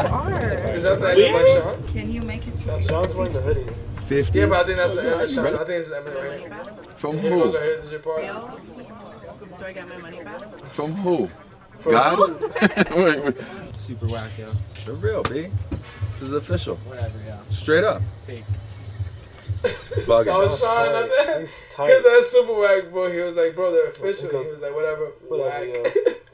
are. Is that the end of my Sean? Can you make it? Sean's wearing the hoodie. 50. Yeah, but I think that's the end of Sean. I think it's Emily right here. From who? right here. This is your part. Do I get my money back? From who? God? Wait, wait. Super whack, yo. They're real, B. This is official. Whatever, yeah. Straight up. Fake. Bugging. Oh, Sean, tight. not that. He's He was that super whack, bro. He was like, bro, they're official. He was like, whatever. Whatever, whack.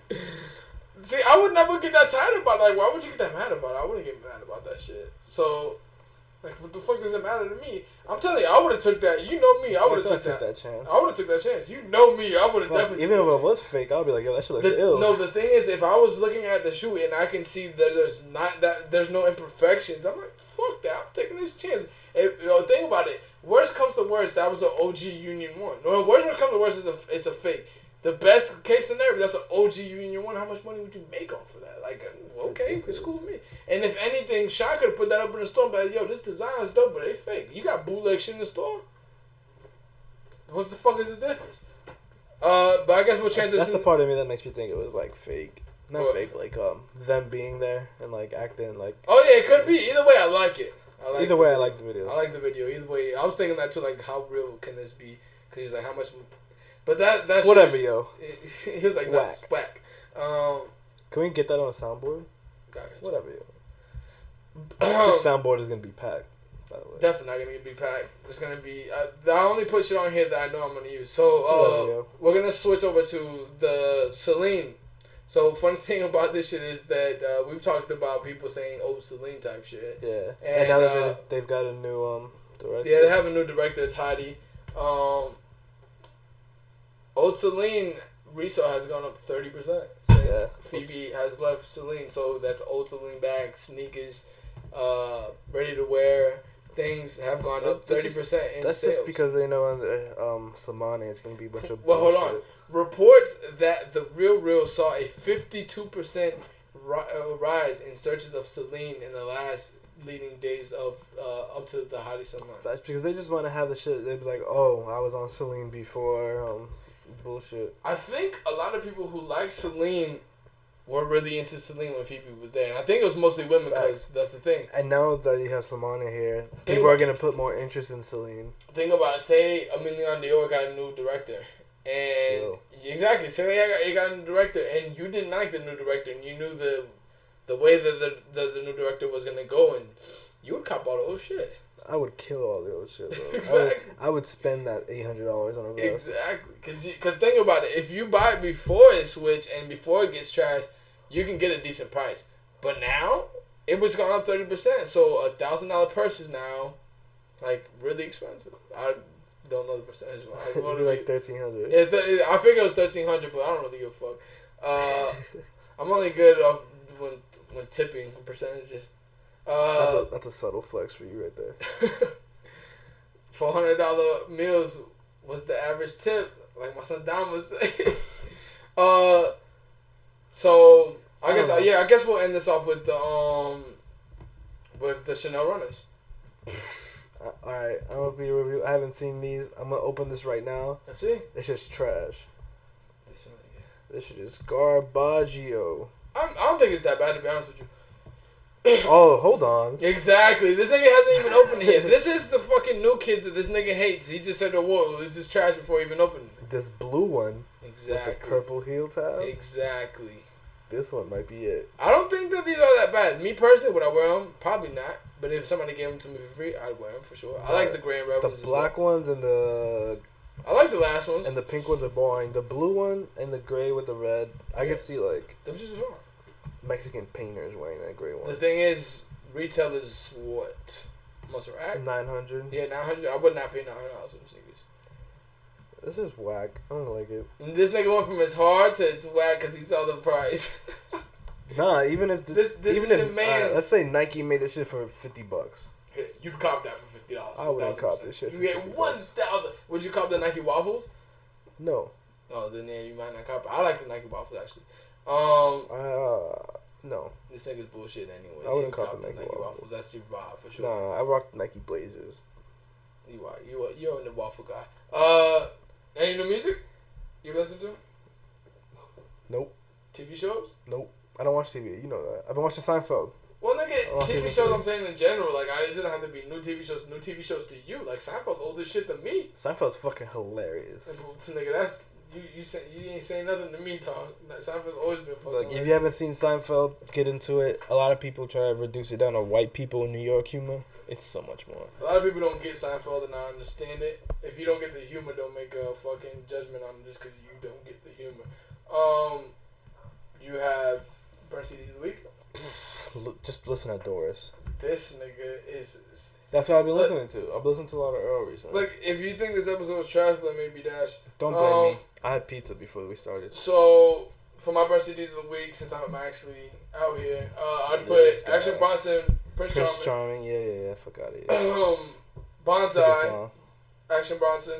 See, I would never get that tired about it. Like, why would you get that mad about it? I wouldn't get mad about that shit. So, like, what the fuck does it matter to me? I'm telling you, I would have took that. You know me. I would have took took that. that chance. I would have took that chance. You know me. I would have definitely. even if it was fake, I'd be like, yo, that shit looks the, ill. no, the thing is, if I was looking at the shoe and I can see that there's not that there's no imperfections, I'm like, fuck that. I'm taking this chance. If you know, think about it, worst comes to worst, that was an OG Union one. No, worst comes to worst is a it's a fake. The best case scenario, that's an OG Union one. How much money would you make off of that? Like, uh, okay, it's cool with me. And if anything, Sean could have put that up in the store, but yo, this design is dope, but they fake. You got bootleg shit in the store. What's the fuck is the difference? Uh, but I guess we'll transition. That's the part of me that makes me think it was like fake. Not What? fake, like um them being there and like acting like. Oh yeah, it could be. Either way, I like it. I like Either the way, I like the video. I like the video. Either way, I was thinking that too. Like, how real can this be? Because he's like, how much? But that that Whatever, shit- yo. he was like, no, Whack. whack. Um, Can we get that on a soundboard? Whatever, yo. this soundboard is gonna be packed. By the way. Definitely not gonna be packed. It's gonna be. Uh, I only put shit on here that I know I'm gonna use. So uh, we're gonna switch over to the Celine. So funny thing about this shit is that uh, we've talked about people saying "oh Celine" type shit. Yeah, and, And, now uh, they've, they've got a new um director. Yeah, they have a new director. It's Hedi. Um, Old Celine resale has gone up thirty percent since Yeah. Phoebe has left Celine. So that's Old Celine bags, sneakers, uh, ready to wear things have gone up This thirty is- percent in That's sales. just because they know under um Slimane it's gonna be a bunch of well, hold on. Reports that the Real Real saw a fifty-two percent uh, rise in searches of Celine in the last leading days of uh, up to the Hedi summer. That's because they just want to have the shit. They'd be like, "Oh, I was on Celine before." Um, bullshit. I think a lot of people who like Celine were really into Celine when Phoebe was there, and I think it was mostly women because that's the thing. And now that you have Slimane here, Think people are gonna put more interest in Celine. Think about it. Say Aimé Leon Dore got a new director, and Chill. exactly. Say they got, got a new director, and you didn't like the new director, and you knew the the way that the the, the new director was gonna go, and you would cop all the old shit. I would kill all the old shit, bro. I, would, Exactly. I would spend that eight hundred dollars on a vest. Exactly, because because think about it. If you buy it before it switch and before it gets trashed, you can get a decent price. But now it was gone up thirty percent, so a thousand dollar purse is now like really expensive. I don't know the percentage. I It'd be like thirteen hundred. yeah, th- I figured it was thirteen hundred, but I don't really give a fuck. Uh, I'm only good when when tipping percentages. That's, Uh, a, that's a subtle flex for you right there. four hundred dollar meals was the average tip, like my son Dom was saying. uh, so I, I guess know. yeah, I guess we'll end this off with the um with the Chanel runners. Uh, all right, I'm gonna be review. I haven't seen these. I'm gonna open this right now. Let's see. It's just trash. This. This shit is garbaggio. I'm, I don't think it's that bad to be honest with you. Oh, hold on. Exactly. This nigga hasn't even opened it yet. This is the fucking new kids that this nigga hates. He just said, "Whoa, this is trash" before he even opened. it. This blue one with Exactly. the purple heel tab. Exactly. This one might be it. I don't think that these are that bad. Me personally, would I wear them? Probably not. But if somebody gave them to me for free, I'd wear them for sure. I like the gray and red The ones. black ones and the. I like the last ones. and the pink ones are boring. The blue one and the gray with the red. I Yeah. can see like Them is fine. Mexican painters wearing that gray one. The thing is, retail is what? Must rack? Nine hundred. Yeah, nine hundred. I would not pay nine hundred dollars for sneakers. This is whack. I don't like it. And this nigga went from his hard to it's whack because he saw the price. Nah, even if the, This- this even is if uh, let's say Nike made this shit for fifty bucks. You'd cop that for fifty dollars. I wouldn't cop this shit You for get 50 bucks. thousand. Would you cop the Nike waffles? No, Oh, then yeah, you might not cop. it. I like the Nike waffles actually. Um, uh, no, this nigga's bullshit anyway. I wouldn't cop the Nike waffles. That's your vibe for sure. nah, I rock Nike Blazers. You are you are you're the waffle guy. Uh, any new music you listen to? Nope, TV shows? nope. I don't watch TV. You know that. I've been watching Seinfeld. Well, nigga, Oh, TV TV shows. show. I'm saying in general, like I, it doesn't have to be new TV shows. New TV shows to you, like Seinfeld's older shit than me. Seinfeld's fucking hilarious. Nigga, that's you. You say you ain't saying nothing to me, dog. Like, Seinfeld's always been fucking. Like, if you haven't seen Seinfeld, get into it. A lot of people try to reduce it down to white people in New York humor. It's so much more. A lot of people don't get Seinfeld, and I understand it. If you don't get the humor, don't make a fucking judgment on it just because you don't get the humor. Um, you have burn CDs of the week. Just listen to Doris. This nigga is, is That's what I've been listening to. I've listened to a lot of Earl recently. like if you think this episode was trash, blame maybe Dash. Don't blame Um, me. I had pizza before we started. So for my burn CDs of the week, since I'm actually out here, uh, I'd put. Action Bronson, Prince, Prince Charming, Charming, yeah, yeah, yeah. Fuck out of here. um, Bonsai. Action Bronson.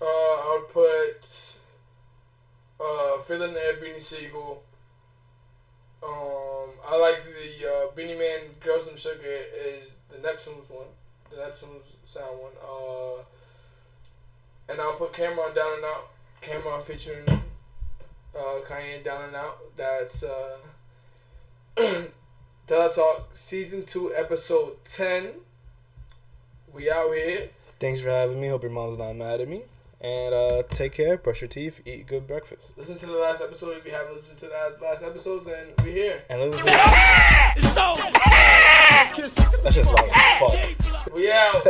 Uh, I would put uh, Feeling the Air, Beanie Sigel. Um, I like the uh, Beenie Man, Girls and Sugar is the Neptunes one, the Neptunes sound one. Uh, and I'll put Cam'ron Down and Out. Cam'ron featuring uh, Kanye Down and Out. That's uh, Teletalk Season 2, Episode 10. We out here. Thanks for having me. Hope your mom's not mad at me. And uh, take care. Brush your teeth. Eat good breakfast. Listen to the last episode if you haven't listened to that last episodes, and we're here. And listen to. That's just long as fuck. We out.